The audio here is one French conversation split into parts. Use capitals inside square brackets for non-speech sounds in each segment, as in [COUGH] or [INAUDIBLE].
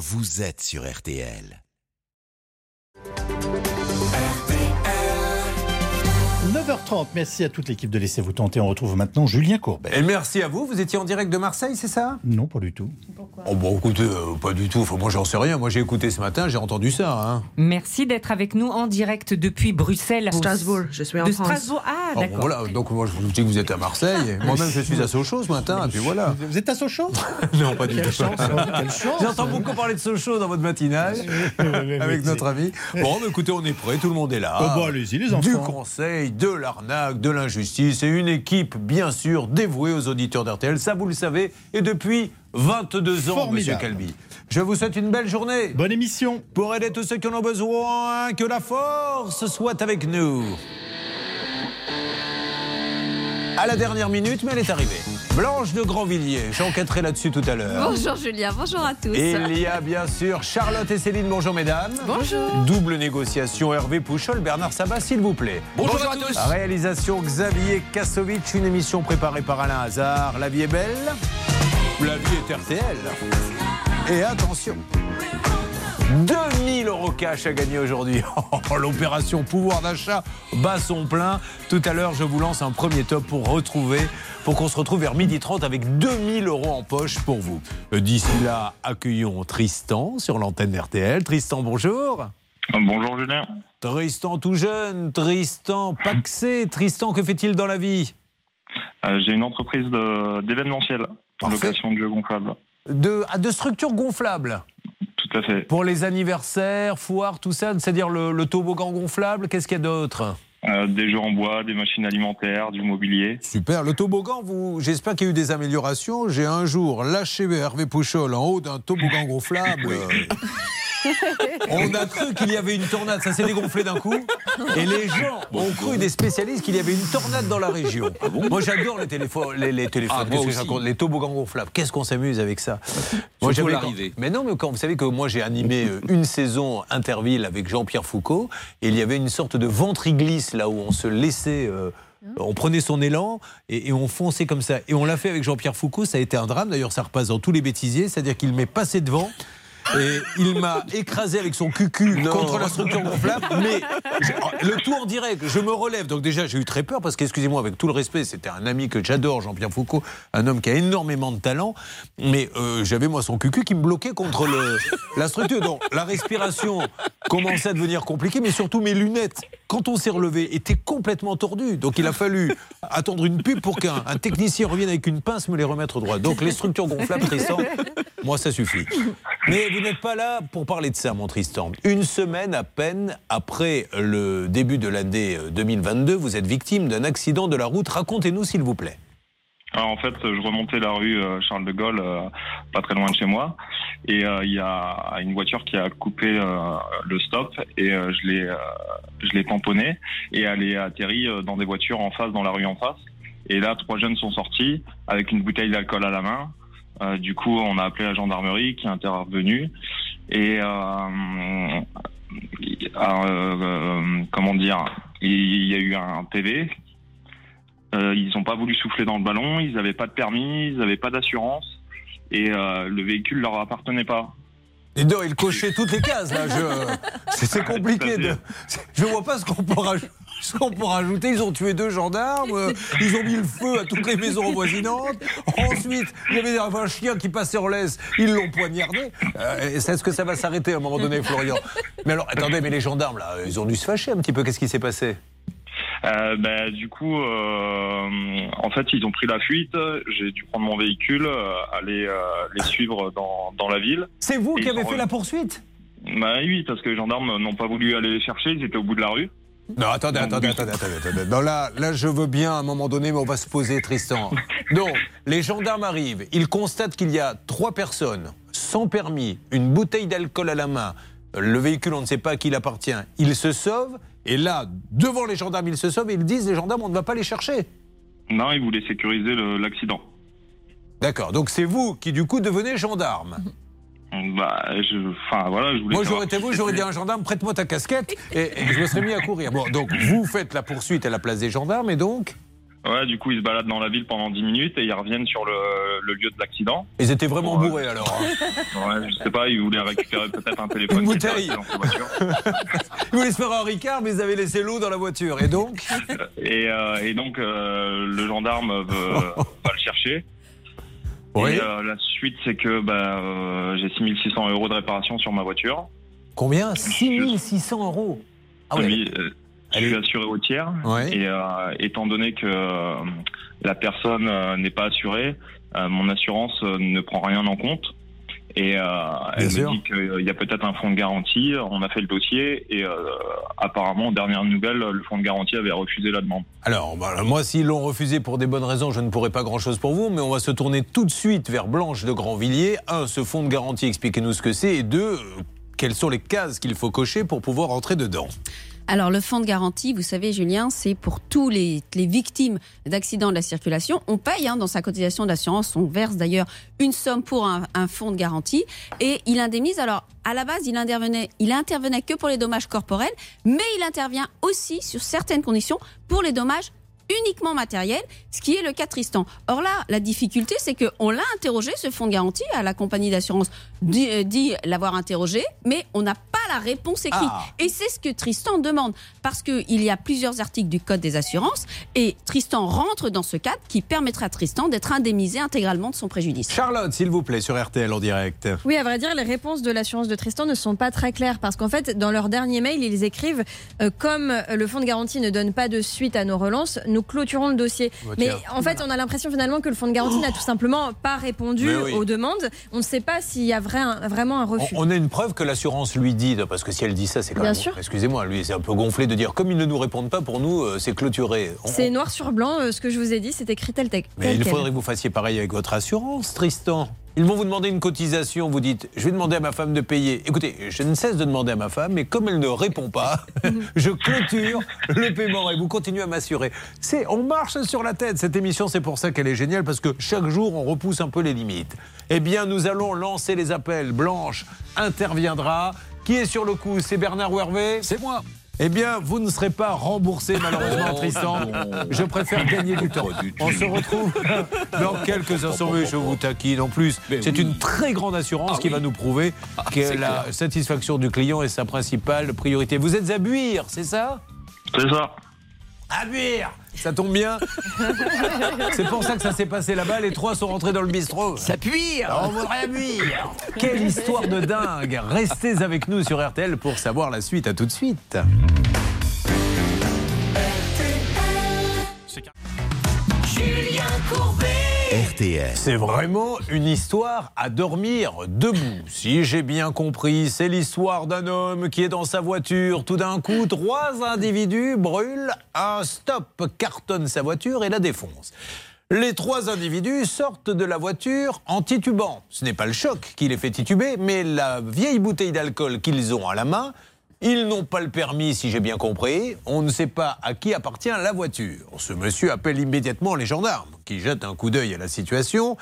vous êtes sur RTL. 9h30, merci à toute l'équipe de Laissez-vous tenter. On retrouve maintenant Julien Courbet. Et merci à vous. Vous étiez en direct de Marseille, c'est ça? Non, pas du tout. Oh bon, écoutez, euh, pas du tout. Enfin, moi, j'en sais rien. Moi, j'ai écouté ce matin, j'ai entendu ça. Hein. Merci d'être avec nous en direct depuis Bruxelles. Strasbourg, je suis en de France. Strasbourg. Ah, Oh, bon, d'accord. voilà. Donc, moi, je vous dis que vous êtes à Marseille. [LAUGHS] Moi-même, je suis à Sochaux ce matin. Et puis voilà. Vous êtes à Sochaux? [LAUGHS] Non, pas du Quelle tout. chance, hein, quelle chance J'entends beaucoup parler de Sochaux dans votre matinale [LAUGHS] avec notre ami. Bon, mais écoutez, on est prêt, tout le monde est là. Oh, bon, allez-y, les enfants. Du conseil, de l'arnaque, de l'injustice et une équipe, bien sûr, dévouée aux auditeurs d'RTL. Ça, vous le savez. Et depuis 22 ans, Formidable. Monsieur Calvi. Je vous souhaite une belle journée. Bonne émission. Pour aider tous ceux qui en ont besoin, que la force soit avec nous. À la dernière minute, mais elle est arrivée. Blanche de Grandvilliers, j'enquêterai là-dessus tout à l'heure. Bonjour Julien, bonjour à tous. Et il y a bien sûr Charlotte et Céline, bonjour mesdames. Bonjour. Double négociation, Hervé Pouchol, Bernard Sabat, s'il vous plaît. Bonjour, à tous. Réalisation Xavier Kassovitch, une émission préparée par Alain Hazard. La vie est belle, la vie est RTL. Et attention 2000 euros cash à gagner aujourd'hui. [LAUGHS] Oh, L'opération pouvoir d'achat bat son plein. Tout à l'heure, je vous lance un premier top pour retrouver, pour qu'on se retrouve vers 12h30 avec 2000 euros en poche pour vous. Euh, D'ici là, accueillons Tristan sur l'antenne RTL. Tristan, bonjour. Bonjour Julien. Tristan tout jeune, Tristan paxé. Tristan, que fait-il dans la vie? Euh, J'ai une entreprise d'événementiel, location de jeux gonflables. de, à de structures gonflables Tout à fait. pour les anniversaires, foires, tout ça, c'est-à-dire le, le toboggan gonflable. Qu'est-ce qu'il y a d'autre? Euh, des jeux en bois, des machines alimentaires, du mobilier. Super. Le toboggan, vous, j'espère qu'il y a eu des améliorations. J'ai un jour lâché Hervé Pouchol en haut d'un toboggan gonflable. [LAUGHS] [LAUGHS] On a cru qu'il y avait une tornade, ça s'est dégonflé d'un coup. Et les gens ont cru, des spécialistes, qu'il y avait une tornade dans la région. moi, j'adore les téléphones, les, les téléphones. Ah, que les toboggans gonflables. Qu'est-ce qu'on s'amuse avec ça Moi, j'avais- l'arrivée. Mais non, mais quand vous savez que moi, j'ai animé euh, une saison Interville avec Jean-Pierre Foucault, et il y avait une sorte de ventriglisse là où on se laissait. euh, on prenait son élan et, et on fonçait comme ça. Et on l'a fait avec Jean-Pierre Foucault, ça a été un drame. D'ailleurs, ça repasse dans tous les bêtisiers, c'est-à-dire qu'il m'est passé devant. Et il m'a écrasé avec son cucu contre la structure gonflable, mais je- le tout en direct, je me relève. Donc déjà, j'ai eu très peur parce qu'excusez-moi, avec tout le respect, c'était un ami que j'adore, Jean-Pierre Foucault, un homme qui a énormément de talent, mais euh, j'avais moi son cucu qui me bloquait contre le, la structure. Donc la respiration commençait à devenir compliquée, mais surtout mes lunettes, quand on s'est relevé, étaient complètement tordues. Donc il a fallu attendre une pub pour qu'un un technicien revienne avec une pince me les remettre droit. Donc les structures gonflables, Tristan, moi ça suffit. Mais vous n'êtes pas là pour parler de ça, mon Tristan. Une semaine à peine après le début de l'année euh, 2022, vous êtes victime d'un accident de la route. Racontez-nous, s'il vous plaît. Alors, en fait, je remontais la rue euh, Charles de Gaulle, euh, pas très loin de chez moi, et euh, il y a une voiture qui a coupé euh, le stop et euh, je l'ai, euh, je l'ai tamponnée et elle est atterrie euh, dans des voitures en face, dans la rue en face. Et là, trois jeunes sont sortis avec une bouteille d'alcool à la main. Euh, du coup, on a appelé la gendarmerie qui est intervenue et euh, euh, euh, comment dire, il y a eu un PV euh, ils n'ont pas voulu souffler dans le ballon, ils n'avaient pas de permis, ils n'avaient pas d'assurance et euh, le véhicule leur appartenait pas. Et non, il cochait toutes les cases, là. Je... [LAUGHS] C'est compliqué. De... Je vois pas ce qu'on peut, raj- ce qu'on peut rajouter. Ils ont tué deux gendarmes, euh, ils ont mis le feu à toutes les maisons avoisinantes. Ensuite, il y avait un chien qui passait en laisse, ils l'ont poignardé. Euh, Est-ce que ça va s'arrêter à un moment donné, Florian? Mais alors, attendez, mais les gendarmes, là, ils ont dû se fâcher un petit peu. Qu'est-ce qui s'est passé? Euh, bah, du coup, euh, en fait, ils ont pris la fuite. J'ai dû prendre mon véhicule, euh, aller les suivre dans, dans la ville. C'est vous qui avez fait la poursuite? Bah oui, parce que les gendarmes n'ont pas voulu aller les chercher, ils étaient au bout de la rue. Non, attendez, attendez, attendez, attendez. Non, là, là, je veux bien à un moment donné, mais on va se poser, Tristan. Donc, les gendarmes arrivent, ils constatent qu'il y a trois personnes sans permis, une bouteille d'alcool à la main, le véhicule, on ne sait pas à qui il appartient. Ils se sauvent, et là, devant les gendarmes, ils se sauvent, et ils disent, les gendarmes, on ne va pas les chercher. Non, ils voulaient sécuriser l'accident. D'accord, donc c'est vous qui, du coup, devenez gendarme. Bah, je, enfin voilà, je voulais. Moi, j'aurais été vous, j'aurais dit à un gendarme, prête-moi ta casquette, et, et je me serais mis à courir. Bon, donc, vous faites la poursuite à la place des gendarmes, et donc Ouais, du coup, ils se baladent dans la ville pendant 10 minutes et ils reviennent sur le, le lieu de l'accident. Ils étaient vraiment Ouais. bourrés alors. hein. Ouais, je sais pas, ils voulaient récupérer peut-être un téléphone. Une bouteille. resté dans sa voiture. [LAUGHS] Ils voulaient se faire un Ricard, mais ils avaient laissé l'eau dans la voiture. Et donc Et, euh, et donc, euh, le gendarme veut, [LAUGHS] va le chercher. Oui. Et euh, la suite, c'est que bah, euh, j'ai 6600 euros de réparation sur ma voiture. Combien 6600 euros. Ah ouais. Oui, euh, je suis assuré au tiers. Ouais. Et euh, étant donné que la personne n'est pas assurée, mon assurance ne prend rien en compte. Et euh, elle me dit qu'il y a peut-être un fonds de garantie. On a fait le dossier et euh, apparemment, dernière nouvelle, le fonds de garantie avait refusé la demande. Alors, bah, moi, s'ils l'ont refusé pour des bonnes raisons, je ne pourrais pas grand-chose pour vous, mais on va se tourner tout de suite vers Blanche de Grandvilliers. Un, ce fonds de garantie, expliquez-nous ce que c'est. Et deux, euh, quelles sont les cases qu'il faut cocher pour pouvoir entrer dedans? Alors, le fonds de garantie, vous savez, Julien, c'est pour tous les, les victimes d'accidents de la circulation. On paye hein, dans sa cotisation d'assurance, on verse d'ailleurs une somme pour un, fonds de garantie et il indemnise. Alors, à la base, il intervenait, il intervenait que pour les dommages corporels, mais il intervient aussi sur certaines conditions pour les dommages uniquement matériels, ce qui est le cas de Tristan. Or là, la difficulté, c'est qu'on l'a interrogé, ce fonds de garantie, à la compagnie d'assurance dit, euh, dit l'avoir interrogé, mais on n'a pas la réponse écrite. Ah. Et c'est ce que Tristan demande, parce qu'il y a plusieurs articles du Code des assurances, et Tristan rentre dans ce cadre qui permettra à Tristan d'être indemnisé intégralement de son préjudice. Charlotte, s'il vous plaît, sur RTL en direct. Oui, à vrai dire, les réponses de l'assurance de Tristan ne sont pas très claires parce qu'en fait, dans leur dernier mail, ils écrivent euh, comme le fonds de garantie ne donne pas de suite à nos relances, nous clôturons le dossier. Bah, Mais en fait, on a l'impression finalement que le fonds de garantie n'a tout simplement pas répondu oui. aux demandes. On ne sait pas s'il y a vrai- vraiment un refus. on a une preuve que l'assurance lui dit, parce que si elle dit ça, c'est quand Bien même. sûr. Excusez-moi, lui, c'est un peu gonflé de dire comme ils ne nous répondent pas, pour nous, euh, c'est clôturé. On- C'est noir sur blanc, euh, ce que je vous ai dit, c'est écrit tel, tel, Mais tel il faudrait que vous fassiez pareil avec votre assurance, Tristan. Ils vont vous demander une cotisation, vous dites, je vais demander à ma femme de payer. Écoutez, je ne cesse de demander à ma femme, mais comme elle ne répond pas, [LAUGHS] je clôture le paiement et vous continuez à m'assurer. C'est, on marche sur la tête. Cette émission, c'est pour ça qu'elle est géniale, parce que chaque jour, on repousse un peu les limites. Eh bien, nous allons lancer les appels. Blanche interviendra. Qui est sur le coup? C'est Bernard ou Hervé? C'est moi. Eh bien, vous ne serez pas remboursé malheureusement, Tristan. Je préfère gagner du temps. On se retrouve dans quelques instants. Je vous taquine. En plus, c'est une très grande assurance Ah qui oui. va nous prouver que c'est la satisfaction du client est sa principale priorité. Vous êtes à Buire, c'est ça? C'est ça. À Buire Ça tombe bien. [LAUGHS] c'est pour ça que ça s'est passé là-bas. Les trois sont rentrés dans le bistrot. Ça puire. On voudrait à Buire. Quelle histoire de dingue. Restez avec nous sur RTL pour savoir la suite. À tout de suite. C'est vraiment une histoire à dormir debout. Si j'ai bien compris, c'est l'histoire d'un homme qui est dans sa voiture. Tout d'un coup, trois individus brûlent un stop, cartonnent sa voiture et la défoncent. Les trois individus sortent de la voiture en titubant. Ce n'est pas le choc qui les fait tituber, mais la vieille bouteille d'alcool qu'ils ont à la main. Ils n'ont pas le permis, si j'ai bien compris. On ne sait pas à qui appartient la voiture. Ce monsieur appelle immédiatement les gendarmes, qui jettent un coup d'œil à la situation.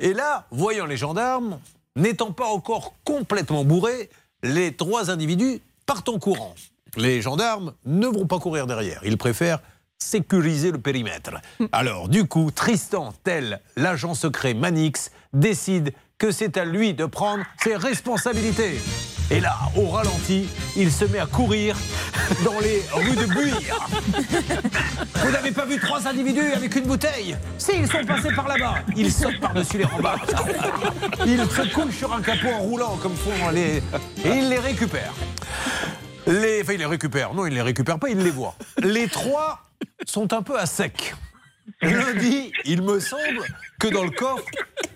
Et là, voyant les gendarmes, n'étant pas encore complètement bourrés, les trois individus partent en courant. Les gendarmes ne vont pas courir derrière. Ils préfèrent sécuriser le périmètre. [LAUGHS] Alors, du coup, Tristan, tel l'agent secret Manix, décide que c'est à lui de prendre ses responsabilités. Et là, au ralenti, il se met à courir dans les rues de Buire. Vous n'avez pas vu trois individus avec une bouteille? Si, ils sont passés par là-bas. Ils sautent par-dessus les rambardes. Ils se couchent sur un capot en roulant comme font les... Et ils les récupèrent. Les... Enfin, ils les récupèrent. Non, ils les récupèrent pas, ils les voient. Les trois sont un peu à sec. L'un dit, il me semble que dans le coffre,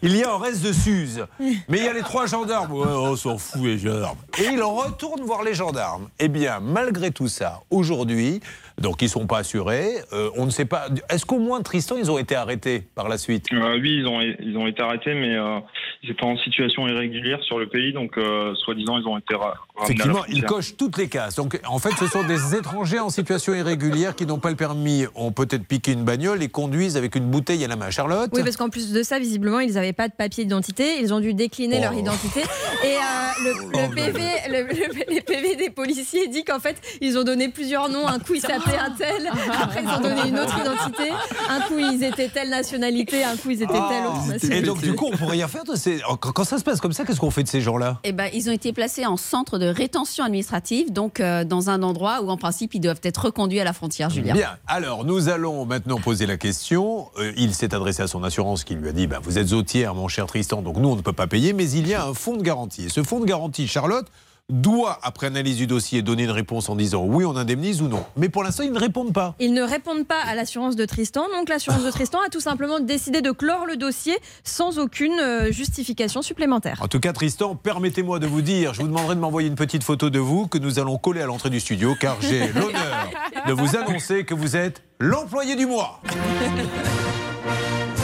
il y a un reste de Suze. Mais il y a les trois gendarmes. Ouais, on s'en fout, les gendarmes. Et il retourne voir les gendarmes. Eh bien, malgré tout ça, aujourd'hui, donc ils sont pas assurés, euh, on ne sait pas. Est-ce qu'au moins Tristan, ils ont été arrêtés par la suite? Euh, oui, ils ont, ils ont été arrêtés, mais euh, ils étaient en situation irrégulière sur le pays, donc euh, soi-disant, ils ont été Effectivement, ils cochent toutes les cases. Donc, en fait, ce sont des étrangers en situation irrégulière qui n'ont pas le permis, ont peut-être piqué une bagnole et conduisent avec une bouteille à la main. Charlotte? Oui, parce qu'en plus de ça, visiblement, ils n'avaient pas de papier d'identité. Ils ont dû décliner Oh. leur identité. Et euh, le, le PV, le, le- les PV des policiers dit qu'en fait, ils ont donné plusieurs noms. Un coup, ils un tel. Après, ils ont donné une autre identité. Un coup, ils étaient telle nationalité. Un coup, ils étaient telle autre Et nationalité. donc, du coup, on pourrait rien faire de ces. Quand ça se passe comme ça, qu'est-ce qu'on fait de ces gens-là? Eh ben, ils ont été placés en centre de rétention administrative, donc euh, dans un endroit où en principe ils doivent être reconduits à la frontière, Julien. Bien, alors nous allons maintenant poser la question. Euh, il s'est adressé à son assurance qui lui a dit bah, Vous êtes au tiers, mon cher Tristan, donc nous on ne peut pas payer, mais il y a un fonds de garantie. Et ce fonds de garantie, Charlotte, doit, après analyse du dossier, donner une réponse en disant oui, on indemnise ou non. Mais pour l'instant, ils ne répondent pas. Ils ne répondent pas à l'assurance de Tristan, donc l'assurance de Tristan a tout simplement décidé de clore le dossier sans aucune euh, justification supplémentaire. En tout cas, Tristan, permettez-moi de vous dire, je vous demanderai de m'envoyer une petite photo de vous que nous allons coller à l'entrée du studio, car j'ai [LAUGHS] l'honneur de vous annoncer que vous êtes l'employé du mois. [LAUGHS]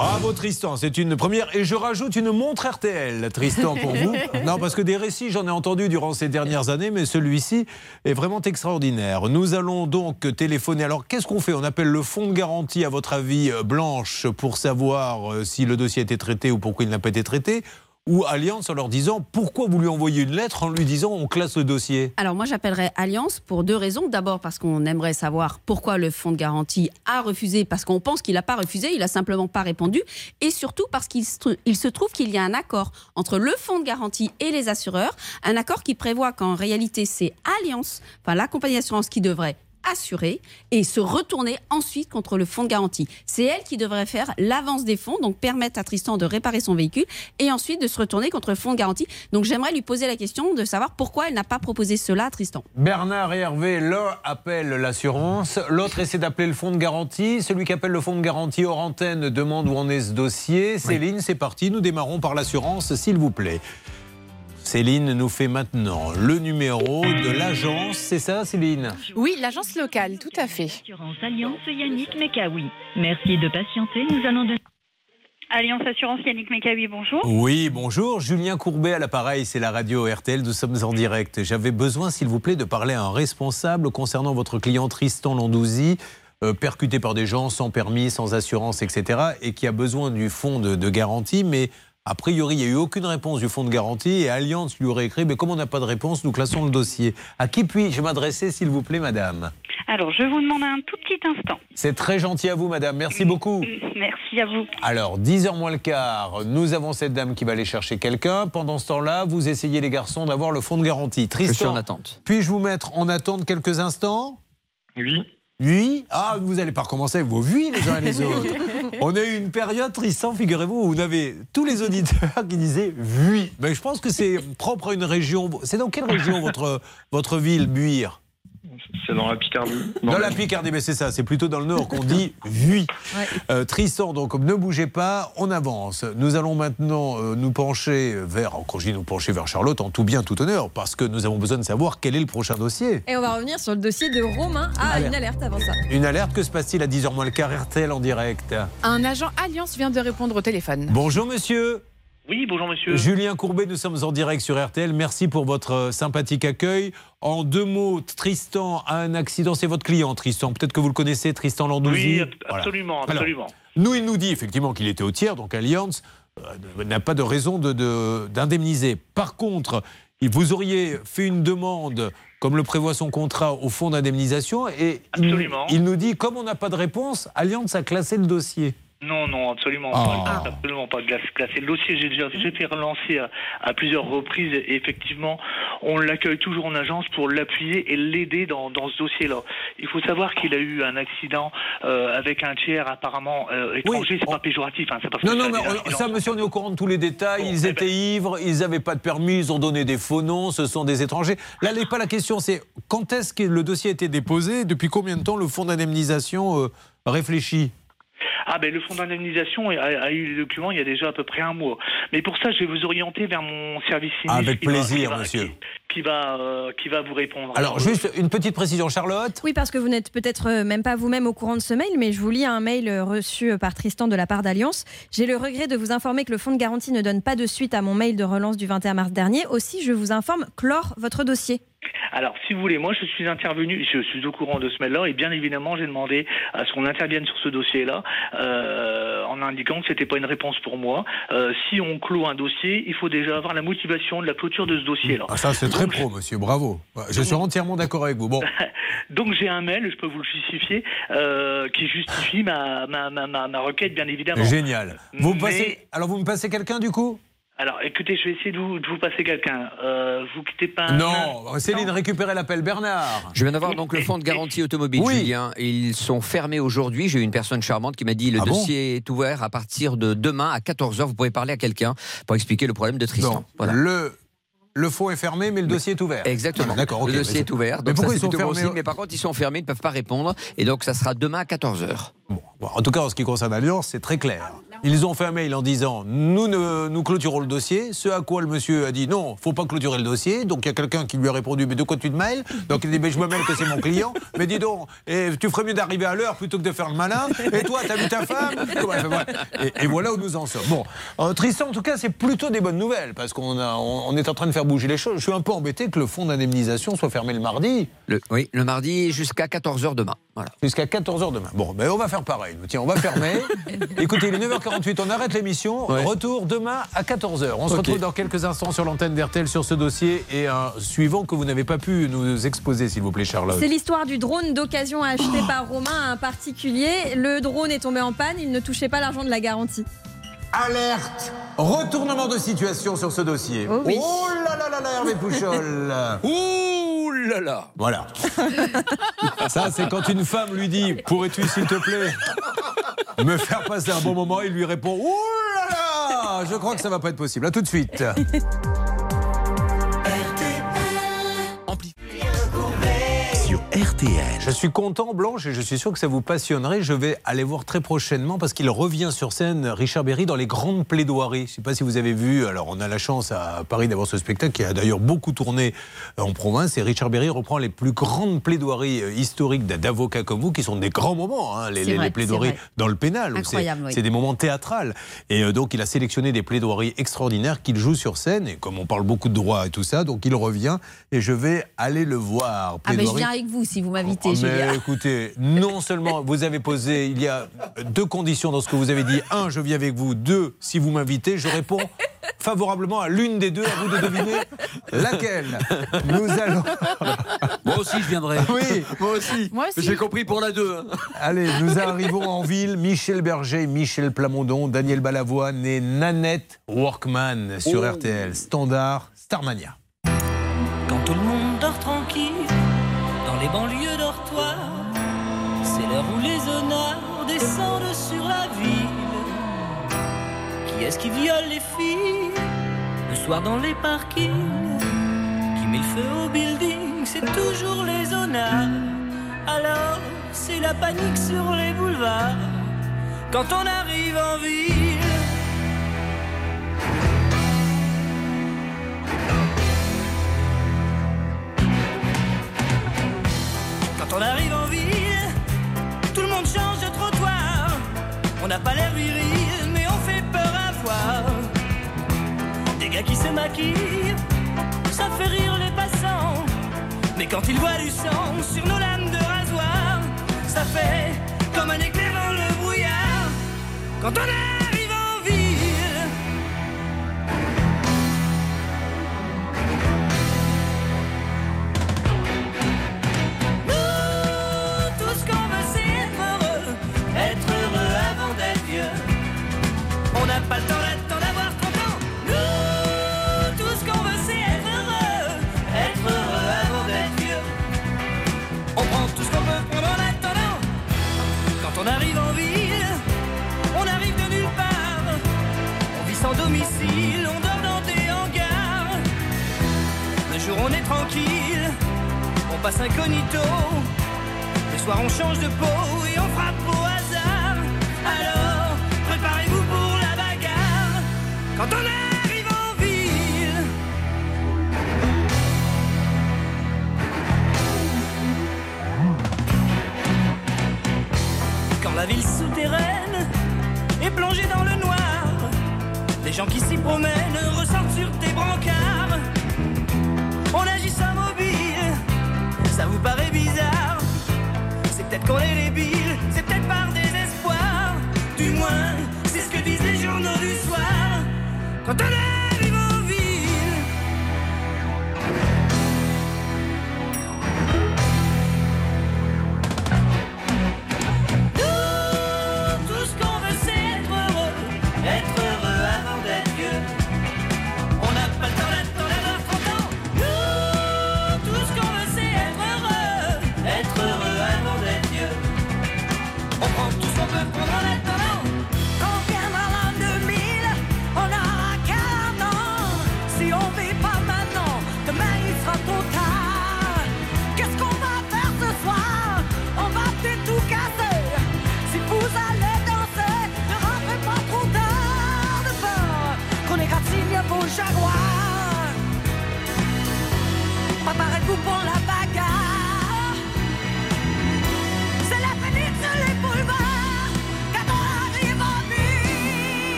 Bravo Tristan, c'est une première. Et je rajoute une montre RTL, Tristan, pour vous. [LAUGHS] Non, parce que des récits, j'en ai entendu durant ces dernières années, mais celui-ci est vraiment extraordinaire. Nous allons donc téléphoner. Alors, qu'est-ce qu'on fait? On appelle le fonds de garantie, à votre avis, euh, Blanche, pour savoir euh, si le dossier a été traité ou pourquoi il n'a pas été traité Ou Alliance en leur disant pourquoi vous lui envoyez une lettre en lui disant on classe le dossier? Alors moi j'appellerais Alliance pour deux raisons. D'abord parce qu'on aimerait savoir pourquoi le fonds de garantie a refusé, parce qu'on pense qu'il n'a pas refusé, il a simplement pas répondu, et surtout parce qu'il se trouve qu'il y a un accord entre le fonds de garantie et les assureurs, un accord qui prévoit qu'en réalité c'est Alliance, enfin la compagnie d'assurance qui devrait assurer et se retourner ensuite contre le fonds de garantie. C'est elle qui devrait faire l'avance des fonds, donc permettre à Tristan de réparer son véhicule et ensuite de se retourner contre le fonds de garantie. Donc j'aimerais lui poser la question de savoir pourquoi elle n'a pas proposé cela à Tristan. Bernard et Hervé, l'un appelle l'assurance, l'autre essaie d'appeler le fonds de garantie. Celui qui appelle le fonds de garantie hors antenne demande où en est ce dossier. Céline, c'est parti, nous démarrons par l'assurance, s'il vous plaît. Céline nous fait maintenant le numéro de l'agence, c'est ça Céline? Oui, l'agence locale, tout à fait. Assurance Alliance Yannick Mekawi. Merci de patienter, nous allons donner. Alliance Assurance Yannick Mekawi, bonjour. Oui, bonjour, Julien Courbet à l'appareil, c'est la radio RTL, nous sommes en direct. J'avais besoin, s'il vous plaît, de parler à un responsable concernant votre client Tristan Landouzi, euh, percuté par des gens sans permis, sans assurance, etc., et qui a besoin du fonds de, de garantie, mais a priori, il n'y a eu aucune réponse du fonds de garantie, et Alliance lui aurait écrit, mais comme on n'a pas de réponse, nous classons le dossier. À qui puis-je m'adresser, s'il vous plaît, madame Alors, je vous demande un tout petit instant. C'est très gentil à vous, madame, merci beaucoup. Merci à vous. Alors, 10h moins le quart, nous avons cette dame qui va aller chercher quelqu'un. Pendant ce temps-là, vous essayez, les garçons, d'avoir le fonds de garantie. Tristan, attente. puis-je vous mettre en attente quelques instants? Oui. Oui Ah, vous n'allez pas recommencer vos oui les uns et les [LAUGHS] autres. On a eu une période, Tristan, figurez-vous, où on avait tous les auditeurs qui disaient oui. Mais je pense que c'est propre à une région. C'est dans quelle région votre, votre ville, Buire C'est dans la Picardie. Dans la Picardie, mais c'est ça, c'est plutôt dans le nord qu'on dit [LAUGHS] oui. Euh, Tristan, donc ne bougez pas, on avance. Nous allons maintenant euh, nous pencher vers, quand je dis nous pencher vers Charlotte, en tout bien, tout honneur, parce que nous avons besoin de savoir quel est le prochain dossier. Et on va revenir sur le dossier de Romain. Ah, Alerte. une alerte avant ça. Une alerte, que se passe-t-il à 10h moins le quart RTL en direct? Un agent Alliance vient de répondre au téléphone. Bonjour monsieur Oui, bonjour monsieur. Julien Courbet, nous sommes en direct sur RTL. Merci pour votre euh, sympathique accueil. En deux mots, Tristan a un accident. C'est votre client, Tristan. Peut-être que vous le connaissez, Tristan Landouzi. Oui, Voilà. absolument, Alors, absolument. Nous, il nous dit effectivement qu'il était au tiers, donc Allianz euh, n'a pas de raison de- de- d'indemniser. Par contre, vous auriez fait une demande, comme le prévoit son contrat, au fonds d'indemnisation, et il, il nous dit, comme on n'a pas de réponse, Allianz a classé le dossier. Non, non, absolument Ah. pas. Absolument pas classer le dossier. J'ai déjà fait relancer à, à plusieurs reprises et effectivement, on l'accueille toujours en agence pour l'appuyer et l'aider dans, dans ce dossier-là. Il faut savoir qu'il a eu un accident euh, avec un tiers apparemment euh, étranger. c'est pas péjoratif. Hein, parce Non, non, ça mais on- ça, monsieur, on est au courant de tous les détails. ils étaient ivres, ils n'avaient pas de permis, ils ont donné des faux noms, ce sont des étrangers. Là, n'est pas la question, c'est quand est-ce que le dossier a été déposé Depuis combien de temps le fonds d'indemnisation euh, réfléchit? Ah ben le fonds d'indemnisation a, a eu les documents il y a déjà à peu près un mois. Mais pour ça, je vais vous orienter vers mon service sinistre. Avec qui va- plaisir, qui va- monsieur. Qui, qui va, euh, qui va vous répondre. Alors, juste une petite précision, Charlotte. Oui, parce que vous n'êtes peut-être euh, même pas vous-même au courant de ce mail, mais je vous lis un mail euh, reçu euh, par Tristan de la part d'Alliance. J'ai le regret de vous informer que le fonds de garantie ne donne pas de suite à mon mail de relance du 21 mars dernier. Aussi, je vous informe, clore votre dossier. Alors, si vous voulez, moi, je suis intervenu, je suis au courant de ce mail-là, et bien évidemment, j'ai demandé à ce qu'on intervienne sur ce dossier-là, euh, en indiquant que c'était pas une réponse pour moi. Euh, si on clôt un dossier, il faut déjà avoir la motivation de la clôture de ce dossier-là. Ah, ça, c'est très pro, monsieur, bravo. Je suis entièrement d'accord avec vous. Bon, [LAUGHS] Donc, j'ai un mail, je peux vous le justifier, euh, qui justifie ma, ma, ma, ma, ma requête, bien évidemment. génial. Vous me Mais- passez... Alors, vous me passez quelqu'un, du coup? Alors, écoutez, je vais essayer de vous, de vous passer quelqu'un. Euh, vous quittez pas. un- Non, Céline, récupérez l'appel. Bernard. Je viens d'avoir donc le fonds de garantie automobile, Oui. Julien. Ils sont fermés aujourd'hui. J'ai eu une personne charmante qui m'a dit le Ah bon dossier est ouvert à partir de demain à 14h. Vous pouvez parler à quelqu'un pour expliquer le problème de Tristan. Bon, Voilà. le, le fonds est fermé, mais le dossier est ouvert. Exactement. D'accord, ok. le dossier Mais est ouvert. Mais Donc pourquoi ça, ils sont fermés. Mais par contre, ils sont fermés, ils ne peuvent pas répondre. Et donc, ça sera demain à 14h. Bon, en tout cas, en ce qui concerne Alliance, c'est très clair. Ils ont fait un mail en disant nous nous clôturons le dossier. Ce à quoi le monsieur a dit non, faut pas clôturer le dossier. Donc il y a quelqu'un qui lui a répondu mais de quoi tu te mêles? Donc il dit mais je me mêle que c'est mon client. Mais dis donc, et tu ferais mieux d'arriver à l'heure plutôt que de faire le malin. Et toi, t'as vu ta femme? Et, et voilà où nous en sommes. Bon, euh, Tristan, en tout cas, c'est plutôt des bonnes nouvelles parce qu'on est en train de faire bouger les choses. Je suis un peu embêté que le fonds d'indemnisation soit fermé le mardi. Oui, le mardi jusqu'à 14h demain. Voilà. Jusqu'à 14h demain. Bon, ben on va faire pareil. Tiens, on va fermer. [LAUGHS] Écoutez, il est 9h48, on arrête l'émission. Ouais. Retour demain à 14h. On se retrouve dans quelques instants sur l'antenne d'RTL sur ce dossier et un suivant que vous n'avez pas pu nous exposer, s'il vous plaît, Charlotte. C'est l'histoire du drone d'occasion acheté par Romain à un particulier. Le drone est tombé en panne, il ne touchait pas l'argent de la garantie. Alerte Retournement de situation sur ce dossier. Oh oui. là là là là, Hervé [LAUGHS] Pouchol Ouh là là Voilà. [LAUGHS] Ça, c'est quand une femme lui dit Pourrais-tu, s'il te plaît, me faire passer un bon moment Il lui répond Ouh là là Je crois que ça va pas être possible. À tout de suite. [LAUGHS] RTL. Je suis content, Blanche, et je suis sûr que ça vous passionnerait. Je vais aller voir très prochainement parce qu'il revient sur scène, Richard Berry, dans les grandes plaidoiries. Je ne sais pas si vous avez vu. Alors, on a la chance à Paris d'avoir ce spectacle qui a d'ailleurs beaucoup tourné euh, en province. Et Richard Berry reprend les plus grandes plaidoiries euh, historiques d'avocats comme vous, qui sont des grands moments, hein, les, C'est les- vrai, les plaidoiries dans le pénal. c'est- Incroyable, oui. C'est des moments théâtrales. Et euh, donc, il a sélectionné des plaidoiries extraordinaires qu'il joue sur scène. Et comme on parle beaucoup de droit et tout ça, donc il revient et je vais aller le voir. Ah, mais je viens avec vous si vous m'invitez, Oh, mais écoutez, non seulement [LAUGHS] vous avez posé, il y a deux conditions dans ce que vous avez dit. Un, je viens avec vous. Deux, si vous m'invitez, je réponds favorablement à l'une des deux. À vous de deviner laquelle. Nous allons. [LAUGHS] Moi aussi, je viendrai. Oui, moi aussi. Moi aussi. J'ai compris pour la deux. hein. Allez, nous [LAUGHS] arrivons en ville. Michel Berger, Michel Plamondon, Daniel Balavoine et Nanette Workman sur Oh. RTL. Standard, Starmania. Quand tout le monde dort tranquille dans les banlieues dortoirs, c'est l'heure où les honneurs descendent sur la ville. Qui est-ce qui viole les filles le soir dans les parkings? Qui met le feu au building C'est toujours les honneurs. Alors c'est la panique sur les boulevards quand on arrive en ville. Pas l'air viril, mais on fait peur à voir. Des gars qui se maquillent, ça fait rire les passants. Mais quand ils voient du sang sur nos lames de rasoir, ça fait comme un éclair dans le brouillard. Quand on arrive passe incognito. Le soir, on change de peau et on frappe au hasard. Alors, préparez-vous pour la bagarre. Quand on arrive en ville, quand la ville souterraine est plongée dans le noir, les gens qui s'y promènent ressortent sur tes brancards. Peut-être qu'on est débile, c'est peut-être par désespoir. Du moins, c'est ce que disent les journaux du soir. Quand on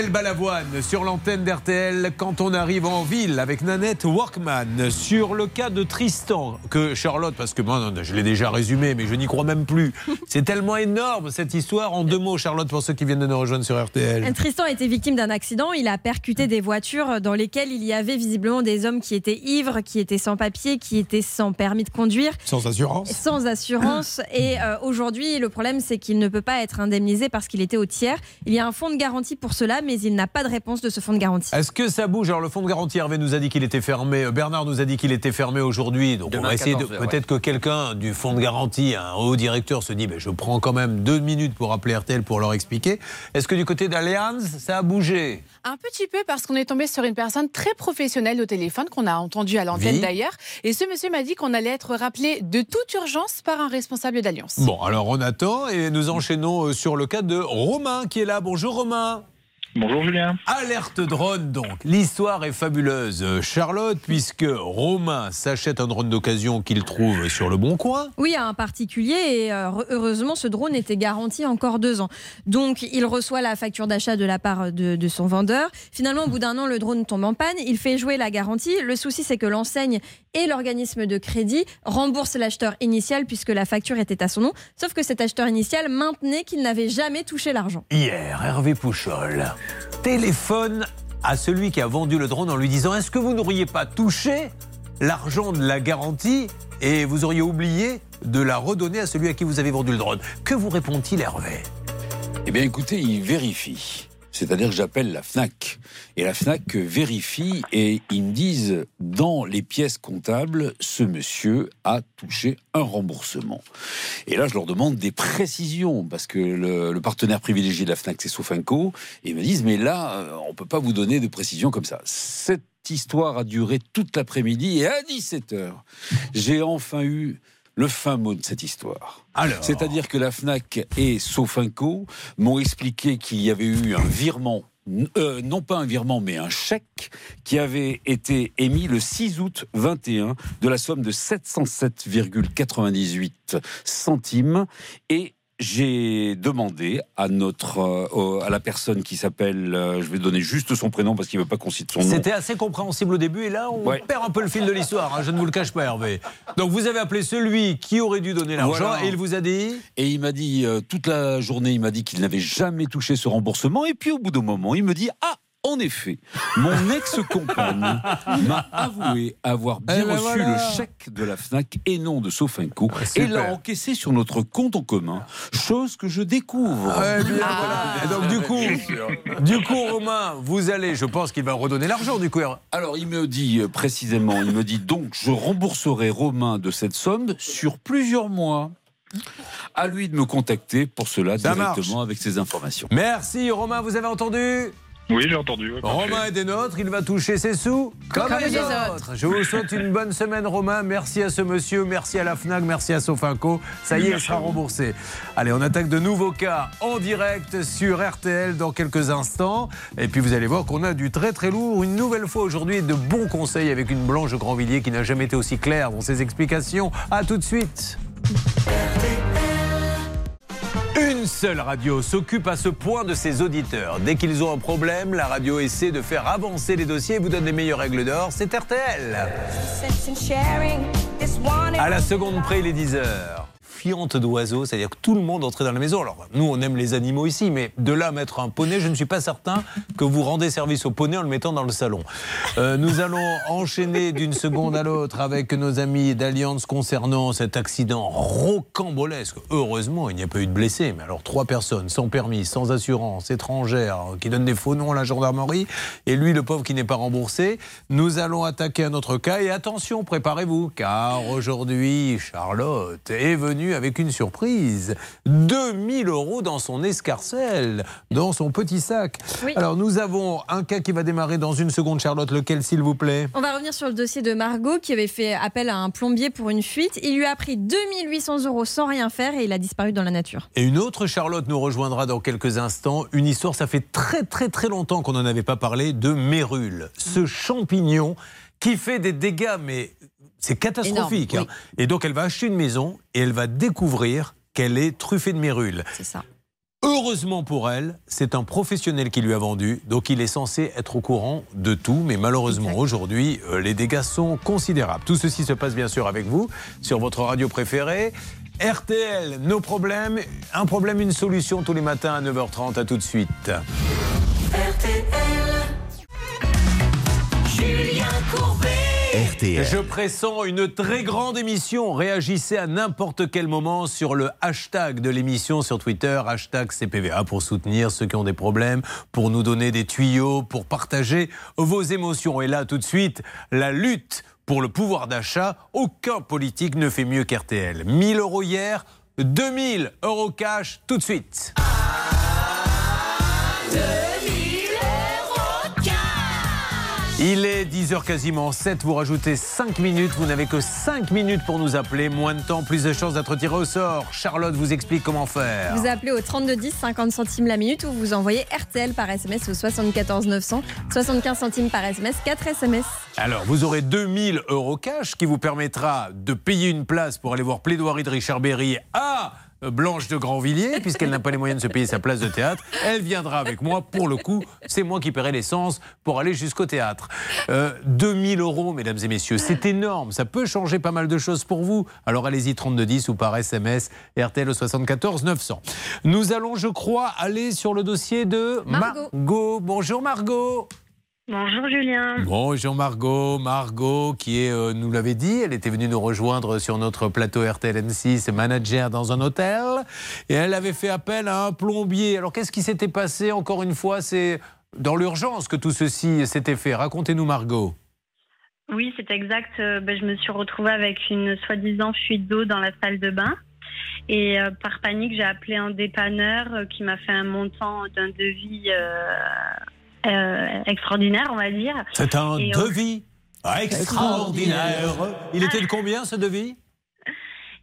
Daniel Balavoine sur l'antenne d'RTL quand on arrive en ville avec Nanette Workman sur le cas de Tristan que Charlotte parce que moi non, je l'ai déjà résumé mais je n'y crois même plus. C'est tellement énorme cette histoire en deux mots Charlotte pour ceux qui viennent de nous rejoindre sur RTL. Tristan a été victime d'un accident. Il a percuté des voitures dans lesquelles il y avait visiblement des hommes qui étaient ivres, qui étaient sans papier, qui étaient sans permis de conduire. Sans assurance. Sans assurance. [COUGHS] Et euh, aujourd'hui, le problème, c'est qu'il ne peut pas être indemnisé parce qu'il était au tiers. Il y a un fonds de garantie pour cela, mais il n'a pas de réponse de ce fonds de garantie. Est-ce que ça bouge Alors le fonds de garantie, Hervé nous a dit qu'il était fermé. euh, Bernard nous a dit qu'il était fermé aujourd'hui. Donc on va essayer de 14 heures, peut-être que quelqu'un du fonds de garantie, un haut directeur, se dit mais je prends quand même deux minutes pour appeler RTL pour leur expliquer. Est-ce que du côté d'Allianz, ça a bougé? Un petit peu parce qu'on est tombé sur une personne très professionnelle au téléphone qu'on a entendu à l'antenne Oui. d'ailleurs. Et ce monsieur m'a dit qu'on allait être rappelé de toute urgence par un responsable d'Alliance. Bon, alors on attend et nous enchaînons euh, sur le cas de Romain qui est là. Bonjour Romain. Bonjour Julien. Alerte drone donc. L'histoire est fabuleuse, euh, Charlotte, puisque Romain s'achète un drone d'occasion qu'il trouve sur le bon coin. Oui, à un particulier. Et euh, heureusement, ce drone était garanti encore deux ans. Donc, il reçoit la facture d'achat de la part de, de son vendeur. Finalement, au bout d'un an, le drone tombe en panne. Il fait jouer la garantie. Le souci, c'est que l'enseigne et l'organisme de crédit remboursent l'acheteur initial puisque la facture était à son nom. Sauf que cet acheteur initial maintenait qu'il n'avait jamais touché l'argent. Hier, Hervé Pouchol téléphone à celui qui a vendu le drone en lui disant Est-ce que vous n'auriez pas touché l'argent de la garantie et vous auriez oublié de la redonner à celui à qui vous avez vendu le drone? Que vous répond-il, Hervé? Eh bien, écoutez, il vérifie. C'est-à-dire que j'appelle la FNAC. Et la FNAC vérifie et ils me disent, dans les pièces comptables, ce monsieur a touché un remboursement. Et là, je leur demande des précisions, parce que le, partenaire privilégié de la FNAC, c'est Sofinco. Et ils me disent, mais là, euh, on peut pas vous donner de précisions comme ça. Cette histoire a duré toute l'après-midi et à 17h, j'ai enfin eu le fin mot de cette histoire. C'est-à-dire que la FNAC et Sofinco m'ont expliqué qu'il y avait eu un virement, euh, non pas un virement, mais un chèque qui avait été émis le 6 août 21 de la somme de 707,98 centimes et j'ai demandé à notre euh, à la personne qui s'appelle, euh, je vais donner juste son prénom parce qu'il veut pas qu'on cite son nom. C'était assez compréhensible au début et là, on Ouais. perd un peu le fil de l'histoire. hein, je ne vous le cache pas, Hervé. Donc vous avez appelé celui qui aurait dû donner l'argent Voilà. et il vous a dit Et il m'a dit, euh, toute la journée, il m'a dit qu'il n'avait jamais touché ce remboursement. Et puis au bout d'un moment, il me dit, ah, en effet, mon ex-compagne [LAUGHS] m'a avoué avoir bien Eh ben reçu voilà. le chèque de la FNAC et non de Sofinco et l'a encaissé sur notre compte en commun, chose que je découvre. Bien, voilà. Et donc du coup, du coup, Romain, vous allez, je pense qu'il va redonner l'argent du coup. Alors il me dit euh, précisément, il me dit donc je rembourserai Romain de cette somme sur plusieurs mois. À lui de me contacter pour cela Ça directement marche. avec ces informations. Merci Romain, vous avez entendu? Oui, j'ai entendu. ouais. Romain est des nôtres, il va toucher ses sous comme, Comme les, les autres. autres. Je vous souhaite une bonne semaine Romain, merci à ce monsieur, merci à la FNAC, merci à Sofinco. Ça y est, il sera remboursé. Allez, on attaque de nouveaux cas en direct sur RTL dans quelques instants. Et puis vous allez voir qu'on a du très très lourd une nouvelle fois aujourd'hui et de bons conseils avec une Blanche Grandvilliers qui n'a jamais été aussi claire dans ses explications. A tout de suite. RTL. Une seule radio s'occupe à ce point de ses auditeurs. Dès qu'ils ont un problème, la radio essaie de faire avancer les dossiers et vous donne les meilleures règles d'or. C'est RTL. À la seconde près, il est 10 heures. Fiante d'oiseaux, c'est-à-dire que tout le monde entrait dans la maison. Alors, nous, on aime les animaux ici, mais de là à mettre un poney, je ne suis pas certain que vous rendez service au poney en le mettant dans le salon. Euh, nous allons enchaîner d'une seconde à l'autre avec nos amis d'Alliance concernant cet accident rocambolesque. Heureusement, il n'y a pas eu de blessés, mais alors trois personnes sans permis, sans assurance, étrangères, qui donnent des faux noms à la gendarmerie, et lui, le pauvre qui n'est pas remboursé. Nous allons attaquer un autre cas, et attention, préparez-vous, car aujourd'hui, Charlotte est venue avec une surprise. 2000 euros dans son escarcelle, dans son petit sac. Oui. Alors, nous avons un cas qui va démarrer dans une seconde, Charlotte. Lequel, s'il vous plaît? On va revenir sur le dossier de Margot qui avait fait appel à un plombier pour une fuite. Il lui a pris 2800 euros sans rien faire et il a disparu dans la nature. Et une autre Charlotte nous rejoindra dans quelques instants. Une histoire, ça fait très très très longtemps qu'on n'en avait pas parlé, de mérule. Ce champignon qui fait des dégâts, mais c'est catastrophique. Énorme, hein. Et donc elle va acheter une maison et elle va découvrir qu'elle est truffée de mérule. C'est ça. Heureusement pour elle, c'est un professionnel qui lui a vendu, donc il est censé être au courant de tout, mais malheureusement aujourd'hui, euh, les dégâts sont considérables. Tout ceci se passe bien sûr avec vous, sur votre radio préférée. RTL, nos problèmes, un problème, une solution tous les matins à 9h30, à tout de suite. Julien Courbet. RTL. Je pressens une très grande émission. Réagissez à n'importe quel moment sur le hashtag de l'émission sur Twitter, hashtag CPVA, pour soutenir ceux qui ont des problèmes, pour nous donner des tuyaux, pour partager vos émotions. Et là, tout de suite, la lutte pour le pouvoir d'achat. Aucun politique ne fait mieux qu'RTL. 1000 euros hier, 2000 euros cash, tout de suite. Il est 10h quasiment 7, vous rajoutez 5 minutes, vous n'avez que 5 minutes pour nous appeler, moins de temps, plus de chances d'être tiré au sort. Charlotte vous explique comment faire. Vous appelez au 3210, 50 centimes la minute ou vous envoyez RTL par SMS au 74 900, 75 centimes par SMS, 4 SMS. Alors, vous aurez 2000 euros cash qui vous permettra de payer une place pour aller voir Plaidoirie de Richard Berry à Blanche de Grandvilliers, puisqu'elle n'a pas les moyens de se payer sa place de théâtre. Elle viendra avec moi. Pour le coup, c'est moi qui paierai l'essence pour aller jusqu'au théâtre. Euh, 2000 euros, mesdames et messieurs, c'est énorme. Ça peut changer pas mal de choses pour vous. Alors allez-y, 3210 ou par SMS, RTL au 74 900. Nous allons, je crois, aller sur le dossier de Margot. Margot. Bonjour Margot. Bonjour Julien. Bonjour Margot, Margot qui est, euh, nous l'avait dit, elle était venue nous rejoindre sur notre plateau RTL N6, manager dans un hôtel, et elle avait fait appel à un plombier. Alors qu'est-ce qui s'était passé encore une fois? C'est dans l'urgence que tout ceci s'était fait. Racontez-nous Margot. Oui, c'est exact. Euh, ben, je me suis retrouvée avec une soi-disant fuite d'eau dans la salle de bain. Et euh, par panique, j'ai appelé un dépanneur euh, qui m'a fait un montant d'un devis euh, extraordinaire, on va dire. C'est un Et devis extraordinaire. Il était de combien ce devis?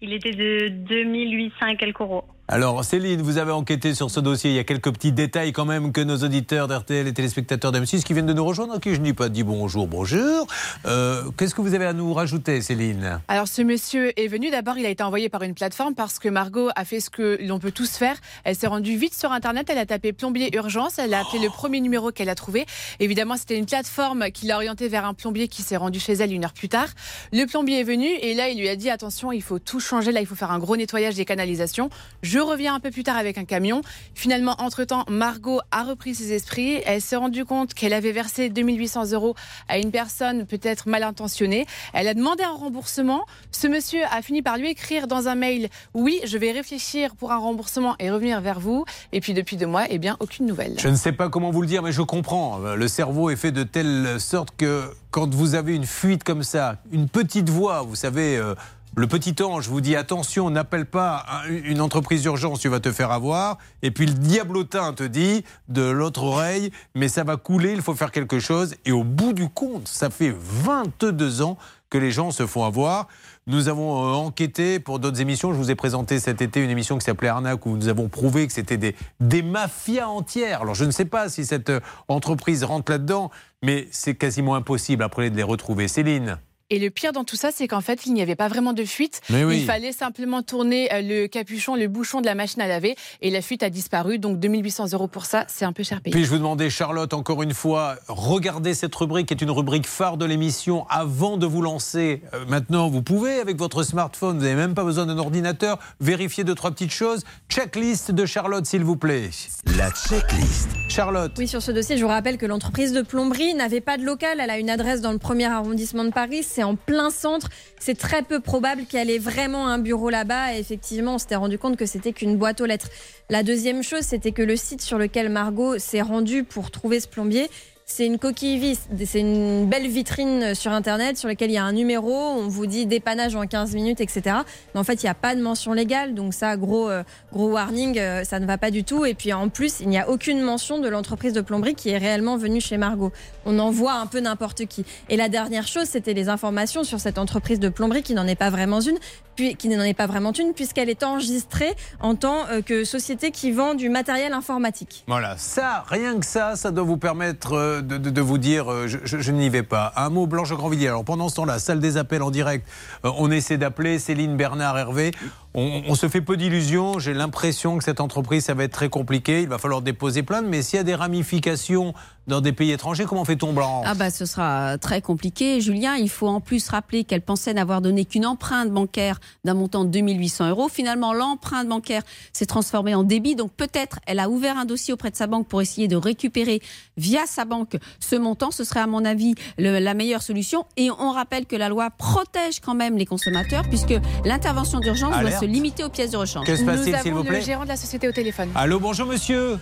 Il était de 2800 et quelques euros. Alors Céline, vous avez enquêté sur ce dossier. Il y a quelques petits détails quand même que nos auditeurs d'RTL et téléspectateurs d'M6 qui viennent de nous rejoindre, à qui je n'ai pas dit bonjour, bonjour. Euh, Qu'est-ce que vous avez à nous rajouter, Céline? Alors ce monsieur est venu, d'abord il a été envoyé par une plateforme parce que Margot a fait ce que l'on peut tous faire. Elle s'est rendue vite sur internet, elle a tapé plombier urgence, elle a appelé le premier numéro qu'elle a trouvé. Évidemment c'était une plateforme qui l'a orientée vers un plombier qui s'est rendu chez elle une heure plus tard. Le plombier est venu et là il lui a dit attention il faut tout changer, là il faut faire un gros nettoyage des canalisations. Je reviens un peu plus tard avec un camion. Finalement entre-temps Margot a repris ses esprits, elle s'est rendue compte qu'elle avait versé 2800 euros à une personne peut-être mal intentionnée. Elle a demandé un remboursement. Ce monsieur a fini par lui écrire dans un mail Oui, je vais réfléchir pour un remboursement et revenir vers vous. Et puis depuis deux mois, eh bien, aucune nouvelle. Je ne sais pas comment vous le dire, mais je comprends. Le cerveau est fait de telle sorte que quand vous avez une fuite comme ça, une petite voix, vous savez, euh, le petit ange vous dit attention, n'appelle pas un- une entreprise d'urgence, tu vas te faire avoir. Et puis le diablotin te dit de l'autre oreille, mais ça va couler, il faut faire quelque chose. Et au bout du compte, ça fait 22 ans que les gens se font avoir. Nous avons euh, enquêté pour d'autres émissions. Je vous ai présenté cet été une émission qui s'appelait Arnaque où nous avons prouvé que c'était des, des mafias entières. Alors je ne sais pas si cette euh, entreprise rentre là-dedans, mais c'est quasiment impossible après de les retrouver. Céline Et le pire dans tout ça, c'est qu'en fait, il n'y avait pas vraiment de fuite. Mais oui. Il fallait simplement tourner euh, le capuchon, le bouchon de la machine à laver, et la fuite a disparu. Donc 2800 euros pour ça, c'est un peu cher payé. Puis je vous demandais, Charlotte, encore une fois, regardez cette rubrique qui est une rubrique phare de l'émission avant de vous lancer. Euh, maintenant, vous pouvez, avec votre smartphone, vous n'avez même pas besoin d'un ordinateur, vérifier deux, trois petites choses. Checklist de Charlotte, s'il vous plaît. La checklist. Charlotte. Oui, sur ce dossier, je vous rappelle que l'entreprise de plomberie n'avait pas de local. Elle a une adresse dans le premier arrondissement de Paris. C'est en plein centre. C'est très peu probable qu'elle ait vraiment un bureau là-bas. Et effectivement, on s'était rendu compte que c'était qu'une boîte aux lettres. La deuxième chose, c'était que le site sur lequel Margot s'est rendue pour trouver ce plombier, c'est une coquille vide, c'est une belle vitrine sur Internet sur laquelle il y a un numéro, on vous dit dépannage en 15 minutes, etc. Mais en fait, il n'y a pas de mention légale, donc ça, gros, euh, gros warning, euh, ça ne va pas du tout. Et puis en plus, il n'y a aucune mention de l'entreprise de plomberie qui est réellement venue chez Margot. On envoie un peu n'importe qui. Et la dernière chose, c'était les informations sur cette entreprise de plomberie qui n'en est pas vraiment une, puis, qui n'en est pas vraiment une, puisqu'elle est enregistrée en tant euh, que société qui vend du matériel informatique. Voilà, ça, rien que ça, ça doit vous permettre de, vous dire euh, je n'y vais pas. Un mot, Blanche Grandvilliers. Alors pendant ce temps-là, salle des appels en direct, euh, on essaie d'appeler Céline, Bernard, Hervé. On, se fait peu d'illusions. J'ai l'impression que cette entreprise, ça va être très compliqué. Il va falloir déposer plainte. Mais s'il y a des ramifications dans des pays étrangers, comment fait-on, Blanche? Ah bah ce sera très compliqué. Julien, il faut en plus rappeler qu'elle pensait n'avoir donné qu'une empreinte bancaire d'un montant de 2800 euros. Finalement, l'empreinte bancaire s'est transformée en débit. Donc peut-être elle a ouvert un dossier auprès de sa banque pour essayer de récupérer via sa banque ce montant. Ce serait à mon avis la meilleure solution. Et on rappelle que la loi protège quand même les consommateurs puisque l'intervention d'urgence doit se limiter aux pièces de rechange. Que se Nous passe-t-il, s'il avons vous plaît le gérant de la société au téléphone. Allô, bonjour monsieur.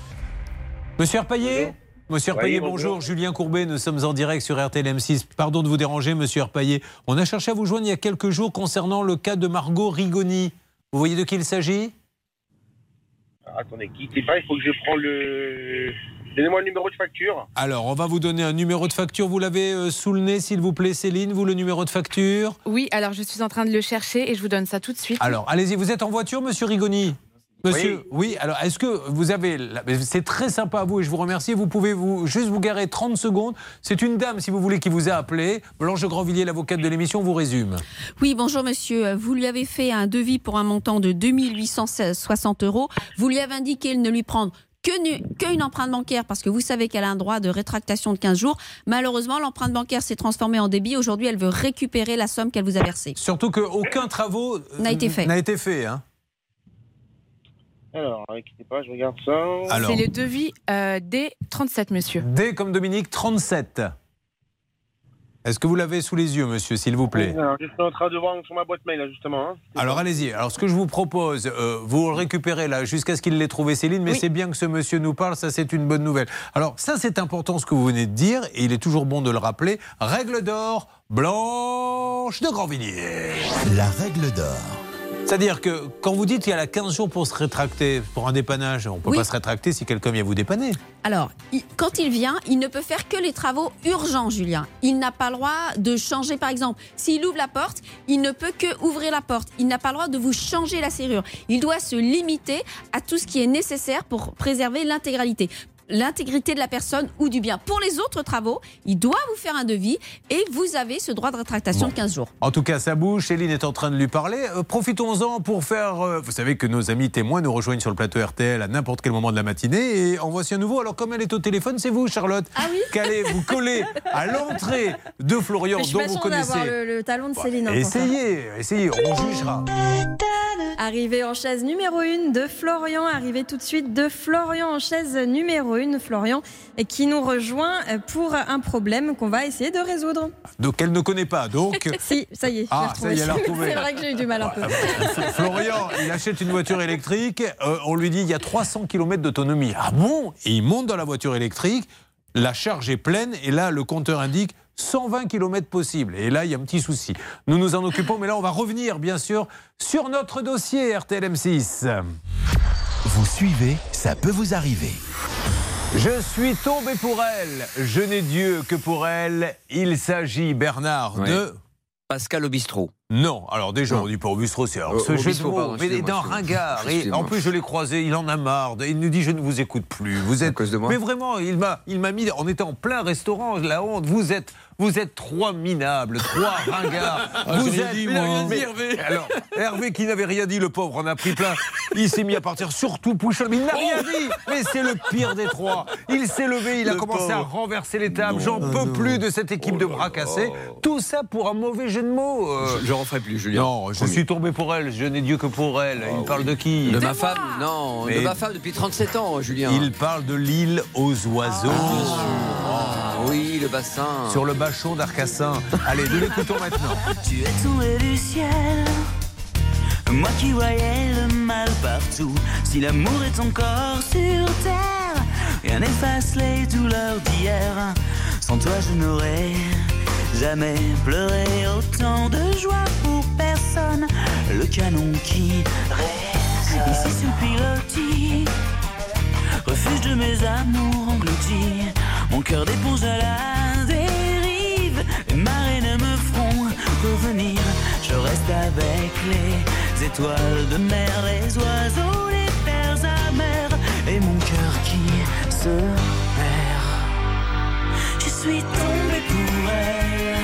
Monsieur Herpaillé Monsieur Oui, Herpaillé, bonjour. bonjour. Julien Courbet, nous sommes en direct sur RTL M6. Pardon de vous déranger, monsieur Herpaillé. On a cherché à vous joindre il y a quelques jours concernant le cas de Margot Rigoni. Vous voyez de qui il s'agit? Ah, Attendez, quittez pas, il faut que je prends le. Donnez-moi le numéro de facture. Alors, on va vous donner un numéro de facture. Vous l'avez euh, sous le nez, s'il vous plaît, Céline, vous, le numéro de facture? Oui, alors je suis en train de le chercher et je vous donne ça tout de suite. Alors, allez-y, vous êtes en voiture, monsieur Rigoni? Monsieur, oui. alors est-ce que vous avez. C'est très sympa à vous et je vous remercie. Vous pouvez vous, juste vous garer 30 secondes. C'est une dame, si vous voulez, qui vous a appelé. Blanche Grandvilliers, l'avocate de l'émission, vous résume. Oui, bonjour monsieur. Vous lui avez fait un devis pour un montant de 2860 euros. Vous lui avez indiqué de ne lui prendre que qu'une empreinte bancaire parce que vous savez qu'elle a un droit de rétractation de 15 jours. Malheureusement, l'empreinte bancaire s'est transformée en débit. Aujourd'hui, elle veut récupérer la somme qu'elle vous a versée. Surtout qu'aucun travaux euh, N'a été fait. N'a été fait hein. Alors, inquiétez pas, je regarde ça. Alors. C'est le devis euh, D37, monsieur. D comme Dominique, 37. Est-ce que vous l'avez sous les yeux, monsieur, s'il vous plaît Alors, je suis en train de voir sur ma boîte mail, là, justement. hein. Alors allez-y. Alors ce que je vous propose, euh, vous le récupérez là jusqu'à ce qu'il l'ait trouvé Céline, mais c'est bien que ce monsieur nous parle, ça c'est une bonne nouvelle. Alors ça c'est important ce que vous venez de dire, et il est toujours bon de le rappeler. Règle d'or, Blanche de Grandvilliers. La règle d'or. C'est-à-dire que quand vous dites qu'il y a 15 jours pour se rétracter pour un dépannage, on ne peut Oui. pas se rétracter si quelqu'un vient vous dépanner. Alors, quand il vient, il ne peut faire que les travaux urgents, Julien. Il n'a pas le droit de changer, par exemple, s'il ouvre la porte, il ne peut que ouvrir la porte. Il n'a pas le droit de vous changer la serrure. Il doit se limiter à tout ce qui est nécessaire pour préserver l'intégralité l'intégrité de la personne ou du bien. Pour les autres travaux, il doit vous faire un devis et vous avez ce droit de rétractation Bon. de 15 jours. En tout cas, ça bouge. Céline est en train de lui parler. Euh, Profitons-en pour faire. euh, vous savez que nos amis témoins nous rejoignent sur le plateau RTL à n'importe quel moment de la matinée. Et en voici un nouveau. Alors, comme elle est au téléphone, c'est vous, Charlotte, Ah oui qu'allez vous [LAUGHS] coller à l'entrée de Florian, je dont vous connaissez. d'avoir le, le talon de Céline. hein. Essayez, essayez, on jugera. Arrivé en chaise numéro 1 de Florian, arrivé tout de suite de Florian en chaise numéro 1. Florian qui nous rejoint pour un problème qu'on va essayer de résoudre. Donc, elle ne connaît pas. Donc, [LAUGHS] Si, ça y est, Ah, ça y est, elle a retrouvé. [LAUGHS] retrouvé. C'est vrai que j'ai eu du mal un peu. Florian, il achète une voiture électrique. euh, on lui dit il y a 300 km d'autonomie. Ah bon? Et il monte dans la voiture électrique. La charge est pleine. Et là, le compteur indique 120 km possible. Et là, il y a un petit souci. Nous nous en occupons. Mais là, on va revenir, bien sûr, sur notre dossier RTLM6. Vous suivez, ça peut vous arriver. Je suis tombé pour elle. Je n'ai Dieu que pour elle. Il s'agit, Bernard, de. Pascal au bistrot. Non, alors déjà, on dit pas au bistro, c'est Euh, ce jeu de mots, mais excusez-moi. ringard. Et en plus, je l'ai croisé, il en a marre. Il nous dit Je ne vous écoute plus. Vous êtes. cause de moi Mais vraiment, il m'a, il m'a mis. On était en plein restaurant, la honte. Vous êtes, vous êtes trois minables, trois [LAUGHS] ringards. Ah, vous êtes. dit, moi, hein. Mais- Hervé. Alors, Hervé qui n'avait rien dit, le pauvre, en a pris plein. Il s'est mis à partir, surtout Pouchol. Mais il n'a rien dit. Mais c'est le pire des trois. Il s'est levé, il a commencé à renverser les tables. J'en peux plus de cette équipe de bras cassés. Tout ça pour un mauvais jeu de mots. euh. Je, je referai plus, Julien. Non, je Promis. suis tombé pour elle. Je n'ai Dieu que pour elle. Il parle de qui? De ma femme Non, Mais- de ma femme depuis 37 ans, Julien. Il parle de l'île aux oiseaux. Ah, oui, le bassin. Sur le bachon d'Arcassin. Allez, nous l'écoutons maintenant. [LAUGHS] Tu es tombé du ciel. Moi qui voyais le mal partout. Si l'amour est encore sur terre, rien n'efface les douleurs d'hier. Sans toi, je n'aurais jamais pleuré autant de joie pour personne. Le canon qui résonne ici sous pilotis. Refuge de mes amours engloutis. Mon cœur d'éponge à la dérive. Les marées ne me feront revenir. Je reste avec les étoiles de mer, les oiseaux, les terres amères. Et mon cœur qui se perd. Je suis tombé pour elle.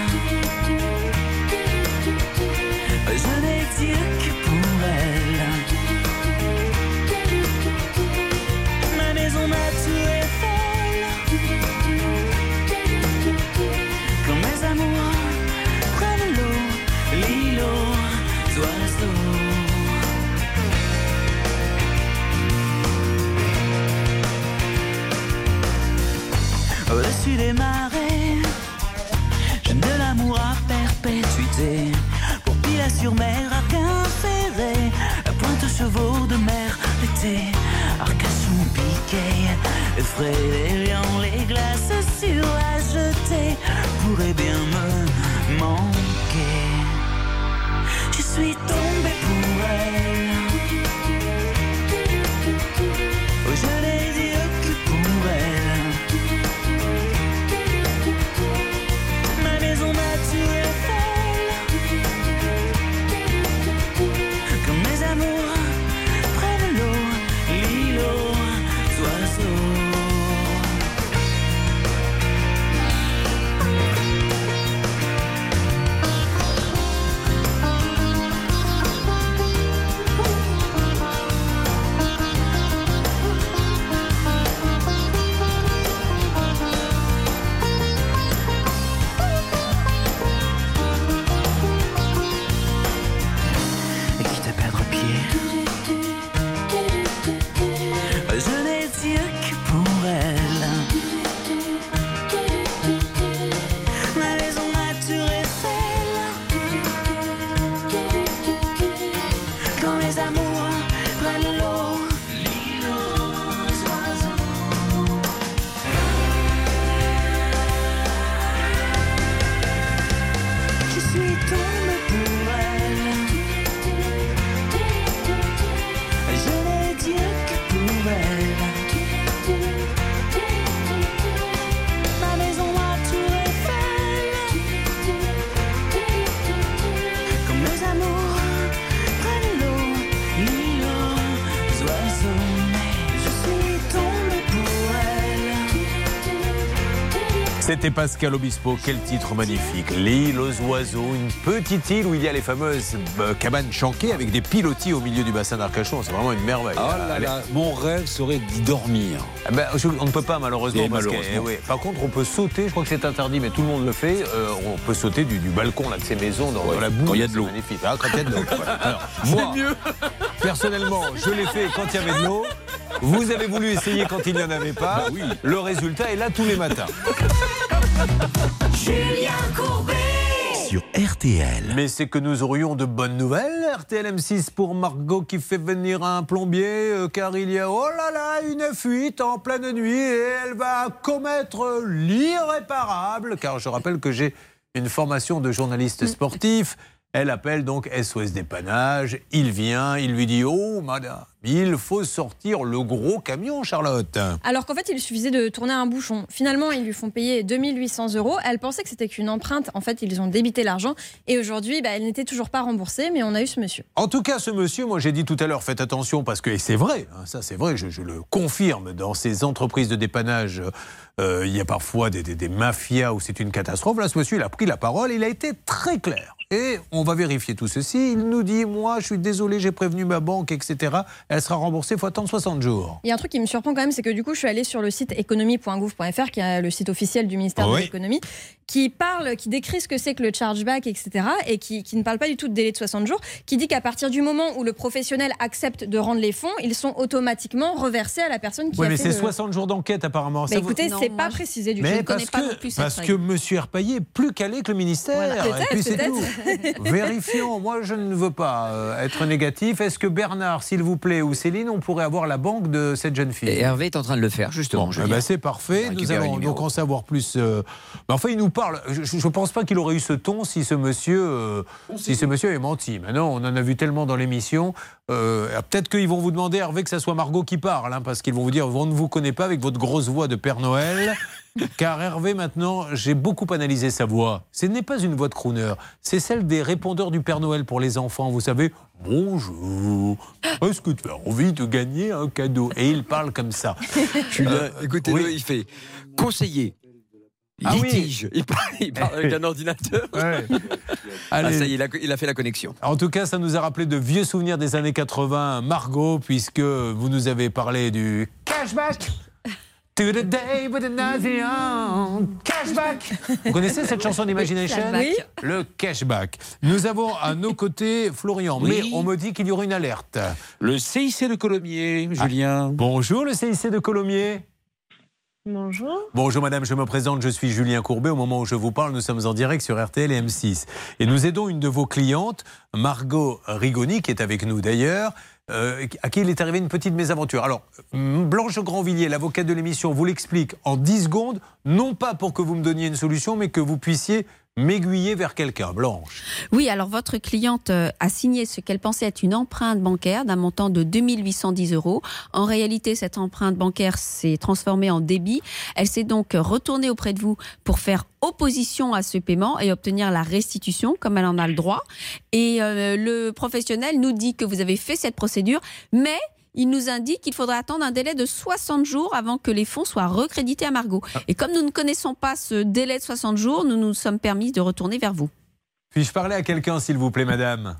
Pilat-sur-Mer, Arquin ferré, la pointe aux chevaux de mer, l'été, Arcachon piqué, effraie C'était Pascal Obispo, quel titre magnifique. L'île aux oiseaux, une petite île où il y a les fameuses euh, cabanes chanquées avec des pilotis au milieu du bassin d'Arcachon. C'est vraiment une merveille. Oh là Allez. là, mon rêve serait d'y dormir. Ah ben, je- on ne peut pas malheureusement. Et parce que, malheureusement. eh oui. Par contre, on peut sauter. Je crois que c'est interdit, mais tout le monde le fait. euh, on peut sauter du, du balcon là, de ces maisons dans, Ouais, dans la boue. quand il y a de l'eau. Magnifique. Ah, quand il y a de l'eau. Voilà. [LAUGHS] Alors, moi, personnellement, je l'ai fait quand il y avait de l'eau. Vous avez voulu essayer quand il n'y en avait pas. oui. Le résultat est là tous les matins. Julien Courbet. Sur RTL. Mais c'est que nous aurions de bonnes nouvelles. RTL M6 pour Margot qui fait venir un plombier euh, car il y a, oh là là, une fuite en pleine nuit et elle va commettre l'irréparable. Car je rappelle que j'ai une formation de journaliste sportif. Elle appelle donc SOS dépannage. Il vient, il lui dit Oh, madame, il faut sortir le gros camion, Charlotte. Alors qu'en fait, il suffisait de tourner un bouchon. Finalement, ils lui font payer 2800 euros. Elle pensait que c'était qu'une empreinte. En fait, ils ont débité l'argent. Et aujourd'hui, bah, elle n'était toujours pas remboursée, mais on a eu ce monsieur. En tout cas, ce monsieur, moi j'ai dit tout à l'heure, faites attention parce que, c'est vrai, hein, ça c'est vrai, je, je le confirme, dans ces entreprises de dépannage, euh, il y a parfois des, des- des mafias où c'est une catastrophe. Là, ce monsieur, il a pris la parole, il a été très clair. Et on va vérifier tout ceci. Il nous dit, moi, je suis désolé, j'ai prévenu ma banque, etc. Elle sera remboursée, il faut attendre 60 jours. Il y a un truc qui me surprend quand même, c'est que du coup, je suis allée sur le site économie.gouv.fr, qui est le site officiel du ministère de Oui. l'économie, qui parle, qui décrit ce que c'est que le chargeback, etc., et qui, qui ne parle pas du tout de délai de 60 jours, qui dit qu'à partir du moment où le professionnel accepte de rendre les fonds, ils sont automatiquement reversés à la personne qui Oui, a mais fait c'est le- 60 jours d'enquête apparemment. Bah, Ça vous- écoutez, Non, c'est pas je- précisé du tout. Mais ne connais parce pas que, non plus parce que. Monsieur Herpaillé est plus calé que le ministère. Voilà. Peut-être. [LAUGHS] Vérifions. Moi, je ne veux pas euh, être négatif. Est-ce que Bernard, s'il vous plaît, ou Céline, on pourrait avoir la banque de cette jeune fille? Et Hervé est en train de le faire, justement. Bon, eh ben, c'est parfait. Nous allons donc en savoir plus. euh, mais enfin, il nous parle. Je ne pense pas qu'il aurait eu ce ton si ce monsieur, euh, si ce monsieur avait menti. Maintenant, on en a vu tellement dans l'émission. Euh, Peut-être qu'ils vont vous demander, Hervé, que ça soit Margot qui parle, hein, parce qu'ils vont vous dire, on ne vous connaît pas avec votre grosse voix de Père Noël. [LAUGHS] Car Hervé, maintenant, j'ai beaucoup analysé sa voix. Ce n'est pas une voix de crooner, c'est celle des répondeurs du Père Noël pour les enfants. Vous savez, bonjour, est-ce que tu as envie de gagner un cadeau? Et il parle comme ça. [LAUGHS] Euh, écoutez-le, oui. il fait conseiller. Ah oui. Litige. Il, parle, il parle avec un ordinateur. Ouais. [LAUGHS] Ah, Allez. ça y est, il a, il a fait la connexion. En tout cas, ça nous a rappelé de vieux souvenirs des années 80, Margot, puisque vous nous avez parlé du cashback. To the day with the on. Cashback. Vous connaissez cette chanson d'Imagination Oui. Le cashback. Nous avons à nos côtés Florian, Oui. mais on me dit qu'il y aura une alerte. Le CIC de Colomiers, Julien. Bonjour le CIC de Colomiers. Bonjour. Bonjour madame, je me présente, je suis Julien Courbet. Au moment où je vous parle, nous sommes en direct sur RTL et M6. Et nous aidons une de vos clientes, Margot Rigoni, qui est avec nous d'ailleurs, euh, à qui il est arrivé une petite mésaventure. Alors, Blanche Grandvilliers, l'avocate de l'émission, vous l'explique en 10 secondes, non pas pour que vous me donniez une solution, mais que vous puissiez m'aiguiller vers quelqu'un. Blanche. Oui, alors votre cliente euh, a signé ce qu'elle pensait être une empreinte bancaire d'un montant de 2810 euros. En réalité, cette empreinte bancaire s'est transformée en débit. Elle s'est donc retournée auprès de vous pour faire opposition à ce paiement et obtenir la restitution comme elle en a le droit. Et euh, le professionnel nous dit que vous avez fait cette procédure, mais il nous indique qu'il faudra attendre un délai de 60 jours avant que les fonds soient recrédités à Margot. Et comme nous ne connaissons pas ce délai de 60 jours, nous nous sommes permis de retourner vers vous. Puis-je parler à quelqu'un, s'il vous plaît, madame?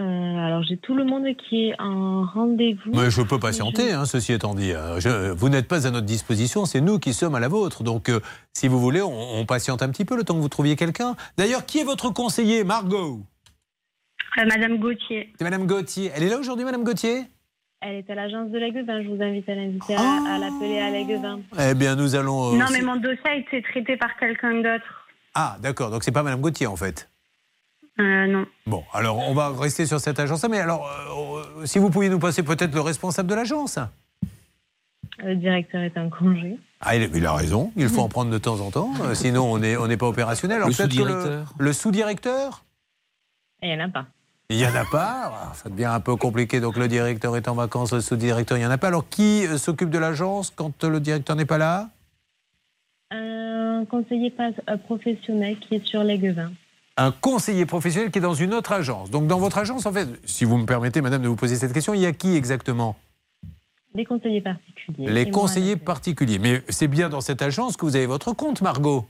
Euh, alors j'ai tout le monde qui est en rendez-vous. Mais je peux patienter, hein, ceci étant dit. Euh, je- vous n'êtes pas à notre disposition, c'est nous qui sommes à la vôtre. Donc, euh, si vous voulez, on, on patiente un petit peu le temps que vous trouviez quelqu'un. D'ailleurs, qui est votre conseiller, Margot? Euh, Madame Gauthier. C'est Madame Gauthier. Elle est là aujourd'hui, Madame Gauthier? Elle est à l'agence de l'Aiguevin. Je vous invite à l'inviter à, à l'appeler à l'Aiguevin. Eh bien, nous allons. euh, non, mais mon dossier a été traité par quelqu'un d'autre. Ah, d'accord. Donc, c'est pas Madame Gauthier, en fait. Euh, non. Bon, alors, on va rester sur cette agence-là. Mais alors, euh, euh, si vous pouviez nous passer peut-être le responsable de l'agence Le directeur est en congé. Ah, il, il a raison. Il faut en prendre de temps en temps. sinon, on n'est on n'est pas opérationnel. Alors, Le sous-directeur Le sous-directeur? Et il n'y en a pas. Il n'y en a pas. Ah, Ça devient un peu compliqué. Donc le directeur est en vacances, le sous-directeur, il n'y en a pas. Alors qui euh, s'occupe de l'agence quand le directeur n'est pas là? Un conseiller euh, professionnel qui est sur l'Aiguevin. Un conseiller professionnel qui est dans une autre agence. Donc dans votre agence, en fait, si vous me permettez, madame, de vous poser cette question, il y a qui exactement? Les conseillers particuliers. Les conseillers particuliers. Mais c'est bien dans cette agence que vous avez votre compte, Margot.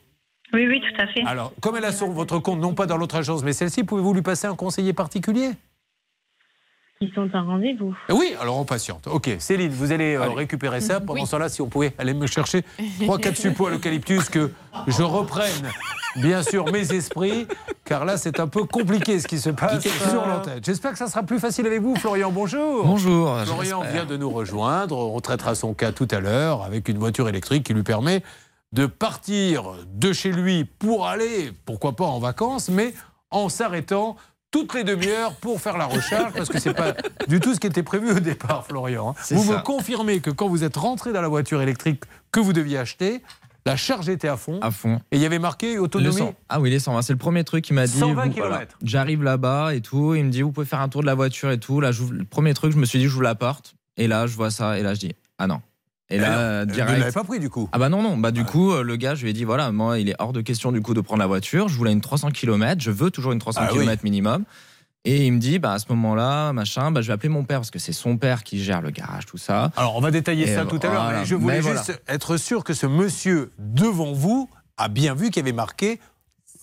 Oui, oui, tout à fait. Alors, comme elle a sur votre compte, non pas dans l'autre agence, mais celle-ci, pouvez-vous lui passer un conseiller particulier? Ils sont en rendez-vous. Oui, alors on patiente. Ok, Céline, vous allez euh, récupérer ça. [LAUGHS] Pendant Oui. ce temps-là, si on pouvait aller me chercher 3-4 suppos à l'eucalyptus, que je reprenne, bien sûr, mes esprits, car là, c'est un peu compliqué ce qui se passe sur l'antenne. J'espère que ça sera plus facile avec vous, Florian. Bonjour. Bonjour. Florian vient de nous rejoindre. On traitera son cas tout à l'heure avec une voiture électrique qui lui permet de partir de chez lui pour aller, pourquoi pas en vacances, mais en s'arrêtant toutes les demi-heures pour faire la recharge, parce que c'est pas du tout ce qui était prévu au départ, Florian. hein. Vous ça. me confirmez que quand vous êtes rentré dans la voiture électrique que vous deviez acheter, La charge était à fond. À fond. Et il y avait marqué autonomie. 100. Ah oui, les 120. C'est le premier truc qu'il m'a dit. 120 Vous- kilomètres. J'arrive là-bas et tout. Il me dit, vous pouvez faire un tour de la voiture et tout. Là, le premier truc, je me suis dit, j'ouvre la porte. Et là, je vois ça. Et là, je dis, ah non. Et là, euh, Vous direct. l'avez pas pris du coup. Ah bah non, non. Bah du coup, euh, le gars, je lui ai dit, voilà, moi, il est hors de question du coup de prendre la voiture. Je voulais une 300 km. Je veux toujours une 300 Ah oui. km minimum. Et il me dit, bah à ce moment-là, machin, bah je vais appeler mon père parce que c'est son père qui gère le garage, tout ça. Alors on va détailler Et ça tout à l'heure, voilà. mais je voulais Mais juste voilà. être sûr que ce monsieur devant vous a bien vu qu'il y avait marqué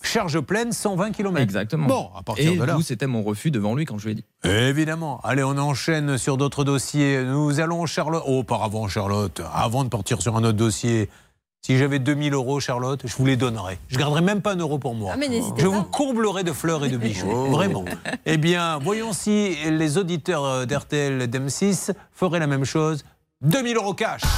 charge pleine 120 km. Exactement. Bon, à partir et de là. d'où c'était mon refus devant lui quand je lui ai dit. Évidemment. Allez, on enchaîne sur d'autres dossiers. Nous allons, Charlotte. Oh, auparavant, Charlotte, avant de partir sur un autre dossier, si j'avais 2000 euros, Charlotte, je vous les donnerais. Je garderai même pas un euro pour moi. Ah, mais n'hésitez je pas. vous comblerai de fleurs et de bijoux. Oh. Vraiment. Eh bien, voyons si les auditeurs euh, d'RTL d'M6 feraient la même chose. 2000 euros cash. [LAUGHS]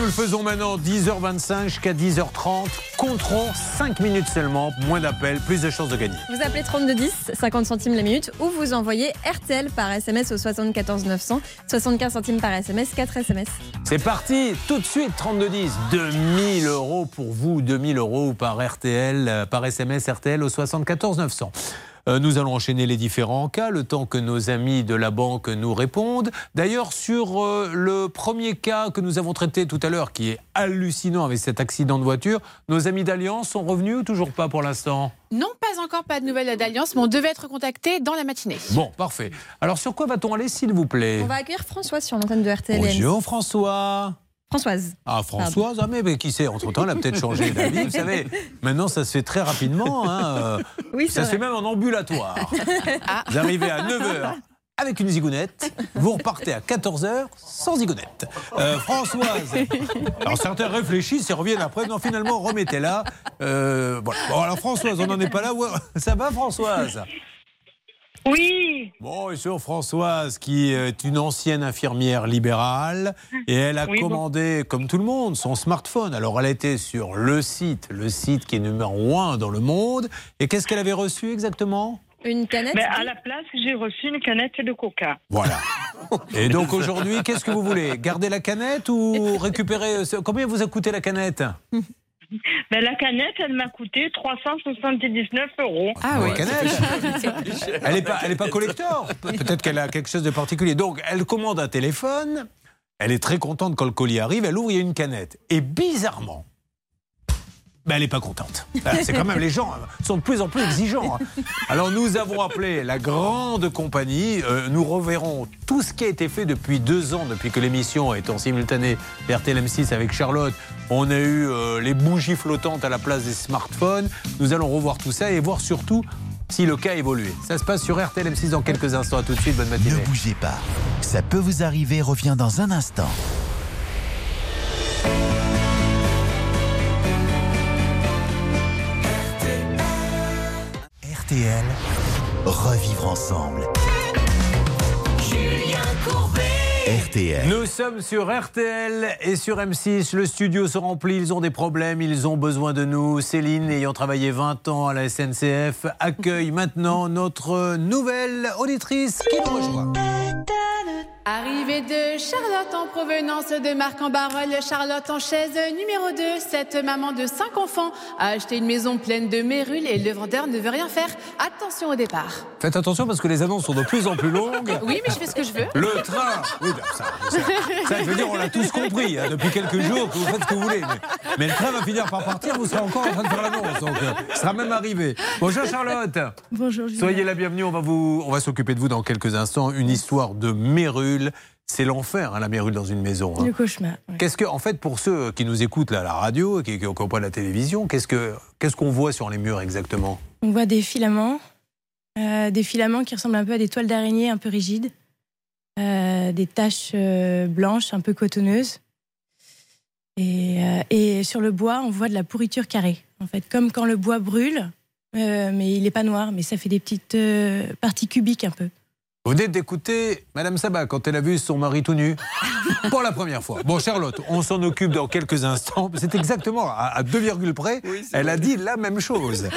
Nous le faisons maintenant 10h25 jusqu'à 10h30 Compterons 5 minutes seulement, moins d'appels, plus de chances de gagner. Vous appelez 3210, 50 centimes la minute, ou vous envoyez RTL par SMS au 74 900, 75 centimes par SMS, 4 SMS. C'est parti, tout de suite, 3210. 2000 euros pour vous, 2000 euros par RTL, euh, par SMS RTL au 74 900. Euh, Nous allons enchaîner les différents cas, le temps que nos amis de la banque nous répondent. D'ailleurs, sur euh, le premier cas que nous avons traité tout à l'heure, qui est hallucinant avec cet accident de voiture, nos amis d'Alliance sont revenus ou toujours pas pour l'instant? Non, pas encore, pas de nouvelles d'alliance, mais on devait être contacté dans la matinée. Bon, parfait. Alors, sur quoi va-t-on aller, s'il vous plaît? On va accueillir François sur l'antenne de RTL. Bonjour, François. Françoise. Ah, Françoise, ah, mais, mais qui sait Entre-temps, elle a peut-être changé [LAUGHS] d'avis. Vous savez, maintenant, ça se fait très rapidement. hein, euh, Oui, ça se fait même en ambulatoire. [LAUGHS] Vous arrivez à 9h avec une zigounette, vous repartez à 14h sans zigounette. Euh, Françoise, alors certains réfléchissent et reviennent après. Non, finalement, remettez-la. Euh, voilà. Bon, alors Françoise, on n'en est pas là. Ça va, Françoise? Oui. Bon, et sur Françoise, qui est une ancienne infirmière libérale, et elle a Oui, bon. commandé, comme tout le monde, son smartphone. Alors, elle était sur le site, le site qui est numéro un dans le monde. Et qu'est-ce qu'elle avait reçu exactement? Une canette Mais à la place, j'ai reçu une canette de coca. Voilà. [LAUGHS] Et donc aujourd'hui, qu'est-ce que vous voulez? Garder la canette ou [LAUGHS] récupérer euh, Combien vous a coûté la canette? [LAUGHS] Mais la canette, elle m'a coûté 379 euros. Ah oui. canette. [LAUGHS] Elle n'est pas, elle est pas collector. Pe- Peut-être qu'elle a quelque chose de particulier. Donc, elle commande un téléphone. Elle est très contente quand le colis arrive. Elle ouvre, il y a une canette. Et bizarrement, ben, elle n'est pas contente. Ah, C'est quand même les gens euh, sont de plus en plus exigeants. hein. Alors nous avons appelé la grande compagnie. Euh, nous reverrons tout ce qui a été fait depuis deux ans, depuis que l'émission est en simultané RTL M6 avec Charlotte. On a eu euh, les bougies flottantes à la place des smartphones. Nous allons revoir tout ça et voir surtout si le cas a évolué. Ça se passe sur RTL M6 dans quelques instants. À tout de suite, bonne matinée. Ne bougez pas. Ça peut vous arriver, revient dans un instant. RTL, revivre ensemble. Julien Courbet. RTL. Nous sommes sur RTL et sur M6. Le studio se remplit, ils ont des problèmes, ils ont besoin de nous. Céline, ayant travaillé 20 ans à la SNCF, accueille maintenant notre nouvelle auditrice qui nous rejoint. Arrivée de Charlotte en provenance de Marc-en-Barœul, Charlotte en chaise numéro 2. Cette maman de 5 enfants a acheté une maison pleine de mérules et le vendeur ne veut rien faire. Attention au départ. Faites attention parce que les annonces sont de plus en plus longues. Oui, mais je fais ce que je veux. Le train Oui, ça, ça, ça, je veux dire, on l'a tous compris hein, depuis quelques jours que vous faites ce que vous voulez. Mais, mais le train va finir par partir, vous serez encore en train de faire l'annonce. Donc, euh, ce sera même arrivé. Bonjour Charlotte. Bonjour Soyez la bienvenue, on va, vous, on va s'occuper de vous dans quelques instants. Une histoire de mérule. C'est l'enfer, hein, la mérule dans une maison. hein. Le cauchemar. Qu'est-ce que, en fait, pour ceux qui nous écoutent là, à la radio, qui n'ont pas la télévision, qu'est-ce que, qu'est-ce qu'on voit sur les murs exactement? On voit des filaments, euh, des filaments qui ressemblent un peu à des toiles d'araignée un peu rigides, euh, des taches euh, blanches un peu cotonneuses. Et, euh, et sur le bois, on voit de la pourriture carrée. En fait, comme quand le bois brûle, euh, mais il n'est pas noir, mais ça fait des petites euh, parties cubiques un peu. Vous venez d'écouter Madame Sabat quand elle a vu son mari tout nu [LAUGHS] pour la première fois. Bon, Charlotte, on s'en occupe dans quelques instants. C'est exactement à, à deux virgules près. elle a dit la même chose.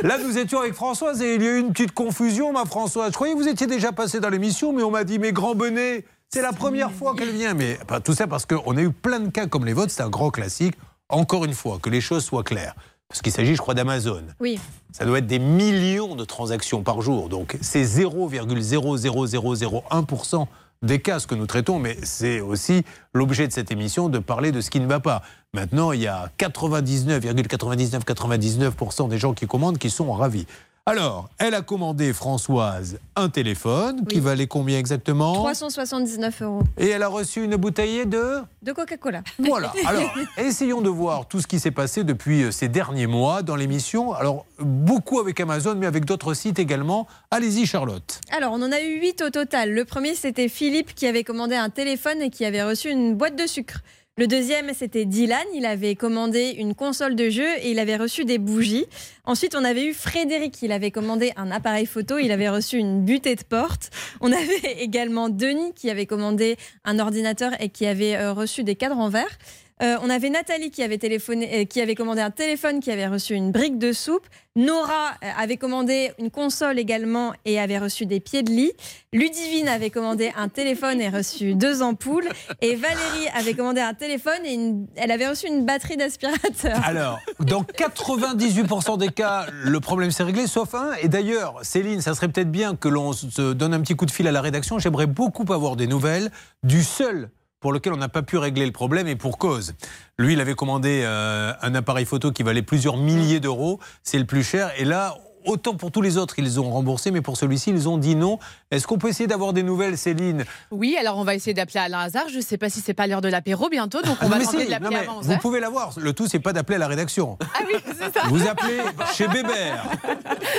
Là, nous étions avec Françoise et il y a eu une petite confusion, ma Françoise. Je croyais que vous étiez déjà passée dans l'émission, mais on m'a dit, mais grand bonnet, C'est la première fois qu'elle vient. Mais enfin, tout ça parce qu'on a eu plein de cas comme les vôtres. C'est un grand classique. Encore une fois, que les choses soient claires. Parce qu'il s'agit, je crois, d'Amazon. Oui. Ça doit être des millions de transactions par jour. Donc c'est 0,00001% des cas ce que nous traitons, mais c'est aussi l'objet de cette émission de parler de ce qui ne va pas. Maintenant, il y a 99,9999% des gens qui commandent qui sont ravis. Alors, elle a commandé Françoise un téléphone qui valait combien exactement 379 euros Et elle a reçu une bouteille de de Coca-Cola. voilà. [LAUGHS] Alors, essayons de voir tout ce qui s'est passé depuis euh, ces derniers mois dans l'émission. Alors, beaucoup avec Amazon, mais avec d'autres sites également. Allez-y, Charlotte. Alors, on en a eu 8 au total. Le premier, c'était Philippe qui avait commandé un téléphone et qui avait reçu une boîte de sucre. Le deuxième, c'était Dylan. Il avait commandé une console de jeu et il avait reçu des bougies. Ensuite, on avait eu Frédéric. Il avait commandé un appareil photo. Il avait reçu une butée de porte. On avait [LAUGHS] également Denis qui avait commandé un ordinateur et qui avait euh, reçu des cadres en verre. Euh, on avait Nathalie qui avait, téléphoné, euh, qui avait commandé un téléphone, qui avait reçu une brique de soupe. Nora euh, avait commandé une console également et avait reçu des pieds de lit. Ludivine avait commandé un téléphone et reçu deux ampoules. Et Valérie avait commandé un téléphone et elle avait reçu une batterie d'aspirateur. Alors, dans 98% des cas, le problème s'est réglé, sauf un. Et d'ailleurs, Céline, ça serait peut-être bien que l'on se donne un petit coup de fil à la rédaction. J'aimerais beaucoup avoir des nouvelles du seul pour lequel on n'a pas pu régler le problème et pour cause. Lui, il avait commandé euh, un appareil photo qui valait plusieurs milliers d'euros. C'est le plus cher. Et là, autant pour tous les autres, ils ont remboursé, mais pour celui-ci, ils ont dit non. Est-ce qu'on peut essayer d'avoir des nouvelles, Céline? Oui, alors on va essayer d'appeler Alain Hazard. Je ne sais pas si c'est pas l'heure de l'apéro bientôt, donc on Ah, va si, de l'appeler avant 11 Vous pouvez l'avoir. Le tout, c'est pas d'appeler à la rédaction. Ah oui, c'est ça. Vous appelez chez Bébert.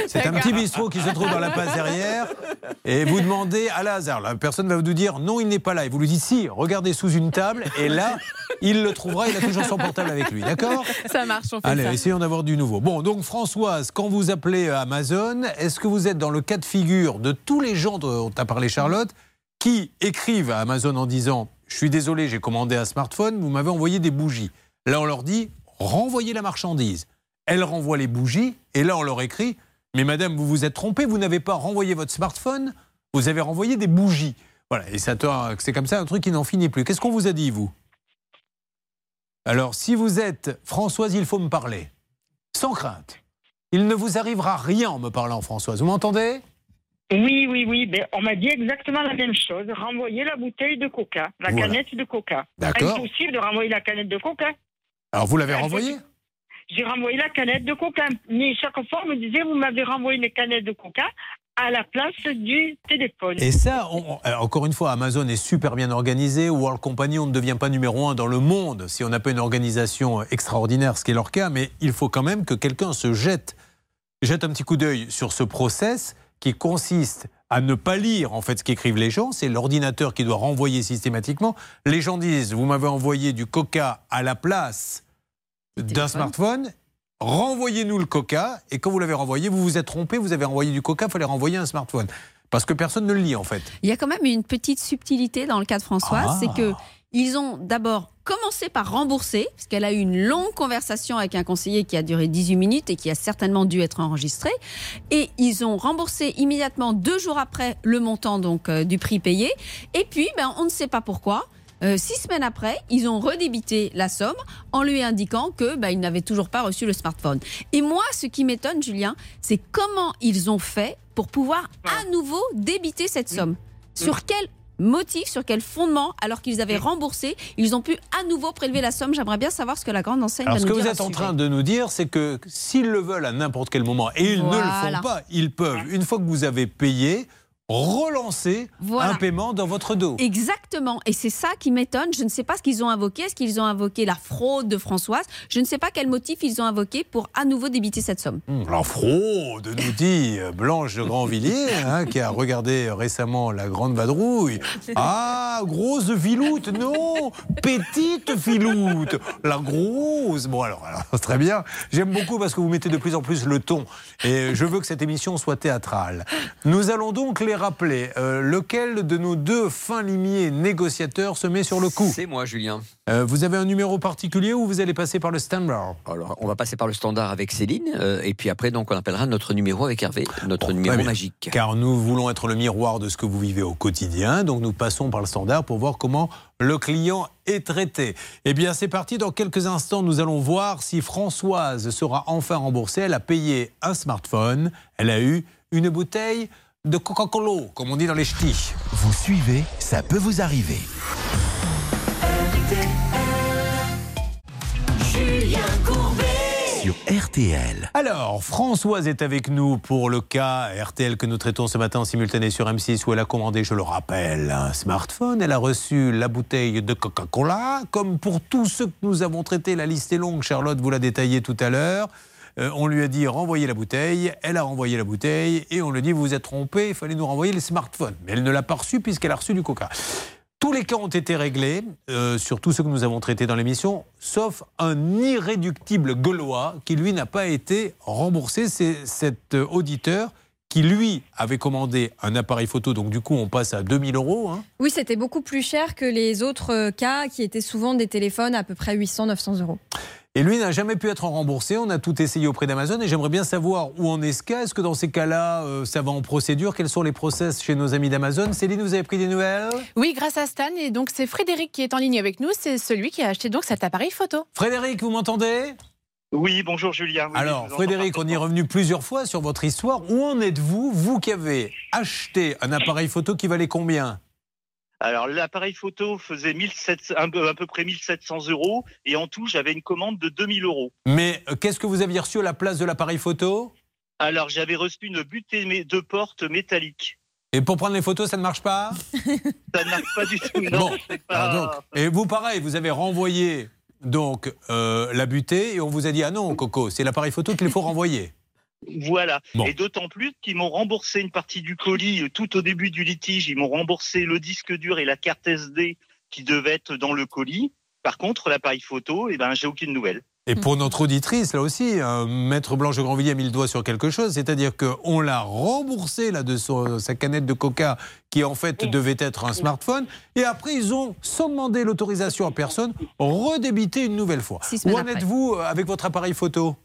C'est un petit bistrot qui se trouve dans la passe derrière. Et vous demandez à la hasard. La personne va vous dire non, il n'est pas là. Et vous lui dites si, regardez sous une table. Et là, il le trouvera. Il a toujours son portable avec lui. D'accord? Ça marche, on fait Allez, ça. essayons d'avoir du nouveau. Bon, donc Françoise, quand vous appelez Amazon, est-ce que vous êtes dans le cas de figure de tous les gens dont a parlé Charlotte qui écrivent à Amazon en disant Je suis désolé, j'ai commandé un smartphone, vous m'avez envoyé des bougies. Là, on leur dit Renvoyez la marchandise. Elle renvoie les bougies et là, on leur écrit Mais madame, vous vous êtes trompée, vous n'avez pas renvoyé votre smartphone, vous avez renvoyé des bougies. Voilà, et c'est comme ça un truc qui n'en finit plus. Qu'est-ce qu'on vous a dit, vous? Alors, si vous êtes Françoise, il faut me parler. Sans crainte. Il ne vous arrivera rien en me parlant, Françoise. Vous m'entendez? Oui, oui, oui. Ben, on m'a dit exactement la même chose. Renvoyer la bouteille de coca, la Voilà. canette de coca. D'accord. Impossible de renvoyer la canette de coca. Alors, vous l'avez renvoyé J'ai renvoyé la canette de coca. Mais chaque fois, on me disait, vous m'avez renvoyé une canette de coca à la place du téléphone. Et ça, on- encore une fois, Amazon est super bien organisé. World Company, on ne devient pas numéro un dans le monde si on n'a pas une organisation extraordinaire, ce qui est leur cas. Mais il faut quand même que quelqu'un se jette, jette un petit coup d'œil sur ce process qui consiste à ne pas lire en fait ce qu'écrivent les gens. C'est l'ordinateur qui doit renvoyer systématiquement. Les gens disent vous m'avez envoyé du Coca à la place d'un smartphone. Renvoyez-nous le Coca. Et quand vous l'avez renvoyé, vous vous êtes trompé. Vous avez envoyé du Coca. Il fallait renvoyer un smartphone parce que personne ne le lit en fait. Il y a quand même une petite subtilité dans le cas de Françoise, Ah. c'est que ils ont d'abord commencé par rembourser, parce qu'elle a eu une longue conversation avec un conseiller qui a duré 18 minutes et qui a certainement dû être enregistré. Et ils ont remboursé immédiatement deux jours après le montant donc euh, du prix payé. Et puis, ben, on ne sait pas pourquoi. euh, six semaines après, ils ont redébité la somme en lui indiquant que ben, il n'avait toujours pas reçu le smartphone. Et moi, ce qui m'étonne, Julien, c'est comment ils ont fait pour pouvoir à nouveau débiter cette somme. Sur quel motif, sur quel fondement, alors qu'ils avaient remboursé, ils ont pu à nouveau prélever la somme. J'aimerais bien savoir ce que la grande enseigne Alors, va ce nous que vous êtes ce en train de nous dire, c'est que s'ils le veulent à n'importe quel moment, et ils ne le font pas, ils peuvent, une fois que vous avez payé, relancer Voilà. un paiement dans votre dos. Exactement. Et c'est ça qui m'étonne. Je ne sais pas ce qu'ils ont invoqué. Est-ce qu'ils ont invoqué la fraude de Françoise? Je ne sais pas quel motif ils ont invoqué pour à nouveau débiter cette somme. Hum, Alors, fraude, nous dit Blanche de Grandvilliers, hein, qui a regardé récemment La Grande Vadrouille. Ah, grosse filoute, non, petite filoute, la grosse. Bon, alors, alors, [LAUGHS] très bien. J'aime beaucoup parce que vous mettez de plus en plus le ton. Et je veux que cette émission soit théâtrale. Nous allons donc les rappeler, euh, lequel de nos deux fins limiers négociateurs se met sur le coup C'est moi, Julien. Euh, vous avez un numéro particulier ou vous allez passer par le standard Alors, on va passer par le standard avec Céline, euh, et puis après, donc, on appellera notre numéro avec Hervé, notre numéro magique. Car nous voulons être le miroir de ce que vous vivez au quotidien. Donc nous passons par le standard pour voir comment le client est traité. Eh bien, c'est parti. Dans quelques instants, nous allons voir si Françoise sera enfin remboursée. Elle a payé un smartphone. Elle a eu une bouteille de Coca-Cola, comme on dit dans les ch'tis. Vous suivez, ça peut vous arriver. Julien Courbet. Sur RTL. Alors, Françoise est avec nous pour le cas RTL que nous traitons ce matin en simultané sur M6 où elle a commandé, je le rappelle, un smartphone. Elle a reçu la bouteille de Coca-Cola. Comme pour tous ceux que nous avons traités, la liste est longue. Charlotte vous l'a détaillé tout à l'heure. Euh, on lui a dit renvoyez la bouteille. Elle a renvoyé la bouteille et on lui dit vous vous êtes trompé, il fallait nous renvoyer les smartphones. Mais elle ne l'a pas reçu puisqu'elle a reçu du Coca. Tous les cas ont été réglés, euh, sur tous ceux que nous avons traités dans l'émission, sauf un irréductible gaulois qui, lui, n'a pas été remboursé. C'est cet euh, auditeur qui, lui, avait commandé un appareil photo. Donc, du coup, on passe à 2000 euros. hein. Oui, c'était beaucoup plus cher que les autres cas qui étaient souvent des téléphones à peu près 800-900 euros. Et lui n'a jamais pu être remboursé. On a tout essayé auprès d'Amazon et j'aimerais bien savoir où en est ce cas. Est-ce que dans ces cas-là, euh, ça va en procédure? Quels sont les process chez nos amis d'Amazon? Céline, vous avez pris des nouvelles? Oui, grâce à Stan. Et donc, c'est Frédéric qui est en ligne avec nous. C'est celui qui a acheté donc cet appareil photo. Frédéric, vous m'entendez? Oui, bonjour Julien. Oui, Alors, Frédéric, on y est revenu plusieurs fois sur votre histoire. Où en êtes-vous, vous qui avez acheté un appareil photo qui valait combien? Alors, l'appareil photo faisait 1700 un peu- à peu près 1700 euros et en tout, j'avais une commande de 2000 euros. Mais euh, qu'est-ce que vous aviez reçu à la place de l'appareil photo? Alors, j'avais reçu une butée de porte métallique. Et pour prendre les photos, ça ne marche pas? [LAUGHS] Ça ne marche pas du tout. Non, Bon, pas- donc, et vous, pareil, vous avez renvoyé donc euh, la butée et on vous a dit ah non, Coco, c'est l'appareil photo qu'il faut renvoyer. Voilà. Bon. Et d'autant plus qu'ils m'ont remboursé une partie du colis euh, tout au début du litige. Ils m'ont remboursé le disque dur et la carte SD qui devaient être dans le colis. Par contre, l'appareil photo, eh ben, j'ai aucune nouvelle. Et pour notre auditrice, là aussi, euh, Maître Blanche Grandvilliers a mis le doigt sur quelque chose, c'est-à-dire qu'on l'a remboursé là, de son- sa canette de coca qui en fait devait être un smartphone, et après ils ont, sans demander l'autorisation à personne, redébité une nouvelle fois. Où en êtes-vous euh, avec votre appareil photo?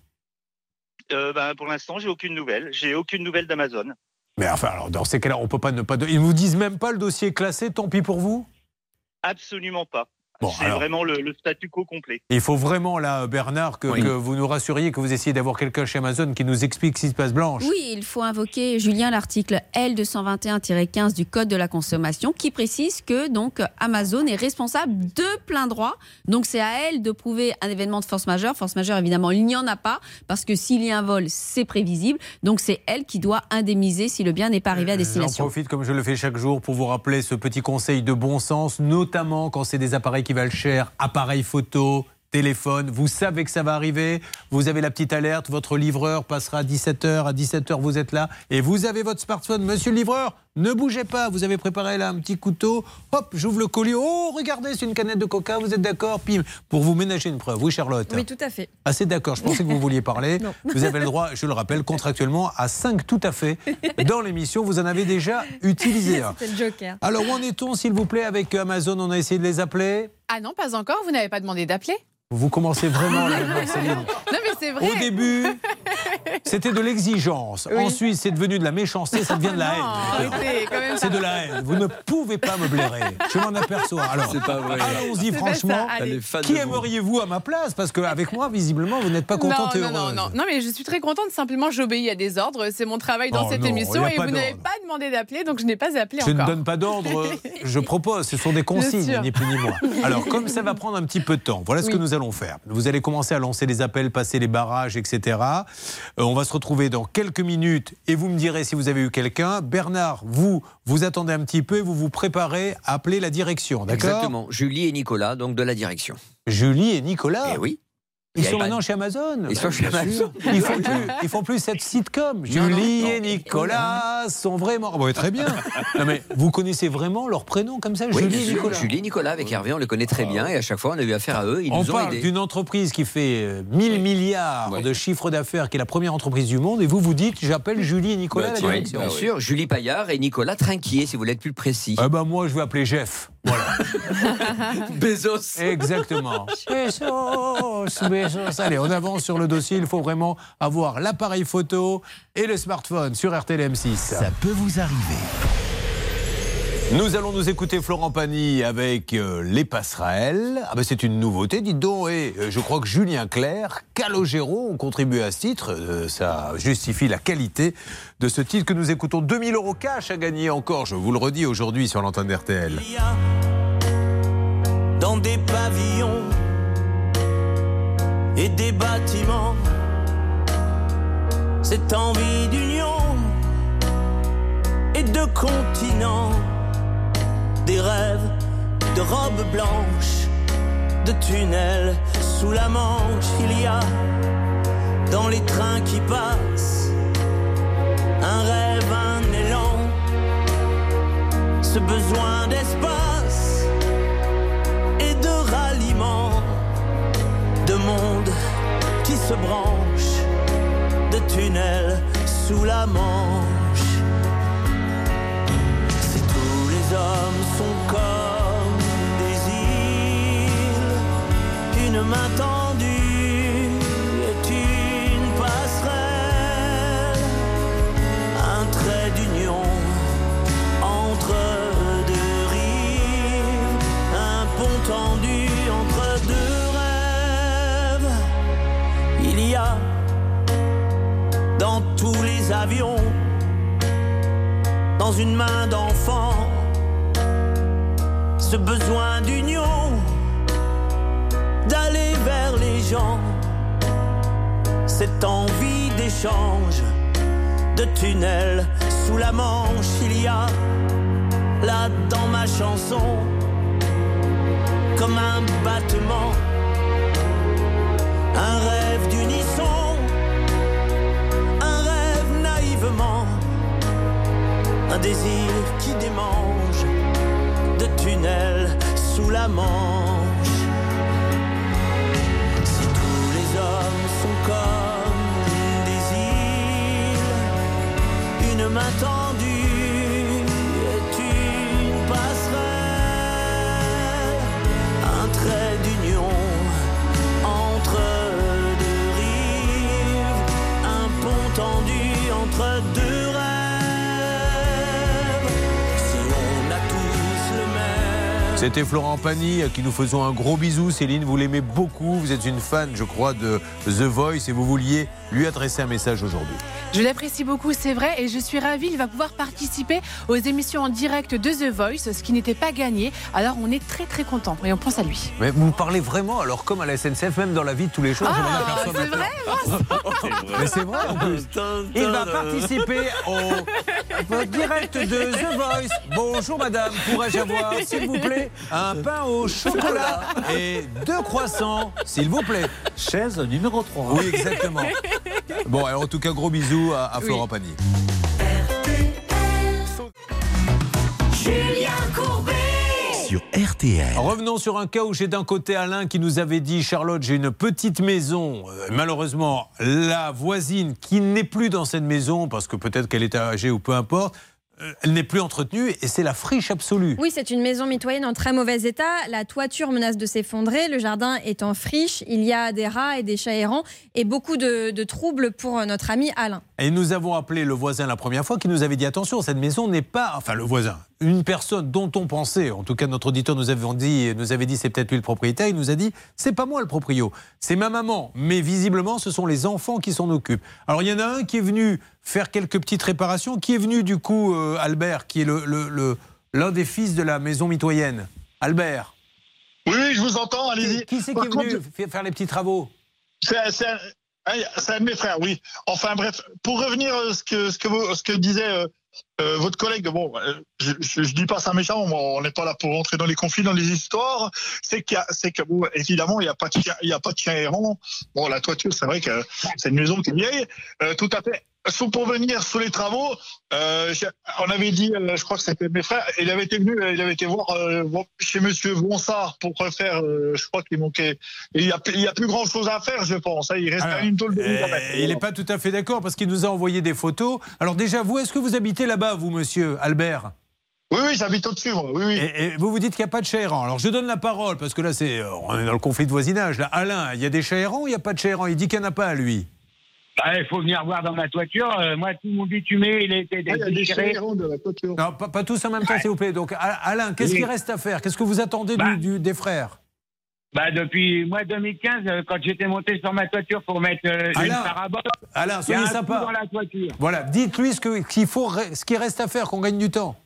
Euh, ben, pour l'instant, j'ai aucune nouvelle. J'ai aucune nouvelle d'Amazon. Mais enfin, alors dans ces cas-là, on peut pas ne pas. de- Ils vous disent même pas le dossier est classé, tant pis pour vous? Absolument pas. Bon, c'est alors. vraiment le, le statu quo complet. Il faut vraiment, là, Bernard, que, que vous nous rassuriez, que vous essayez d'avoir quelqu'un chez Amazon qui nous explique ce qui se passe blanche. Oui, il faut invoquer, Julien, l'article L221-15 du Code de la consommation qui précise que donc Amazon est responsable de plein droit. Donc c'est à elle de prouver un événement de force majeure. Force majeure, évidemment, il n'y en a pas parce que s'il y a un vol, c'est prévisible. Donc c'est elle qui doit indemniser si le bien n'est pas arrivé à J'en destination. profite, comme je le fais chaque jour, pour vous rappeler ce petit conseil de bon sens, notamment quand c'est des appareils qui valent cher, appareils photo, téléphone. Vous savez que ça va arriver. Vous avez la petite alerte. Votre livreur passera à 17h. À 17h, vous êtes là. Et vous avez votre smartphone. Monsieur le livreur, ne bougez pas. Vous avez préparé là un petit couteau. Hop, j'ouvre le colis. Oh, regardez, c'est une canette de coca. Vous êtes d'accord Pim. Pour vous ménager une preuve. Oui, Charlotte Oui, tout à fait. Ah, c'est d'accord. Je pensais que vous vouliez parler. [LAUGHS] Non. Vous avez le droit, je le rappelle, contractuellement à 5 tout à fait. [LAUGHS] Dans l'émission, vous en avez déjà utilisé un. Le joker. Alors, où en est-on, s'il vous plaît, avec Amazon? On a essayé de les appeler. Ah non, pas encore. Vous n'avez pas demandé d'appeler Vous commencez vraiment là, Marceline. [LAUGHS] Non, mais c'est vrai. Au début, c'était de l'exigence. Oui. Ensuite, c'est devenu de la méchanceté, ça devient de la haine. quand même C'est de la haine. Vous ne pouvez pas me blairer. Je m'en aperçois. Alors, allons-y franchement. ça, Qui aimeriez-vous à ma place? Parce qu'avec moi, visiblement, vous n'êtes pas contente et non, non, heureuse. non, non, mais je suis très contente. Simplement, j'obéis à des ordres. C'est mon travail dans Oh cette non, émission et vous n'avez pas demandé d'appeler, donc je n'ai pas appelé Je encore. ne donne pas d'ordre, [LAUGHS] je propose. Ce sont des consignes, ni plus ni moins. Alors, comme ça va prendre un petit peu de temps, voilà ce que nous allons faire. Vous allez commencer à lancer les appels, passer les barrages, etc. Euh, on va se retrouver dans quelques minutes et vous me direz si vous avez eu quelqu'un. Bernard, vous, vous attendez un petit peu et vous vous préparez à appeler la direction, d'accord? Exactement. Julie et Nicolas, donc de la direction. Julie et Nicolas? Eh oui. Ils sont maintenant chez Amazon. Ils sont chez Bien Amazon. Ils font plus, ils font plus cette sitcom. Julie et Nicolas sont vraiment. Oh, bah, très bien. [LAUGHS] Non, mais vous connaissez vraiment leur prénom comme ça, Julie et. Nicolas. Julie et Nicolas avec Hervé, on les connaît très bien et à chaque fois on a eu affaire à eux. Ils On nous ont parle d'une entreprise qui fait euh, 1000 milliards de chiffre d'affaires, qui est la première entreprise du monde, et vous vous dites j'appelle Julie et Nicolas bien sûr, Julie Paillard et Nicolas Trinquier, si vous voulez être plus précis. Ah bah moi je vais appeler Jeff. Voilà. [LAUGHS] Bezos. Exactement. Bezos, Bezos. Allez, on avance sur le dossier. Il faut vraiment avoir l'appareil photo et le smartphone sur RTL M6. Ça peut vous arriver. Nous allons nous écouter Florent Pagny avec euh, les passerelles. Ah ben c'est une nouveauté, dites donc. Et euh, je crois que Julien Clerc, Calogero ont contribué à ce titre. Euh, ça justifie la qualité de ce titre que nous écoutons. 2000 euros cash à gagner encore, je vous le redis aujourd'hui sur l'antenne d'RTL. dans des pavillons et des bâtiments. Cette envie d'union et de continent, des rêves de robes blanches, de tunnels sous la manche. Il y a dans les trains qui passent un rêve, un élan, ce besoin d'espace et de ralliement, de monde qui se branche, de tunnels sous la manche. Hommes sont comme des îles, une main tendue est une passerelle, un trait d'union entre deux rives, un pont tendu entre deux rêves. Il y a dans tous les avions, dans une main d'enfant, ce besoin d'union, d'aller vers les gens, cette envie d'échange, de tunnel sous la manche, il y a là dans ma chanson, comme un battement, un rêve d'unisson, un rêve naïvement, un désir qui démange, de tunnel sous la manche. Si tous les hommes sont comme des îles, une main tendue C'était Florent Pagny à qui nous faisons un gros bisou. Céline, vous l'aimez beaucoup. Vous êtes une fan, je crois, de The Voice et vous vouliez lui adresser un message aujourd'hui. Je l'apprécie beaucoup, c'est vrai, et je suis ravie. Il va pouvoir participer aux émissions en direct de The Voice, ce qui n'était pas gagné. Alors on est très très content et on pense à lui. Mais vous parlez vraiment, alors comme à la SNCF, même dans la vie de tous les jours, Ah, aperçois c'est maintenant. vrai [LAUGHS] Mais c'est vrai en plus. Il va participer au [LAUGHS] direct de The Voice. Bonjour madame, pourrais-je avoir, s'il vous plaît, un pain au [LAUGHS] chocolat et deux croissants, s'il vous plaît. Chaise numéro 3. Oui, exactement. Bon, alors en tout cas, gros bisous à, à Florent Pagny. Julien Courbet Sur RTL. Revenons sur un cas où j'ai d'un côté Alain qui nous avait dit Charlotte, j'ai une petite maison. Euh, malheureusement, la voisine qui n'est plus dans cette maison parce que peut-être qu'elle est âgée ou peu importe, euh, elle n'est plus entretenue et c'est la friche absolue. Oui, c'est une maison mitoyenne en très mauvais état. La toiture menace de s'effondrer. Le jardin est en friche. Il y a des rats et des chats errants et beaucoup de, de troubles pour notre ami Alain. Et nous avons appelé le voisin la première fois qui nous avait dit attention, cette maison n'est pas. Enfin, le voisin, une personne dont on pensait, en tout cas notre auditeur nous avait dit, nous avait dit c'est peut-être lui le propriétaire, il nous a dit c'est pas moi le proprio, c'est ma maman. Mais visiblement, ce sont les enfants qui s'en occupent. Alors il y en a un qui est venu faire quelques petites réparations, qui est venu du coup, euh, Albert, qui est l'un le, le, l'un des fils de la maison mitoyenne. Albert. Oui, je vous entends, allez-y. Qui c'est qui est venu contre, faire les petits travaux? C'est ah, c'est un de mes frères, oui. Enfin bref, pour revenir à ce que, ce que, disait euh, euh, votre collègue, bon, euh, je, je, je dis pas ça méchant, on n'est pas là pour rentrer dans les conflits, dans les histoires. C'est qu'il c'est que bon, évidemment, il n'y a pas de chien, il a pas de chien errant. Bon, la toiture, c'est vrai que c'est une maison qui est vieille, tout à fait. Pour venir sur les travaux, euh, on avait dit, euh, je crois que c'était mes frères, il avait été venu, euh, il avait été voir euh, chez Monsieur Vonsard pour refaire, euh, je crois qu'il manquait, il y a, plus grand chose à faire, je pense. hein. il reste Alors, une tôle de riz à mettre. il n'est pas tout à fait d'accord parce qu'il nous a envoyé des photos. Alors déjà, vous, est-ce que vous habitez là-bas, vous, monsieur Albert? Oui, oui, j'habite au-dessus, moi. Oui, oui. Et, et vous vous dites qu'il n'y a pas de chat errant. Alors je donne la parole parce que là, c'est, on est dans le conflit de voisinage. Là, Alain, il y a des chats errants ou il n'y a pas de chats errants Il dit qu'il n'y en a pas, lui. Bah, il faut venir voir dans ma toiture. Euh, moi, tout mon bitumé, il a été Ah, a des déchiré. chats errants de la toiture. Non, pas, pas tous en même temps, s'il vous plaît. Donc, Alain, qu'est-ce Oui. qu'il reste à faire? Qu'est-ce que vous attendez Bah. du- des frères? Bah, depuis moi 2015, euh, quand j'étais monté sur ma toiture pour mettre euh, une parabole, Alain, soyez sympa. trou dans la toiture. Voilà, dites-lui ce qu'il faut, ce qui reste à faire, qu'on gagne du temps.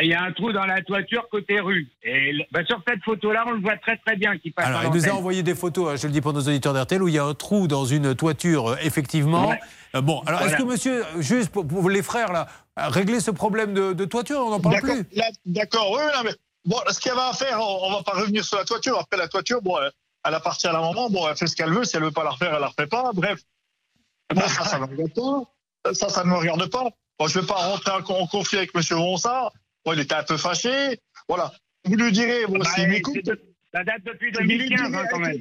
Il y a un trou dans la toiture côté rue. Et bah, sur cette photo-là, on le voit très très bien qui passe. Alors, il nous a envoyé des photos, hein, je le dis pour nos auditeurs d'RTL, où il y a un trou dans une toiture, euh, effectivement. Ouais. Euh, bon, alors est-ce que monsieur, euh, juste pour, pour les frères, là, régler ce problème de, de toiture, on n'en parle D'accord, plus? D'accord, oui, non, mais bon, ce qu'il y avait à faire, on, on va pas revenir sur la toiture. Après la toiture, bon, elle, appartient à la maman. Bon, elle fait ce qu'elle veut. Si elle veut pas la refaire, elle la refait pas. Bref, bon, ça, ça ne me regarde pas. Ça, ça ne me regarde pas. Bon, je vais pas rentrer en, en conflit avec Monsieur Ronsard. Bon, il était un peu fâché. Voilà. Vous lui direz, bon, Bah, s'il m'écoute. c'est- Ça date depuis Vous lui 2015 direz, hein, quand même.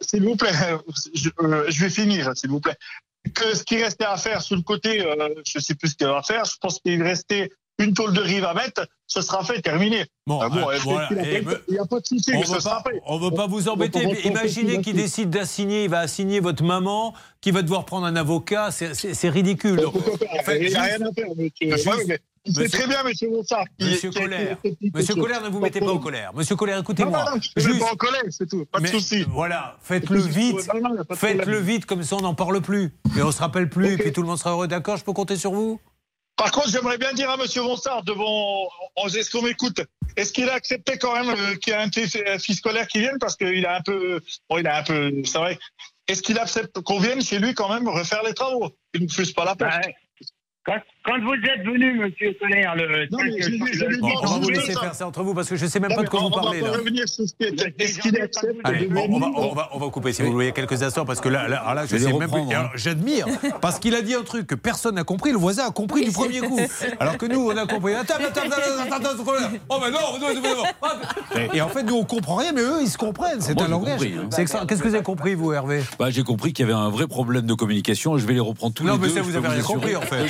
S'il vous plaît, [LAUGHS] je, euh, je vais finir, s'il vous plaît. Que ce qui restait à faire sur le côté, euh, je sais plus ce qu'il va faire. Je pense qu'il restait une tôle de rive à mettre. Ce sera fait, terminé. Bon, Ah bon, euh, voilà. il Et n'y a, pas de souci, On mais veut pas, fait. on veut pas vous embêter. On- on- mais Imaginez qu'il décide d'assigner, il va assigner votre maman, qui va devoir prendre un avocat. C'est- C'est c'est ridicule. Donc, en fait, Il n'y a juste- rien à faire, monsieur. C'est Monsieur- très bien, monsieur Monsard. Monsieur Colère, Monsieur Colère, ne vous mettez pas en colère. Monsieur Colère, écoutez-moi. Non, non, non, je ne suis pas en colère, c'est tout. Pas de souci. Voilà, faites-le vite. Faites-le vite, comme ça on n'en parle plus. Et on se rappelle plus, et puis tout le monde sera heureux. D'accord Je peux compter sur vous? Par contre, j'aimerais bien dire à Monsieur Vonsard, devant, est-ce qu'on m'écoute Est-ce qu'il a accepté quand même euh, qu'il y ait un fils scolaires qui vienne? Parce qu'il a un peu, bon, il a un peu, c'est vrai. Est-ce qu'il accepte qu'on vienne chez lui quand même refaire les travaux? Qu'il ne fuse pas la porte. Bah, Quand, vous êtes venu, monsieur Solaire, le. Non, mais je je Bon, on va vous laisser faire ça entre vous parce que je sais même Non, pas de mais quoi on- vous on va parlez pas là. revenir sur ce qui est- Est-ce qu'il accepte Allez, de bon, on, va, on, va, on va couper si vous voulez quelques instants parce que là, là, là je sais même plus. hein. J'admire parce qu'il a dit un truc que personne n'a compris, le voisin a compris du premier coup. [LAUGHS] Alors que nous on a compris. Attends, attends, attends, attends, attends, attends, Oh ben non, non, non, non, non. Et en fait nous on comprend rien, mais eux ils se comprennent. C'est un langage. hein. Qu'est-ce que vous avez compris vous Hervé? Bah, j'ai compris qu'il y avait un vrai problème de communication. Je vais les reprendre tous Non, les mais deux. ça, je vous peux avez rien compris, en fait.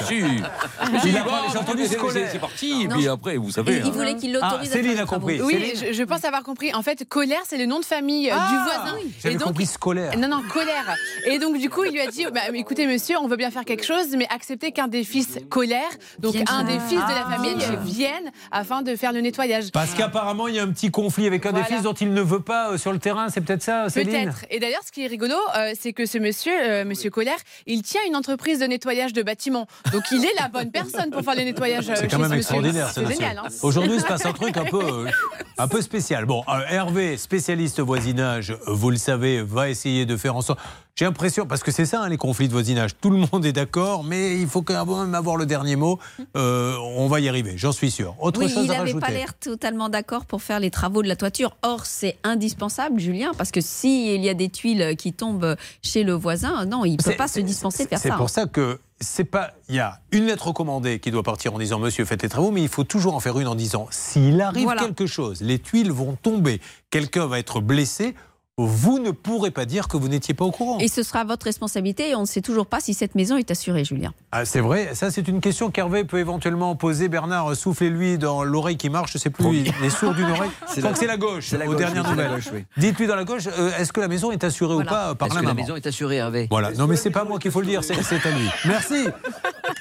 Il a j'ai entendu scolaire. C'est parti. Et puis après, vous savez. Il hein. voulait qu'il Ah, l'autorise Céline a compris. Oui, je, pense avoir compris. En fait, colère, c'est le nom de famille euh, Ah, du voisin. J'avais compris scolaire. Non, non, colère. Et donc, du coup, il lui a dit bah, écoutez, monsieur, on veut bien faire quelque chose, mais acceptez qu'un des fils colère, donc un des fils de la Ah. famille, Vienne afin de faire le nettoyage. Parce qu'apparemment il y a un petit conflit avec un des fils dont il ne veut pas euh, sur le terrain. C'est peut-être ça, Céline? Peut-être. Et d'ailleurs, ce qui est rigolo, euh, c'est que ce monsieur, monsieur Colère, il tient une entreprise de nettoyage de bâtiments. Donc, il est la bonne personne pour faire le nettoyage. euh, C'est chez quand même ce extraordinaire, ce C'est génial. hein. Aujourd'hui, il se passe un truc un peu, [LAUGHS] euh, un peu spécial. Bon, euh, Hervé, spécialiste voisinage, euh, vous le savez, va essayer de faire en sorte. J'ai l'impression, parce que c'est ça hein, les conflits de voisinage, tout le monde est d'accord, mais il faut quand même avoir le dernier mot. Euh, on va y arriver, j'en suis sûr. Autre oui, chose il à n'avait pas l'air totalement d'accord pour faire les travaux de la toiture. Or, c'est indispensable, Julien, parce que s'il y a des tuiles qui tombent chez le voisin, non, il ne peut C'est- pas se dispenser de faire C'est ça. pour hein. ça que c'est pas. Il y a une lettre recommandée qui doit partir en disant Monsieur, faites les travaux, mais il faut toujours en faire une en disant s'il arrive Voilà. quelque chose, les tuiles vont tomber, quelqu'un va être blessé, vous ne pourrez pas dire que vous n'étiez pas au courant. Et ce sera votre responsabilité et on ne sait toujours pas si cette maison est assurée, Julien. Ah, c'est vrai, ça c'est une question qu'Hervé peut éventuellement poser. Bernard, soufflez-lui dans l'oreille qui marche, je sais plus, il est sourd d'une oreille. Je C'est crois la- que c'est la gauche, c'est la aux gauche, dernières nouvelles. oui. Dites-lui dans la gauche, euh, est-ce que la maison est assurée Voilà. ou pas? Euh, par Est-ce la que la maman maison est assurée, Hervé? Voilà, non mais c'est pas moi qu'il faut le dire, c'est c'est à lui. Merci.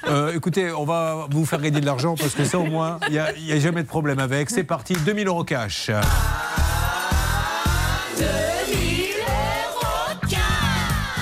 Euh, écoutez, on va vous faire gagner de l'argent parce que ça au moins, il n'y a, a jamais de problème avec. C'est parti, 2000 euros cash.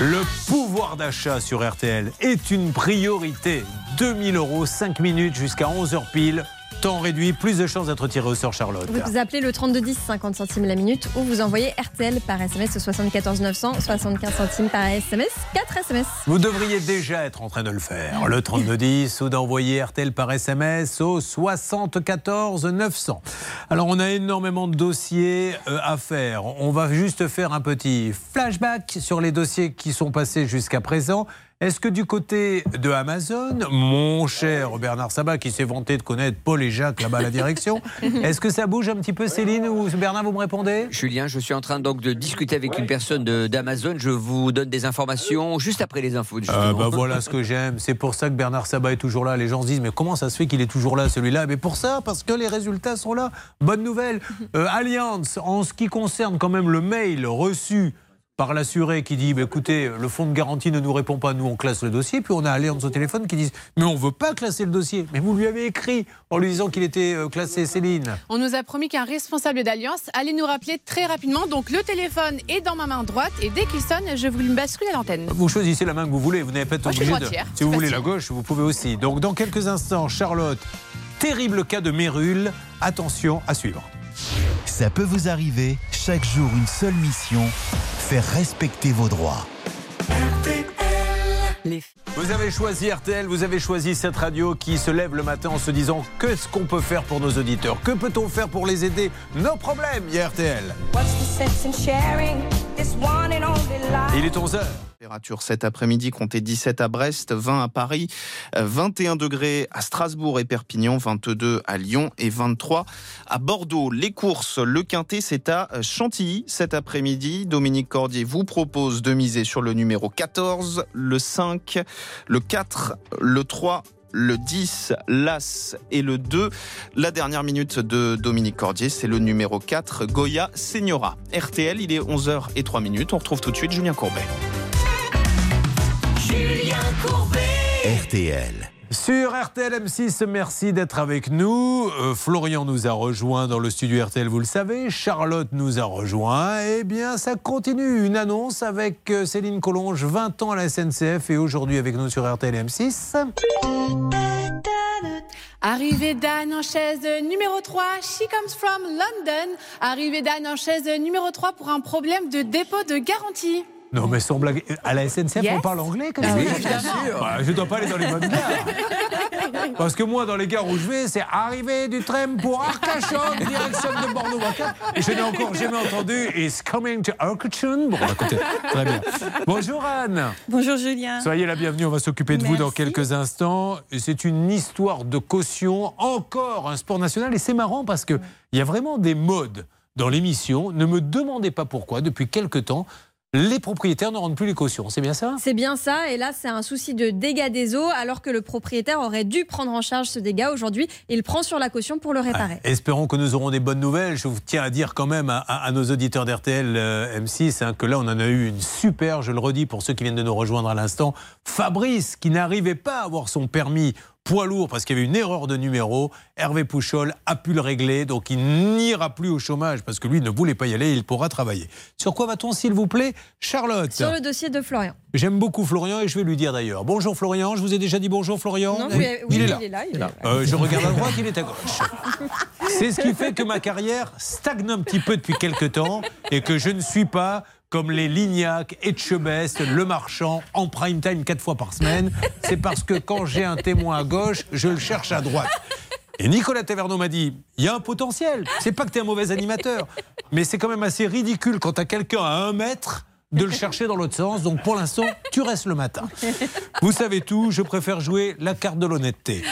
Le pouvoir d'achat sur RTL est une priorité. 2000 euros, 5 minutes jusqu'à 11h pile. Temps réduit, plus de chances d'être tiré au sort, Charlotte. Vous appelez le 3210, 50 centimes la minute, ou vous envoyez RTL par SMS au 74 900, 75 centimes par SMS, 4 SMS. Vous devriez déjà être en train de le faire. Le 3210 ou d'envoyer RTL par SMS au 74 900. Alors on a énormément de dossiers euh, à faire. On va juste faire un petit flashback sur les dossiers qui sont passés jusqu'à présent. Est-ce que du côté de Amazon, mon cher Bernard Sabat, qui s'est vanté de connaître Paul et Jacques là-bas à la direction, [LAUGHS] est-ce que ça bouge un petit peu Céline ou Bernard, vous me répondez? Julien, je suis en train donc de discuter avec une personne d'Amazon. Je vous donne des informations juste après les infos. Justement. bah voilà ce que j'aime. C'est pour ça que Bernard Sabat est toujours là. Les gens se disent mais comment ça se fait qu'il est toujours là celui-là? Mais pour ça, parce que les résultats sont là. Bonne nouvelle. [LAUGHS] Euh, Allianz, en ce qui concerne quand même le mail reçu par l'assuré qui dit bah, écoutez, le fonds de garantie ne nous répond pas, nous on classe le dossier. Puis on a Allianz au téléphone qui dit mais on veut pas classer le dossier. Mais vous lui avez écrit en lui disant qu'il était euh, classé, Céline. On nous a promis qu'un responsable d'Alliance allait nous rappeler très rapidement. Donc le téléphone est dans ma main droite et dès qu'il sonne, je vous le bascule à l'antenne. Vous choisissez la main que vous voulez. Vous n'avez pas été obligé de. Si vous voulez la gauche, vous pouvez aussi. Donc, dans quelques instants, Charlotte, terrible cas de Mérule. Attention à suivre. Ça peut vous arriver, chaque jour une seule mission, faire respecter vos droits. Vous avez choisi RTL, vous avez choisi cette radio qui se lève le matin en se disant qu'est-ce qu'on peut faire pour nos auditeurs? Que peut-on faire pour les aider? Nos problèmes, il y a RTL. Il est 11h. Température cet après-midi, comptez 17 à Brest, 20 à Paris, euh, 21 degrés à Strasbourg et Perpignan, 22 à Lyon et 23 à Bordeaux. Les courses, le quintet, c'est à Chantilly cet après-midi. Dominique Cordier vous propose de miser sur le numéro 14, le 5, le 4, le 3, le 10, l'As et le 2. La dernière minute de Dominique Cordier, c'est le numéro 4, Goya Seniora. RTL, il est 11h03 minutes. On retrouve tout de suite Julien Courbet. Courbet. RTL. Sur RTL M6, merci d'être avec nous. Euh, Florian nous a rejoint dans le studio RTL, vous le savez. Charlotte nous a rejoint. Eh bien, ça continue. Une annonce avec euh, Céline Collonge, 20 ans à la SNCF et aujourd'hui avec nous sur RTL M6. Arrivée d'Anne en chaise numéro 3, She comes from London. Arrivée d'Anne en chaise numéro 3 pour un problème de dépôt de garantie. Non, mais sans blague, à la SNCF, Yes. on parle anglais comme Ah ça oui, bien sûr. Bah, Je ne dois pas aller dans les bonnes gares. [LAUGHS] Parce que moi, dans les gares où je vais, c'est arrivée du tram pour Arcachon, direction de bordeaux Et je n'ai encore jamais entendu It's coming to Arcachon. Bon, écoutez, très bien. Bonjour Anne. Bonjour Julien. Soyez la bienvenue, on va s'occuper de vous dans quelques instants. C'est une histoire de caution, encore un sport national. Et c'est marrant parce qu'il y a vraiment des modes dans l'émission. Ne me demandez pas pourquoi, depuis quelque temps, les propriétaires ne rendent plus les cautions. C'est bien ça? C'est bien ça, et là c'est un souci de dégâts des eaux, alors que le propriétaire aurait dû prendre en charge ce dégât aujourd'hui. Il prend sur la caution pour le réparer. Espérons que nous aurons des bonnes nouvelles. Je vous tiens à dire quand même à, à- à nos auditeurs d'RTL euh, M6 hein, que là, on en a eu une super, je le redis pour ceux qui viennent de nous rejoindre à l'instant. Fabrice, qui n'arrivait pas à avoir son permis poids lourd parce qu'il y avait une erreur de numéro. Hervé Pouchol a pu le régler, donc il n'ira plus au chômage parce que lui ne voulait pas y aller, il pourra travailler. Sur quoi va-t-on, s'il vous plaît Charlotte. Sur le dossier de Florian. J'aime beaucoup Florian et je vais lui dire d'ailleurs. Bonjour Florian, je vous ai déjà dit bonjour Florian. Non, Oui, oui, oui, il est il là. est là, il est là. Euh, je regarde à droite, il est à gauche. C'est ce qui fait que ma carrière stagne un petit peu depuis quelques temps et que je ne suis pas comme les Lignac, Etchebest, Le Marchand, en prime time quatre fois par semaine. C'est parce que quand j'ai un témoin à gauche, je le cherche à droite. Et Nicolas Taverneau m'a dit il y a un potentiel. C'est pas que tu es un mauvais animateur, mais c'est quand même assez ridicule quand tu as quelqu'un à un mètre de le chercher dans l'autre sens. Donc pour l'instant, tu restes le matin. Vous savez tout, je préfère jouer la carte de l'honnêteté.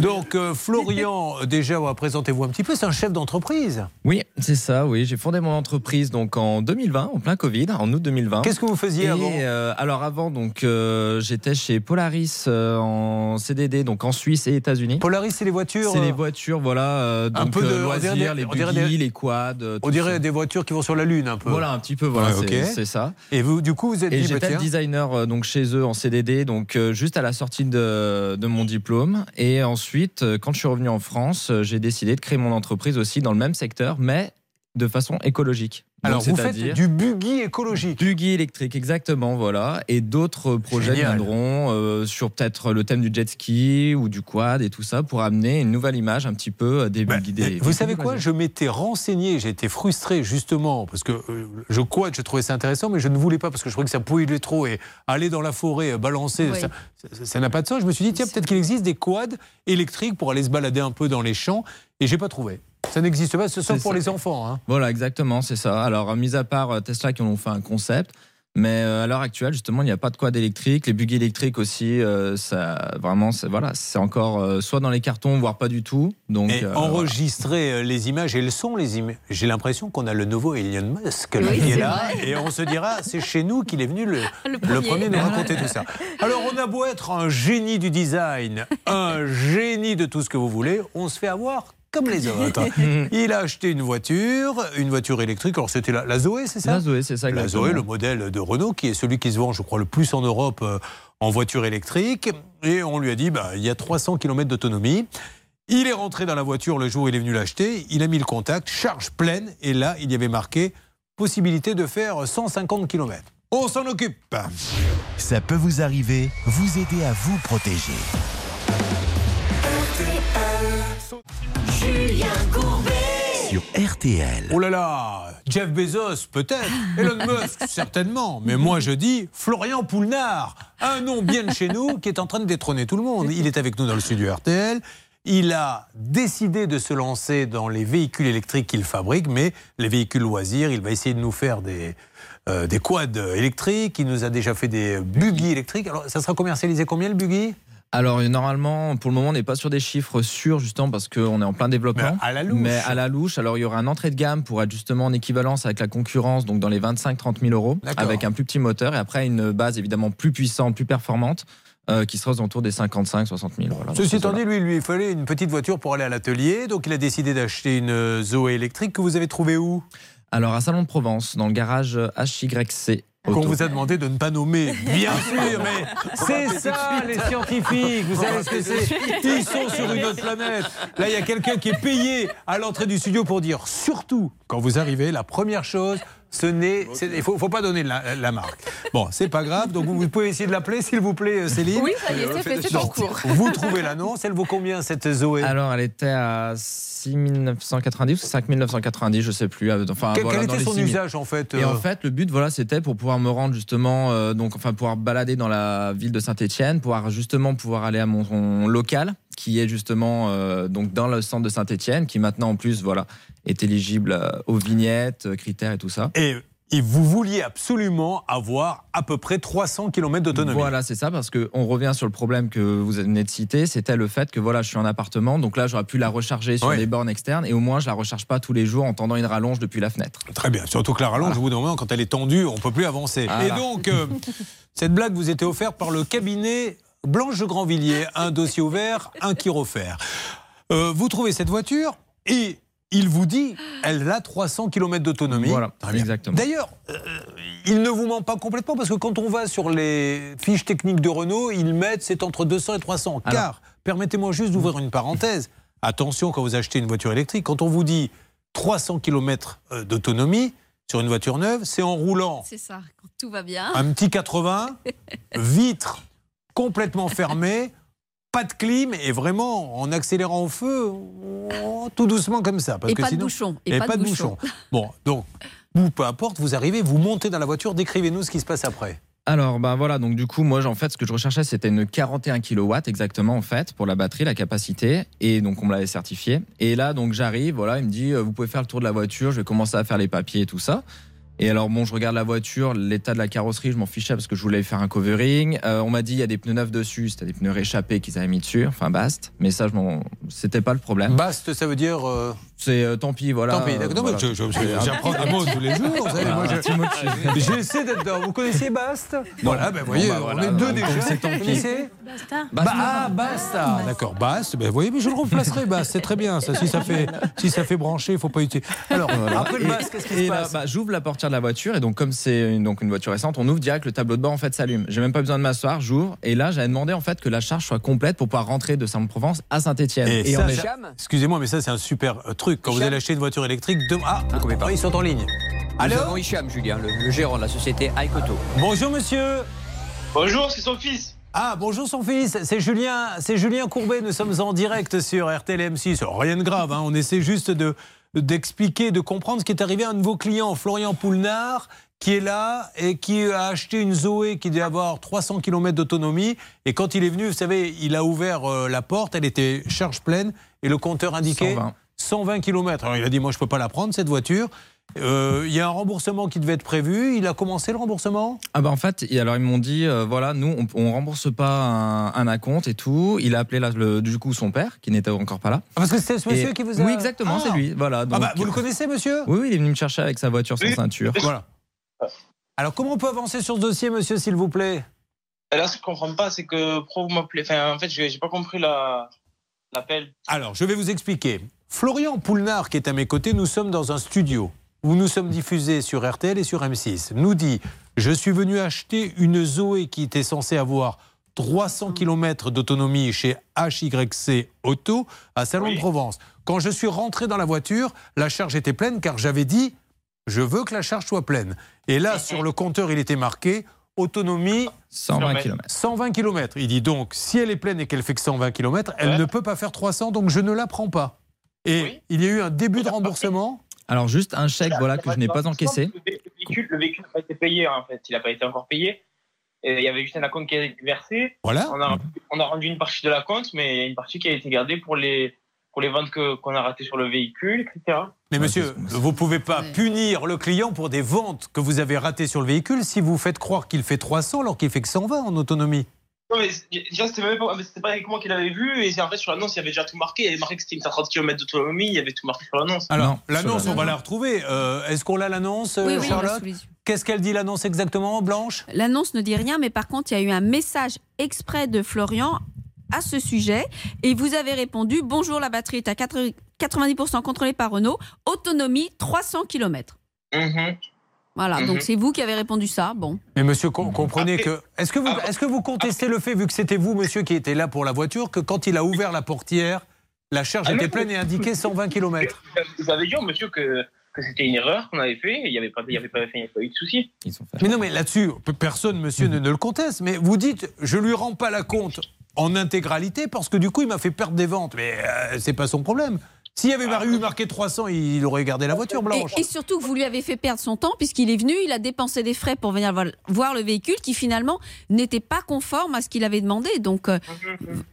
Donc euh, Florian, euh, déjà, présentez-vous un petit peu, c'est un chef d'entreprise. Oui, c'est ça, oui. J'ai fondé mon entreprise donc en 2020, en plein Covid, en août 2020. Qu'est-ce que vous faisiez Et, avant euh, Alors avant, donc euh, j'étais chez Polaris euh, en CDD, donc en Suisse et États-Unis. Polaris, c'est les voitures C'est les voitures, voilà. euh, un peu de- euh, dirait loisirs, des- les buggy, des- les quads. euh, On dirait ça. des voitures qui vont sur la Lune un peu. Voilà, un petit peu, voilà, Ouais, c'est c'est Et vous, du coup, vous êtes Et j'étais designer euh, donc chez eux en CDD, donc euh, juste à la sortie de, de mon diplôme. Et ensuite, euh, quand je suis revenu en France, j'ai décidé de créer mon entreprise aussi dans le même secteur, mais de façon écologique. Alors, vous faites du buggy écologique. Buggy électrique, exactement, voilà. Et d'autres projets Génial. viendront euh, sur peut-être le thème du jet ski ou du quad et tout ça pour amener une nouvelle image un petit peu euh, des buggy. des- Bah, Vous des savez quoi? Je m'étais renseigné, j'ai été frustré justement parce que euh, je quad, je trouvais ça intéressant, mais je ne voulais pas parce que je trouvais que ça polluait trop et aller dans la forêt, balancer, Oui. ça n'a pas de sens. Je me suis dit, tiens, peut-être qu'il existe des quads électriques pour aller se balader un peu dans les champs et j'ai pas trouvé. Ça n'existe pas, ce sont pour ça. les enfants. hein. Voilà, exactement, c'est ça. Alors, euh, mis à part euh, Tesla qui en ont fait un concept, mais euh, à l'heure actuelle, justement, il n'y a pas de quad électrique. Les buggy électriques aussi, euh, ça, vraiment, c'est voilà, c'est encore euh, soit dans les cartons, voire pas du tout. Donc, Et euh, enregistrer les images et le son, les images. J'ai l'impression qu'on a le nouveau Elon Musk là, Oui, qui est là, vrai. et on se dira, c'est chez nous qu'il est venu le, [LAUGHS] Le le premier. premier nous raconter tout ça. Alors, on a beau être un génie du design, un génie de tout ce que vous voulez, on se fait avoir comme les autres. [LAUGHS] Il a acheté une voiture, une voiture électrique. Alors, c'était la, la Zoé, c'est ça La Zoé, c'est ça, La exactement. Zoé, le modèle de Renault, qui est celui qui se vend, je crois, le plus en Europe euh, en voiture électrique. Et on lui a dit, bah, il y a 300 km d'autonomie. Il est rentré dans la voiture le jour où il est venu l'acheter. Il a mis le contact, charge pleine. Et là, il y avait marqué possibilité de faire 150 km. On s'en occupe. Ça peut vous arriver, vous aider à vous protéger. Julien Courbet. Sur RTL. Oh là là, Jeff Bezos, peut-être. [LAUGHS] Elon Musk, certainement. Mais moi, je dis Florian Poulnard, un nom bien de chez nous qui est en train de détrôner tout le monde. Il est avec nous dans le studio RTL. Il a décidé de se lancer dans les véhicules électriques qu'il fabrique, mais les véhicules loisirs, il va essayer de nous faire des, euh, des quads électriques. Il nous a déjà fait des buggy électriques. Alors, ça sera commercialisé combien le buggy? Alors normalement, pour le moment, on n'est pas sur des chiffres sûrs justement parce qu'on est en plein développement. Mais à la louche. Mais à la louche, alors il y aura une entrée de gamme pour être justement en équivalence avec la concurrence, donc dans les 25-30 000 euros, avec un plus petit moteur et après une base évidemment plus puissante, plus performante, euh, qui sera aux alentours des 55-60 000. Voilà, Ceci étant dit, lui, il lui fallait une petite voiture pour aller à l'atelier. Donc, il a décidé d'acheter une Zoé électrique que vous avez trouvée où? Alors à Salon de Provence, dans le garage HYC. Qu'on vous a demandé de ne pas nommer. Bien [LAUGHS] sûr, mais c'est ça les scientifiques. Vous savez ce que c'est Ils sont sur une autre planète. Là, il y a quelqu'un qui est payé à l'entrée du studio pour dire surtout, quand vous arrivez, la première chose, ce n'est. Il ne faut, faut pas donner la, la marque. Bon, c'est pas grave. Donc, vous pouvez essayer de l'appeler, s'il vous plaît, euh, Céline. Oui, ça y est, c'est fait, c'est en cours. Vous trouvez l'annonce. Elle vaut combien, cette Zoé? Alors elle était à 6 990 ou 5 990, je sais plus. euh, Enfin, Quel, voilà, quel dans était les son 6 000. usage, en fait Et euh, en fait, le but, voilà, c'était pour pouvoir me rendre justement, euh, donc, enfin, pouvoir balader dans la ville de Saint-Étienne, pouvoir justement pouvoir aller à mon, mon local, qui est justement euh, donc dans le centre de Saint-Étienne, qui maintenant en plus, voilà, est éligible euh, aux vignettes, euh, critères et tout ça. Et, et vous vouliez absolument avoir à peu près 300 km d'autonomie. Voilà, c'est ça, parce qu'on revient sur le problème que vous venez de citer, c'était le fait que voilà, je suis en appartement, donc là, j'aurais pu la recharger sur les bornes externes, et au moins, je la recharge pas tous les jours en tendant une rallonge depuis la fenêtre. Très bien. Surtout que la rallonge, au bout d'un moment, quand elle est tendue, on ne peut plus avancer. Voilà. Et donc, euh, [LAUGHS] cette blague vous était offerte par le cabinet Blanche de Grandvilliers. Un dossier ouvert, un qui refaire. Euh, vous trouvez cette voiture et il vous dit elle a 300 km d'autonomie. Voilà, Très bien. exactement. D'ailleurs, euh, il ne vous ment pas complètement parce que quand on va sur les fiches techniques de Renault, ils mettent c'est entre 200 et 300. Alors- Car, permettez-moi juste d'ouvrir une parenthèse. Attention quand vous achetez une voiture électrique, quand on vous dit 300 km euh, d'autonomie sur une voiture neuve, c'est en roulant C'est ça, quand tout va bien. un petit 80, [LAUGHS] vitre complètement fermée, pas de clim et vraiment en accélérant au feu, oh, tout doucement comme ça. Parce Et que pas de bouchon, et pas de bouchon. Bon, donc, vous, peu importe, vous arrivez, vous montez dans la voiture, décrivez-nous ce qui se passe après. Alors, ben voilà, donc du coup, moi, en fait, ce que je recherchais, c'était une 41 kW exactement, en fait, pour la batterie, la capacité. Et donc, on me l'avait certifié. Et là, donc, j'arrive, voilà, il me dit, euh, vous pouvez faire le tour de la voiture, je vais commencer à faire les papiers et tout ça. Et alors, bon, je regarde la voiture, l'état de la carrosserie, je m'en fichais parce que je voulais faire un covering. Euh, on m'a dit, il y a des pneus neufs dessus, c'était des pneus réchappés qu'ils avaient mis dessus, enfin, bast. Mais ça, c'était pas le problème. Bast, ça veut dire. euh, C'est euh, tant pis, voilà. Tant pis, d'accord. Non, mais Voilà. je- je- J'apprends petit- des mots tous les jours. Vous savez, Voilà, moi, un je- petit mot de- J'essaie d'être dedans. Vous connaissiez Bast? Voilà, ben Bon, voyez, bah, on est deux déjà. c'est tant Vous pis. connaissez? Basta. Bah, ah, basta. D'accord, Bast. Ben, vous voyez, mais je le replacerai, Bast. C'est très bien. Ça, si ça fait, si ça fait brancher, il faut pas utiliser. Alors, Voilà. après le Bast, qu'est-ce qui se là, passe? bah, J'ouvre la portière de la voiture et donc comme c'est une, donc une voiture récente, on ouvre direct le tableau de bord en fait s'allume. J'ai même pas besoin de m'asseoir, j'ouvre et là j'avais demandé en fait que la charge soit complète pour pouvoir rentrer de Saint-Provence à Saint-Étienne. Et, Et, ça, on est- excusez-moi, mais ça c'est un super euh, truc. Quand vous allez acheter une voiture électrique, de... ah, ah, ils sont en ligne. Nous Allô avons Hicham, Julien, le, le gérant de la société Aikoto. Bonjour monsieur. Bonjour, c'est son fils. Ah bonjour son fils, c'est Julien, c'est Julien Courbet. Nous sommes en direct sur RTL M6. Rien de grave, hein. on essaie juste de d'expliquer, de comprendre ce qui est arrivé à un de vos clients, Florian Poulnard, qui est là et qui a acheté une Zoé qui devait avoir 300 km d'autonomie. Et quand il est venu, vous savez, il a ouvert euh, la porte, elle était charge pleine et le compteur indiquait 120. 120 km. Alors il a dit moi je peux pas la prendre cette voiture. Euh, Il y a un remboursement qui devait être prévu. Il a commencé le remboursement? Ah bah en fait, et alors ils m'ont dit euh, voilà, nous on, on rembourse pas un, un acompte et tout. Il a appelé là, le, du coup son père qui n'était encore pas là. Ah, Parce que c'est ce monsieur Et- qui vous a. Oui exactement, Ah. c'est lui. Voilà. Ah bah, vous le connaissez monsieur? Oui oui, il est venu me chercher avec sa voiture sans ceinture. Voilà. Alors comment on peut avancer sur ce dossier monsieur s'il vous plaît? Et Là, ce que je comprends pas, c'est que pourquoi vous m'appelez? Enfin, en fait, j'ai pas compris la l'appel. Alors, je vais vous expliquer. Florian Poulnard, qui est à mes côtés, nous sommes dans un studio où nous sommes diffusés sur RTL et sur M6. Nous dit Je suis venu acheter une Zoé qui était censée avoir 300 km d'autonomie chez HYC Auto à Salon de Provence. Quand je suis rentré dans la voiture, la charge était pleine car j'avais dit Je veux que la charge soit pleine. Et là, [LAUGHS] sur le compteur, il était marqué Autonomie 120 km. 120 km. Il dit donc, si elle est pleine et qu'elle fait que 120 km, elle ne peut pas faire 300, donc je ne la prends pas. Et il y a eu un début de remboursement. Alors juste un chèque voilà que je n'ai pas encaissé. Le véhicule, le véhicule n'a pas été payé, en fait. Il n'a pas été encore payé. Et il y avait juste un acompte qui a été versé. Voilà. On a, on a rendu une partie de la compte, mais il y a une partie qui a été gardée pour les, pour les ventes qu'on a ratées sur le véhicule, etc. Mais monsieur, vous ne pouvez pas punir le client pour des ventes que vous avez ratées sur le véhicule si vous faites croire qu'il fait 300 alors qu'il fait que 120 en autonomie. Non, mais déjà, c'était même pas, avec moi qu'il avait vu. Et c'est en fait, sur l'annonce, il y avait déjà tout marqué. Il y avait marqué que c'était une 130 km d'autonomie. Il y avait tout marqué sur l'annonce. Alors, l'annonce, on va la retrouver. Euh, Est-ce qu'on l'a l'annonce, Oui, oui, Charlotte yeux. Qu'est-ce qu'elle dit l'annonce exactement, Blanche? L'annonce ne dit rien, mais par contre, il y a eu un message exprès de Florian à ce sujet. Et vous avez répondu Bonjour, la batterie est à 80 90% contrôlée par Renault, autonomie 300 km. Voilà, Mhm. donc c'est vous qui avez répondu ça. Bon. Mais monsieur, com- comprenez que. Est-ce que, vous, est-ce que vous contestez le fait, vu que c'était vous, monsieur, qui était là pour la voiture, que quand il a ouvert la portière, la charge Ah, était pleine et indiquait 120 km Vous avez dit monsieur que, que c'était une erreur qu'on avait fait. Il n'y avait, pas- il y avait, pas- il y avait pas eu de souci. Mais non, mais là-dessus, personne, monsieur, ne, ne le conteste. Mais vous dites, je lui rends pas la compte en intégralité parce que du coup, il m'a fait perdre des ventes. Mais euh, c'est pas son problème. S'il y avait mar- eu marqué 300, il aurait gardé la voiture blanche. Et, et surtout que vous lui avez fait perdre son temps puisqu'il est venu, il a dépensé des frais pour venir voir- le véhicule qui finalement n'était pas conforme à ce qu'il avait demandé. Donc, euh,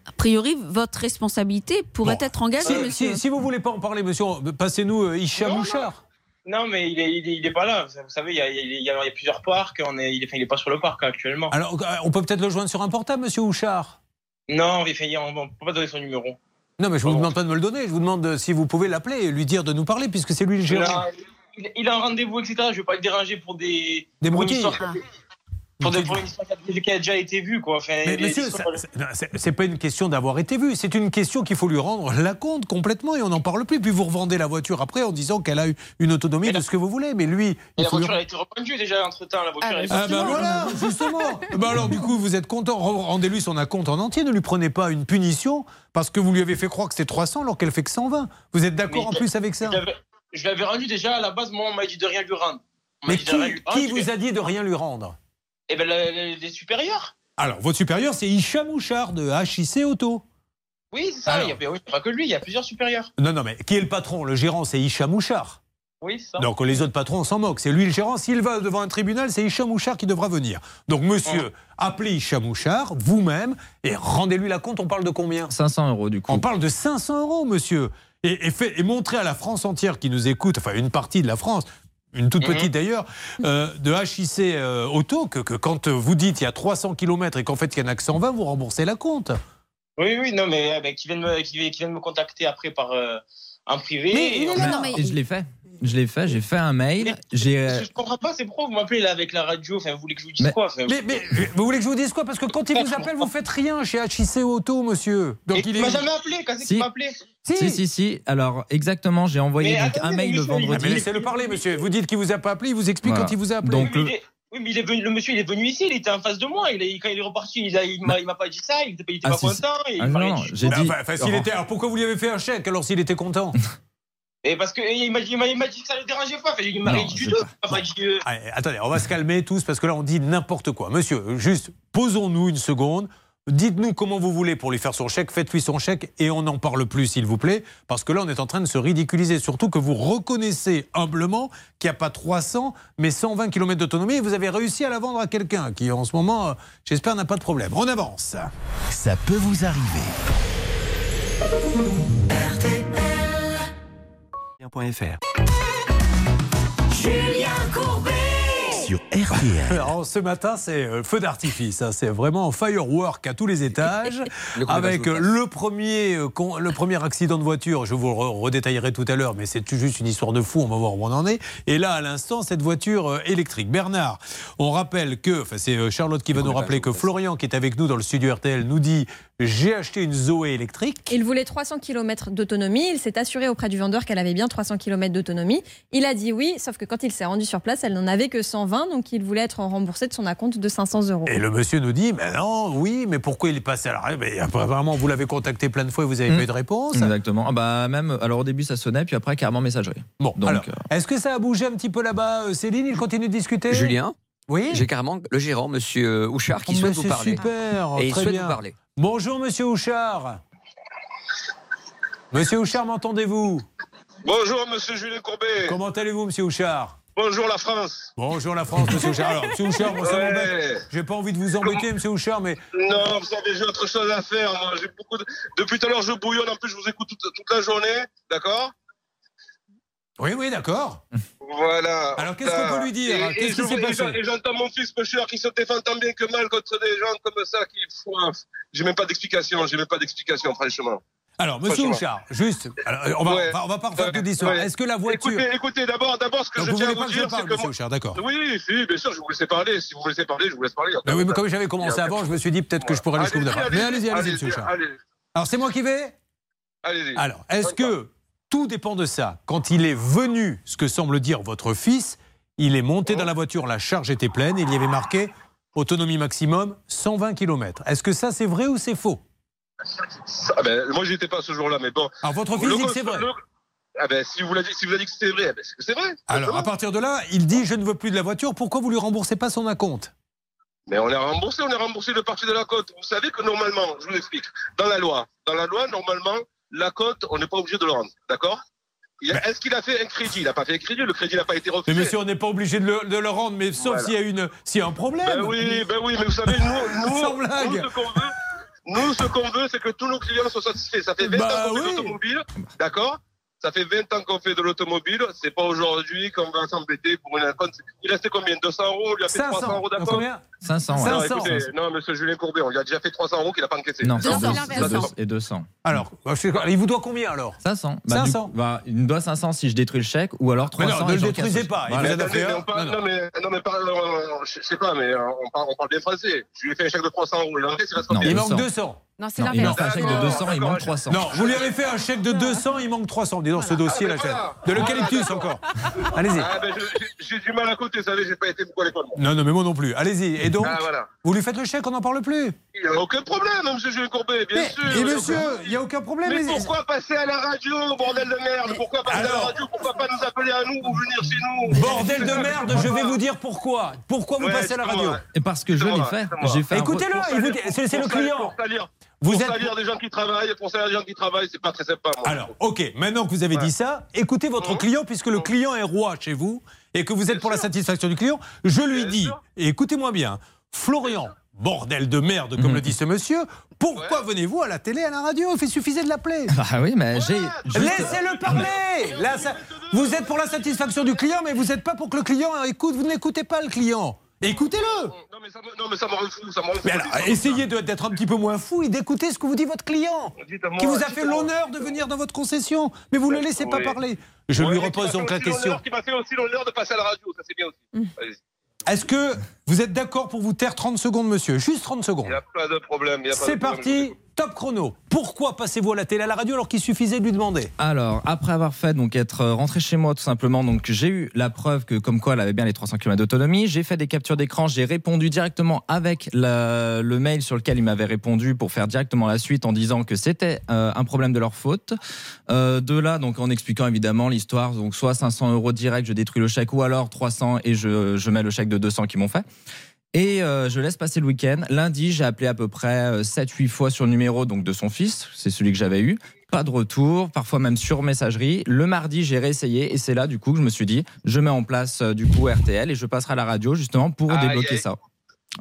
a priori, votre responsabilité pourrait être engagée, Si, monsieur. si- si vous voulez pas en parler, monsieur, passez-nous euh, Hicham Mouchard. Non, mais il est, il est, il est pas là. Vous savez, il y a, il y a- y plusieurs parcs. On est, il, est, enfin, il est pas sur le parc actuellement. Alors, euh, on peut peut-être le joindre sur un portable, monsieur Houchard? Non, on ne peut pas donner son numéro. Non, mais je vous demande pas de me le donner. Je vous demande euh, si vous pouvez l'appeler et lui dire de nous parler, puisque c'est lui le gérant. il- a un rendez-vous, etc. Je ne vais pas le déranger pour des. Des Pour, des- pour une histoire qui a- déjà été vue, quoi. Enfin, Mais monsieur, c'est- pas une question d'avoir été vu, c'est une question qu'il faut lui rendre la compte complètement et on n'en parle plus. Puis vous revendez la voiture après en disant qu'elle a eu une autonomie de ce que vous voulez. Mais lui, Et il la lui- voiture a été revendue déjà entre temps. La voiture elle est Ah ben voilà, [LAUGHS] justement. Ben alors du coup, vous êtes content. Re- Rendez-lui son acompte en entier. Ne lui prenez pas une punition parce que vous lui avez fait croire que c'était 300 alors qu'elle fait que 120. Vous êtes d'accord en plus avec ça Je l'avais- rendu déjà à la base. Moi, on m'a dit de rien lui rendre. Mais qui vous a dit de rien lui rendre? Eh ben, le- les supérieurs. Alors, votre supérieur, c'est Hicham Mouchard de HIC Auto. Oui, c'est ça. Il y a, oui, pas que lui. Il y a plusieurs supérieurs. Non, non, mais qui est le patron? Le gérant, c'est Hicham Mouchard. Oui, c'est ça. Donc les autres patrons, on s'en moque. C'est lui le gérant. S'il va devant un tribunal, c'est Hicham Mouchard qui devra venir. Donc monsieur, appelez Hicham Mouchard, vous-même, et rendez-lui la compte. On parle de combien? 500 euros du coup. On parle de 500 euros, monsieur. Et, et, fait, et montrer à la France entière qui nous écoute, enfin une partie de la France, une toute petite d'ailleurs, euh, de HIC euh, Auto, que, que quand vous dites il y a 300 km et qu'en fait il y en a que 120, vous remboursez la compte. Oui, oui, non, mais euh, ben, qui viennent me, qui, viennent- qui viennent me contacter après par euh, en privé. Mais- et non, on- non, non, mais- Et je l'ai fait. Je l'ai fait, j'ai fait un mail. J'ai. euh, je comprends pas, c'est pourquoi vous m'appelez là avec la radio? Enfin, vous voulez que je vous dise Mais- quoi? Enfin, Mais, mais vous voulez que je vous dise quoi? Parce que quand il vous appelle, vous faites rien chez HIC Auto, monsieur. Donc Et il est. m'a jamais appelé. Quand c'est Si. qu'il m'a appelé Si, si, si. Alors, exactement, j'ai envoyé un mail le il- Ah, mais vendredi. laissez-le parler, monsieur. Vous dites qu'il vous a pas appelé, il vous explique Voilà. quand il vous a appelé. Donc, Oui, le- mais il est- Oui, mais il est venu, le monsieur, il est venu ici, il était en face de moi. Il est, quand il est reparti, il, il m'a pas dit ça, il était, il était Ah, pas si, content. Ah, non, j'ai Ah, dit. enfin, enfin, s'il était, alors pourquoi vous lui avez fait un chèque alors s'il était content? [LAUGHS] Et parce dit, il m'a- m'a dit que ça le dérangeait pas. Enfin, il m'a dit du dit, Attendez, on va se calmer tous parce que là on dit n'importe quoi. Monsieur, juste posons-nous une seconde. Dites-nous comment vous voulez pour lui faire son chèque, faites-lui son chèque et on n'en parle plus s'il vous plaît, parce que là on est en train de se ridiculiser, surtout que vous reconnaissez humblement qu'il n'y a pas 300 mais 120 km d'autonomie et vous avez réussi à la vendre à quelqu'un qui en ce moment, euh, j'espère, n'a pas de problème. On avance. Ça peut vous arriver. Julien Courbet Sur RTL. [LAUGHS] Alors ce matin, c'est euh, feu d'artifice. hein. C'est vraiment firework à tous les étages. [LAUGHS] Le avec euh, le premier, euh, con- le premier accident de voiture, je vous le re- redétaillerai tout à l'heure, mais c'est juste une histoire de fou, on va voir où on en est. Et là, à l'instant, cette voiture électrique. Bernard, on rappelle que, enfin c'est Charlotte qui va nous rappeler que Florian, qui est avec nous dans le studio RTL, nous dit j'ai acheté une Zoé électrique. Il voulait 300 km d'autonomie. Il s'est assuré auprès du vendeur qu'elle avait bien 300 km d'autonomie. Il a dit oui, sauf que quand il s'est rendu sur place, elle n'en avait que 120, donc il voulait être remboursé de son acompte de 500 euros. Et le monsieur nous dit, mais non, oui, mais pourquoi il est passé à l'arrêt après, vraiment, vous l'avez contacté plein de fois et vous n'avez Hmm. pas eu de réponse. Exactement. Ah bah même, alors au début ça sonnait, puis après carrément messagerie. Bon, Donc, alors, euh, est-ce que ça a bougé un petit peu là-bas, euh, Céline? Il continue de discuter? Julien? Oui J'ai carrément le gérant, monsieur Houchard, qui Oh, souhaite vous parler. super, Et il souhaite bien. vous parler. Bonjour, monsieur Houchard. Monsieur Houchard, m'entendez-vous? Bonjour, monsieur Julien Courbet. Comment allez-vous, monsieur Houchard? Bonjour, la France. Bonjour, la France, monsieur Houchard. Alors, monsieur Houchard, moi, ça Ouais. m'embête. J'ai pas envie de vous embêter, monsieur Houchard, mais Non, vous savez, j'ai autre chose à faire. Moi, j'ai beaucoup de- Depuis tout à l'heure, je bouillonne. En plus, je vous écoute toute, toute la journée. D'accord? Oui, oui, d'accord. Voilà. Alors, qu'est-ce qu'on peut lui dire Et- Qu'est-ce et qui s'est passé j'entends mon fils pêcheur qui se défend tant bien que mal contre des gens comme ça qui. J'ai même pas d'explication. J'ai même pas d'explication, franchement. Alors, monsieur. Houchard, juste, alors, on va, Ouais. on va- on va pas refaire toute l'histoire. Ouais. Est-ce que la voiture. Écoutez, écoutez d'abord, d'abord, ce que Donc, je vous tiens à vous dire, parle, c'est que monsieur Houchard, d'accord. Oui, si, bien sûr, je vous laisse parler. Si vous me laissez parler, je vous laisse parler. Ben oui, mais comme j'avais commencé avant, je me suis dit peut-être que je pourrais aller jusqu'au bout. Mais allez-y, allez-y, monsieur Houchard. Alors, c'est moi qui vais Allez-y. Alors, est-ce que tout dépend de ça Quand il est venu, ce que semble dire votre fils, il est monté dans la voiture, la charge était pleine, il y avait marqué autonomie maximum 120 km. Est-ce que ça c'est vrai ou c'est faux? Ah ben, moi, j'étais pas ce jour-là, mais bon. Alors, votre fils Le- dit que c'est vrai. le- Ah ben, si vous l'avez dit, si vous avez dit que c'était vrai, ben, c'est vrai. Alors, à partir de là, il dit je ne veux plus de la voiture, pourquoi vous lui remboursez pas son acompte? Mais on est remboursé, on est remboursé de partie de la cote. Vous savez que normalement, je vous explique, dans la loi, dans la loi, normalement, la cote, on n'est pas obligé de le rendre, d'accord? Il Est-ce qu'il a fait un crédit? Il n'a pas fait un crédit, le crédit n'a pas été Mais refusé. monsieur, on n'est pas obligé de le, de le rendre, mais sauf Voilà. s'il y a une, s'il y a un problème. Ben oui, ben oui, mais vous savez, nous, [LAUGHS] nous, Sans blague. nous, ce qu'on veut, nous, ce qu'on veut, c'est que tous nos clients soient satisfaits. Ça fait 20 Bah ans qu'on oui. fait de l'automobile, d'accord? Ça fait 20 ans qu'on fait de l'automobile, c'est pas aujourd'hui qu'on va s'embêter pour une compte. Il restait combien? 200 euros, on lui a fait 500. 300 euros d'accord 500, ouais. non, 500. écoutez, non, monsieur Julien Courbet, on lui a déjà fait 300 euros qu'il n'a pas encaissé. Non, c'est 200, deux- l'inverse. deux- et 200. Alors, quoi, il vous doit combien alors 500. Bah, du 500. coup, bah, il me doit 500 si je détruis le chèque, ou alors Mais 300. non, ne le détruisez pas, il Voilà. mais parle, non, mais, non, mais parle, euh, je sais pas, mais euh, on parle, on parle bien français. Je lui ai fait un chèque de 300 euros. Il 200. manque 200. Non, c'est il manque un chèque de 200, il manque 300. Non, vous lui avez fait un chèque de 200, il manque 300. Dis donc ce dossier là, Ah, ben voilà. de l'eucalyptus encore. Allez-y. Ah, ben, j'ai- du mal à côté, vous savez, j'ai pas été beaucoup à l'école. Non, non, mais moi non plus. Allez-y. Donc, Ah, voilà. vous lui faites le chèque, on n'en parle plus. Il n'y a aucun problème, monsieur Julien Courbet, bien Mais, sûr. et monsieur, il n'y a aucun problème. Mais mais- pourquoi passer à la radio, bordel de merde? Pourquoi passer à la radio? Pourquoi pas nous appeler à nous ou venir chez nous? Bordel de merde, je vais vous dire pourquoi. Pourquoi vous Ouais, passez à la radio? Et parce que je l'ai fait. Écoutez-le, c'est le client. Pour salir, Vous pour êtes- salir des gens qui travaillent, pour salir des gens qui travaillent, c'est pas très sympa. Moi. Alors, ok, maintenant que vous avez dit ça, écoutez votre Mmh. client, puisque le client est roi chez vous, et que vous êtes Bien pour la satisfaction du client, je lui Bien dis, et écoutez-moi bien, Florian, bordel de merde, comme Mhm. le dit ce monsieur, pourquoi venez-vous à la télé, à la radio Il suffisait de l'appeler. Ah oui, mais j'ai. juste- Laissez-le parler Vous êtes pour la satisfaction du client, mais vous n'êtes pas pour que le client écoute, vous n'écoutez pas le client. Écoutez-le Non, mais ça me, non, mais ça me rend fou, ça me rend fou. Mais alors, essayez d'être un petit peu moins fou et d'écouter ce que vous dit votre client, qui vous a fait l'honneur de venir dans votre concession, mais vous ne le laissez pas Oui. parler. Je lui repose donc la question. Qui m'a fait aussi l'honneur de passer à la radio, ça c'est bien aussi. Allez-y. Est-ce que vous êtes d'accord pour vous taire 30 secondes, monsieur? Juste 30 secondes. Il n'y a pas de problème. C'est problème. parti, top chrono. Pourquoi passez-vous à la télé à la radio alors qu'il suffisait de lui demander? Alors, après avoir fait, donc être euh, rentré chez moi tout simplement, donc j'ai eu la preuve que comme quoi elle avait bien les 300 km d'autonomie. J'ai fait des captures d'écran, j'ai répondu directement avec le mail sur lequel ils m'avaient répondu pour faire directement la suite en disant que c'était euh, un problème de leur faute. Euh, de là, donc en expliquant évidemment l'histoire, donc soit 500 euros direct, je détruis le chèque, ou alors 300 et je mets le chèque de 200 qu'ils m'ont fait. Et euh, je laisse passer le week-end. Lundi, j'ai appelé à peu près 7-8 fois sur le numéro donc de son fils, c'est celui que j'avais eu. Pas de retour, parfois même sur messagerie. Le mardi, j'ai réessayé et c'est là du coup que je me suis dit, je mets en place euh, du coup RTL et je passerai à la radio justement pour débloquer ça.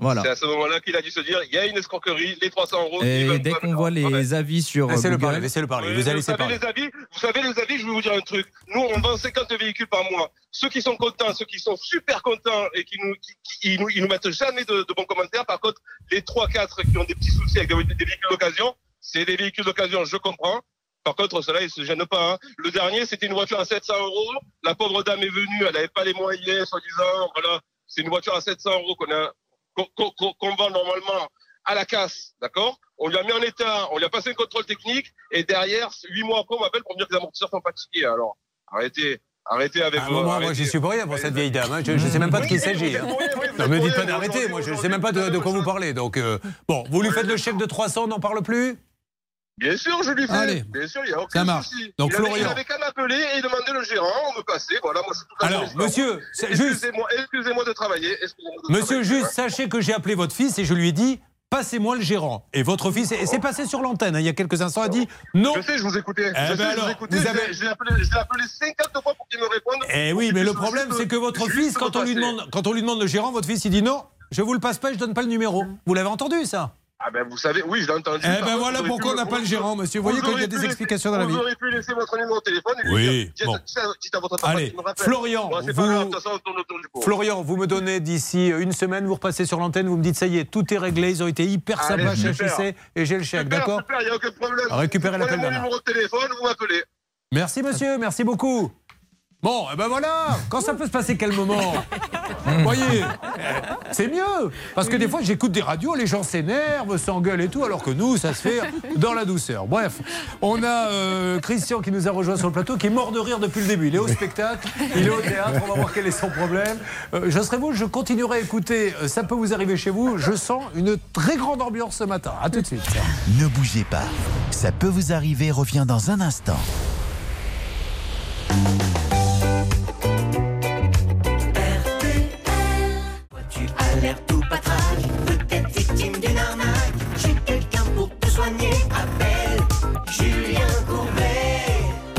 Voilà. C'est à ce moment-là qu'il a dû se dire il y a une escroquerie, les 300 euros. Et dès qu'on voit les avis sur Laissez-le parler, laissez-le parler. Vous allez vous, laisser savez, parler. les avis, vous savez, les avis, je vais vous dire un truc. Nous, on vend 50 véhicules par mois. Ceux qui sont contents, ceux qui sont super contents et qui nous, qui, qui- ils nous, ils nous mettent jamais de, de bons commentaires. Par contre, les 3-4 qui ont des petits soucis avec des, des véhicules d'occasion, c'est des véhicules d'occasion, je comprends. Par contre, ceux-là, ils se gênent pas. hein. Le dernier, c'était une voiture à 700 euros. La pauvre dame est venue, elle n'avait pas les moyens, soi-disant. Voilà, c'est une voiture à 700 euros qu'on a, qu'on, vend normalement à la casse, d'accord? On lui a mis en état, on lui a passé un contrôle technique, et derrière, huit mois après, on m'appelle pour me dire que les amortisseurs sont fatigués. Alors, arrêtez, arrêtez avec moment, moi, j'y suis pour rien pour cette vieille dame. hein. Je ne sais même pas de qui il s'agit. hein. Ne me dites pas d'arrêter. Moi, je ne sais même pas de, de quoi vous parlez. Donc, euh, bon, vous lui faites le chèque de 300, on n'en parle plus? Bien sûr, je lui fais. Allez. Bien sûr, il n'y a aucun Ça marche. souci. Donc, il avait- Florian. Il avait qu'à m'appeler et demander le gérant, on me passait. Voilà, moi, je suis tout à fait Alors, monsieur, c'est juste- Excusez-moi, excusez-moi de travailler. excusez-moi de Monsieur, travailler. juste sachez que j'ai appelé votre fils et je lui ai dit passez-moi le gérant. Et votre fils, et c'est passé sur l'antenne, hein, il y a quelques instants, a dit non. Je sais, je vous écoutais. Eh je sais, ben je vous alors, écoutais. vous avez- J'ai appelé, appelé 50 fois pour qu'il me réponde. Eh oui, mais le problème, c'est que votre fils, quand on, lui demande, quand on lui demande le gérant, votre fils, il dit non, je vous le passe pas, je donne pas le numéro. Vous l'avez entendu, ça? Ah ben vous savez, oui, je l'ai entendu. Eh ben voilà pourquoi on n'a pas le gérant, monsieur. Vous voyez qu'il y a des explications dans la vie. Vous auriez pu laisser votre numéro de téléphone Oui, dites, à- votre Allez. Florian, vous-. Florian, vous me donnez d'ici une semaine, vous repassez sur l'antenne, vous me dites ça y est, tout est réglé, ils ont été hyper sympas chez. HEC et j'ai le chèque, d'accord super, il n'y a aucun problème. Récupérez l'appel numéro de téléphone, vous m'appelez. Merci monsieur, merci beaucoup. Bon, et ben voilà, quand ça peut se passer quel moment Vous voyez, c'est mieux. Parce que des fois, j'écoute des radios, les gens s'énervent, s'engueulent et tout, alors que nous, ça se fait dans la douceur. Bref, on a euh, Christian qui nous a rejoint sur le plateau, qui est mort de rire depuis le début. Il est au spectacle, il est au théâtre, on va voir quel est son problème. Euh, je serai vous, je continuerai à écouter euh, Ça peut vous arriver chez vous. Je sens une très grande ambiance ce matin. À tout de suite. Ne bougez pas. Ça peut vous arriver revient dans un instant.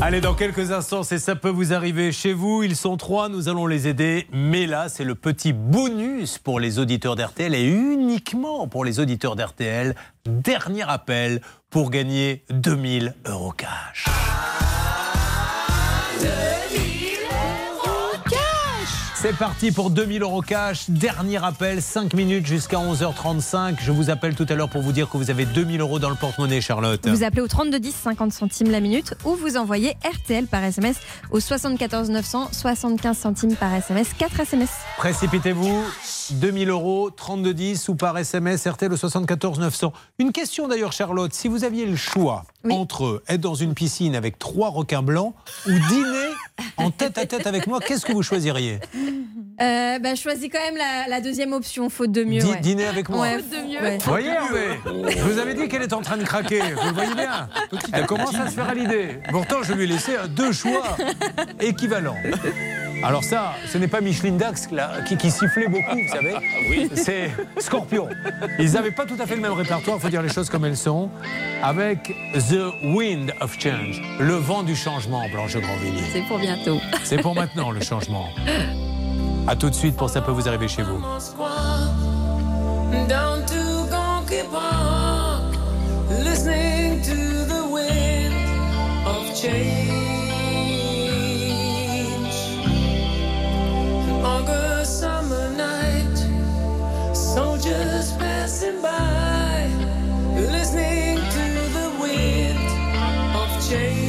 Allez, dans quelques instants, c'est ça peut vous arriver chez vous. Ils sont trois, nous allons les aider. Mais là, c'est le petit bonus pour les auditeurs d'RTL et uniquement pour les auditeurs d'RTL. Dernier appel pour gagner 2000 euros cash. C'est parti pour 2000 euros cash. Dernier appel, 5 minutes jusqu'à 11h35. Je vous appelle tout à l'heure pour vous dire que vous avez 2000 euros dans le porte-monnaie, Charlotte. Vous appelez au 3210 50 centimes la minute ou vous envoyez RTL par SMS au 74 900 75 centimes par SMS 4 SMS. Précipitez-vous, 2000 euros, 3210 ou par SMS, RTL au 74 900. Une question d'ailleurs, Charlotte, si vous aviez le choix entre être dans une piscine avec trois requins blancs ou dîner [LAUGHS] en tête à tête avec moi, qu'est-ce que vous choisiriez? Euh, bah, je choisis quand même la, la deuxième option, faute de mieux. Ouais. Dîner avec moi. Ouais, faute de mieux. Vous voyez, Je vous avais dit qu'elle est en train de craquer. Vous le voyez bien Elle commence à se faire à l'idée. Pourtant, je lui ai laissé deux choix équivalents. Alors ça, ce n'est pas Micheline Dax là, qui, qui sifflait beaucoup, vous savez. Oui. C'est Scorpion. Ils n'avaient pas tout à fait le même répertoire, il faut dire les choses comme elles sont. Avec The Wind of Change, le vent du changement, Blanche Grandvilliers. C'est pour bientôt. C'est pour maintenant le changement. A tout de suite pour ça peut vous arriver chez vous. Down to Gonky Park, listening to the wind of change. Summer night, soldiers passing by, listening to the wind of change.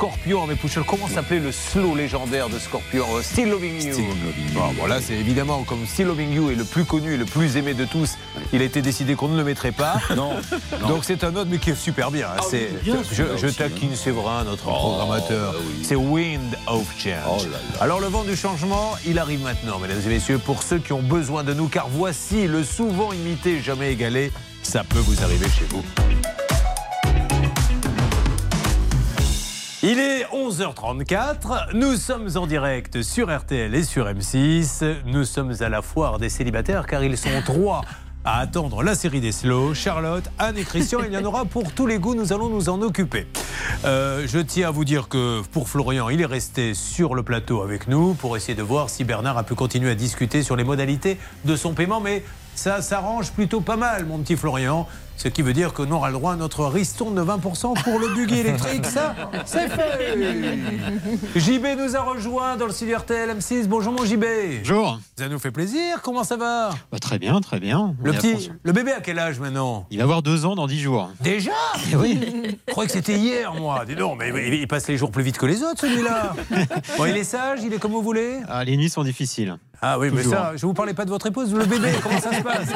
Scorpion avec Pouchel. Comment s'appelait le slow légendaire de Scorpion Euh, Still Loving You. Bon, voilà, c'est évidemment comme Still Loving You est le plus connu et le plus aimé de tous. Il a été décidé qu'on ne le mettrait pas. [LAUGHS] Non. Donc c'est un autre, mais qui est super bien. hein. Ah c'est, oui, bien, je celui-là je aussi, hein. taquine Séverin, notre Oh, programmateur. bah oui. C'est Wind of Change. Oh là là. Alors le vent du changement, il arrive maintenant, mesdames et messieurs, pour ceux qui ont besoin de nous, car voici le souvent imité, jamais égalé. Ça peut vous arriver chez vous. Il est 11h34, nous sommes en direct sur RTL et sur M6. Nous sommes à la foire des célibataires car ils sont trois à attendre la série des slow. Charlotte, Anne et Christian, il y en aura pour tous les goûts, nous allons nous en occuper. Euh, je tiens à vous dire que pour Florian, il est resté sur le plateau avec nous pour essayer de voir si Bernard a pu continuer à discuter sur les modalités de son paiement, mais ça s'arrange plutôt pas mal, mon petit Florian. Ce qui veut dire qu'on aura le droit à notre ristourne de 20% pour le buggy électrique. Ça, c'est fait. JB nous a rejoint dans le studio RTL M6. Bonjour mon JB. Bonjour. Ça nous fait plaisir. Comment ça va? Bah, très bien, très bien. Le On petit, le bébé à quel âge maintenant? Il va avoir deux ans dans dix jours. Déjà? Oui. Je croyais que c'était hier, moi. Dis donc, mais il passe les jours plus vite que les autres, celui-là. [LAUGHS] Bon, il est sage, il est comme vous voulez? Ah, les nuits sont difficiles. Ah oui, mais ça, je vous parlais pas de votre épouse, le bébé, comment ça se passe?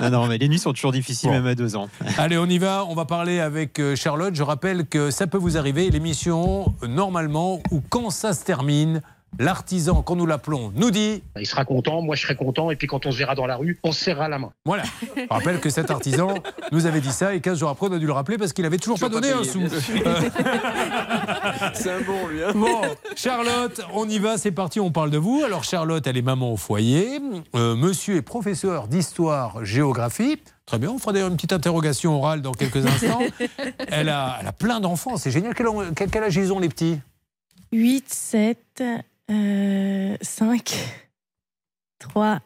Non, non, mais les nuits sont toujours difficiles, Bon. même à deux ans. [LAUGHS] Allez, on y va. On va parler avec euh, Charlotte. Je rappelle que ça peut vous arriver. L'émission, euh, normalement, ou quand ça se termine, l'artisan, quand nous l'appelons, nous dit. Il sera content, moi je serai content, et puis quand on se verra dans la rue, on se serrera la main. Voilà. Je rappelle que cet artisan nous avait dit ça et 15 jours après, on a dû le rappeler parce qu'il avait toujours pas donné un sou. [LAUGHS] C'est un bon, lui. hein. Bon, Charlotte, on y va, c'est parti, on parle de vous. Alors Charlotte, elle est maman au foyer. Euh, monsieur est professeur d'histoire-géographie. Très bien, on fera d'ailleurs une petite interrogation orale dans quelques [LAUGHS] instants. Elle a, elle a plein d'enfants, c'est génial. Quel, quel- quel âge ils ont les petits? 8, 7, euh, 5, 3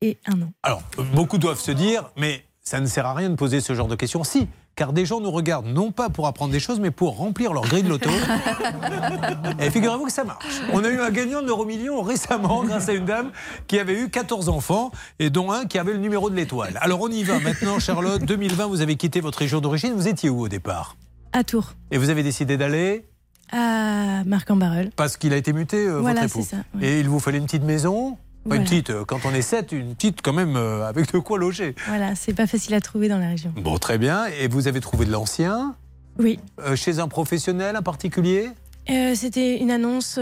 et 1 an. Alors, beaucoup doivent se dire, mais ça ne sert à rien de poser ce genre de questions. Si, car des gens nous regardent non pas pour apprendre des choses, mais pour remplir leur grille de loto. [LAUGHS] Et figurez-vous que ça marche. On a eu un gagnant de l'euro-million récemment [LAUGHS] grâce à une dame qui avait eu 14 enfants et dont un qui avait le numéro de l'étoile. Alors on y va maintenant, Charlotte. [LAUGHS] 2020, vous avez quitté votre région d'origine. Vous étiez où au départ? À Tours, Et vous avez décidé d'aller à Marc-en-Barœul. parce qu'il a été muté, euh, Voilà, votre époux. c'est ça, ouais. Et il vous fallait une petite maison Pas une petite, euh, quand on est 7, une petite quand même euh, avec de quoi loger. Voilà, c'est pas facile à trouver dans la région. Bon, très bien. Et vous avez trouvé de l'ancien? Oui. Euh, Chez un professionnel, un particulier? C'était une annonce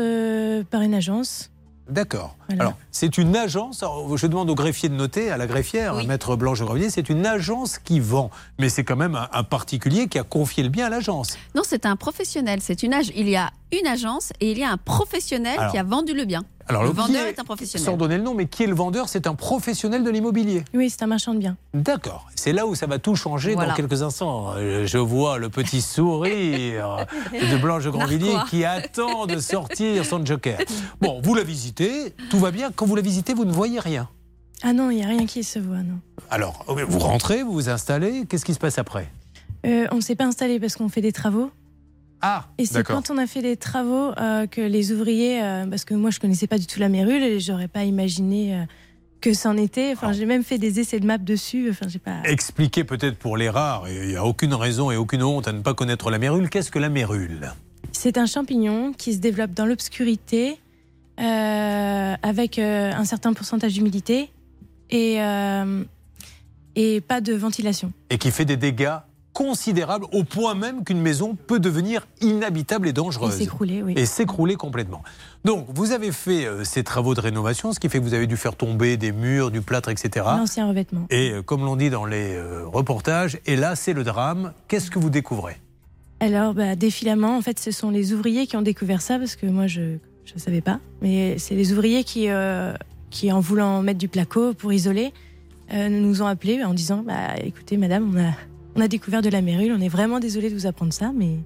par une agence. D'accord. Voilà. Alors, c'est une agence, je demande au greffier de noter, à la greffière, à maître Blanche Gravier, c'est une agence qui vend. Mais c'est quand même un, un particulier qui a confié le bien à l'agence. Non, c'est un professionnel. C'est une Il y a une agence et il y a un professionnel Alors- qui a vendu le bien. Alors, le vendeur est un professionnel. Sans donner le nom, mais qui est le vendeur C'est un professionnel de l'immobilier. Oui, c'est un marchand de biens. D'accord. C'est là où ça va tout changer Voilà. dans quelques instants. Euh, Je vois le petit sourire [LAUGHS] de Blanche Grandvilliers qui attend de sortir son joker. Bon, vous la visitez, tout va bien. Quand vous la visitez, vous ne voyez rien. Ah non, il n'y a rien qui se voit, non. Alors, euh, vous rentrez, vous vous installez, qu'est-ce qui se passe après? Euh, on ne s'est pas installé parce qu'on fait des travaux. Ah, Et c'est quand on a fait des travaux euh, que les ouvriers, euh, parce que moi je connaissais pas du tout la mérule et j'aurais pas imaginé que c'en était. Enfin, j'ai même fait des essais de map dessus. Enfin, j'ai pas. Expliquez peut-être pour les rares, il n'y a aucune raison et aucune honte à ne pas connaître la mérule. Qu'est-ce que la mérule? C'est un champignon qui se développe dans l'obscurité euh, avec euh, un certain pourcentage d'humidité et, euh, et pas de ventilation. Et qui fait des dégâts considérables au point même qu'une maison peut devenir inhabitable et dangereuse. Et s'écrouler, oui. Et s'écrouler complètement. Donc, vous avez fait ces travaux de rénovation, ce qui fait que vous avez dû faire tomber des murs, du plâtre, etc. L'ancien revêtement. Et comme l'on dit dans les reportages, et là, c'est le drame. Qu'est-ce que vous découvrez? Alors, bah, des filaments, en fait, ce sont les ouvriers qui ont découvert ça parce que moi, je ne savais pas. Mais c'est les ouvriers qui, euh, qui, en voulant mettre du placo pour isoler, euh, nous ont appelés en disant bah, écoutez, madame, on a, on a découvert de la mérule, on est vraiment désolé de vous apprendre ça, mais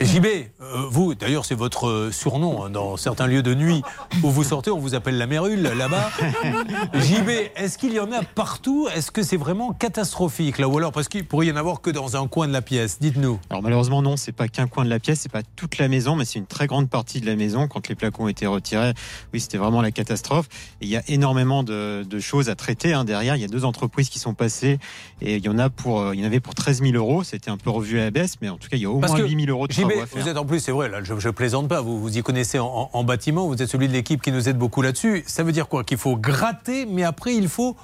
JB, euh, vous, d'ailleurs, c'est votre euh, surnom hein, dans certains lieux de nuit où vous sortez, on vous appelle la mérule là-bas. [LAUGHS] JB, est-ce qu'il y en a partout? Est-ce que c'est vraiment catastrophique là? Ou alors, parce qu'il pourrait y en avoir que dans un coin de la pièce? Dites-nous. Alors malheureusement non, c'est pas qu'un coin de la pièce, c'est pas toute la maison, mais c'est une très grande partie de la maison. Quand les plaques ont été retirés, oui, c'était vraiment la catastrophe. Et il y a énormément de, de choses à traiter hein. derrière. Il y a deux entreprises qui sont passées et il y en a pour, euh, il y en avait pour 13 000 euros. C'était un peu revu à la baisse, mais en tout cas il y a au Parce moins que 8 000 euros de JB, faire. vous êtes en plus, c'est vrai, là, je, je plaisante pas, vous, vous y connaissez en, en- en bâtiment, vous êtes celui de l'équipe qui nous aide beaucoup là-dessus. Ça veut dire quoi? Qu'il faut gratter, mais après il faut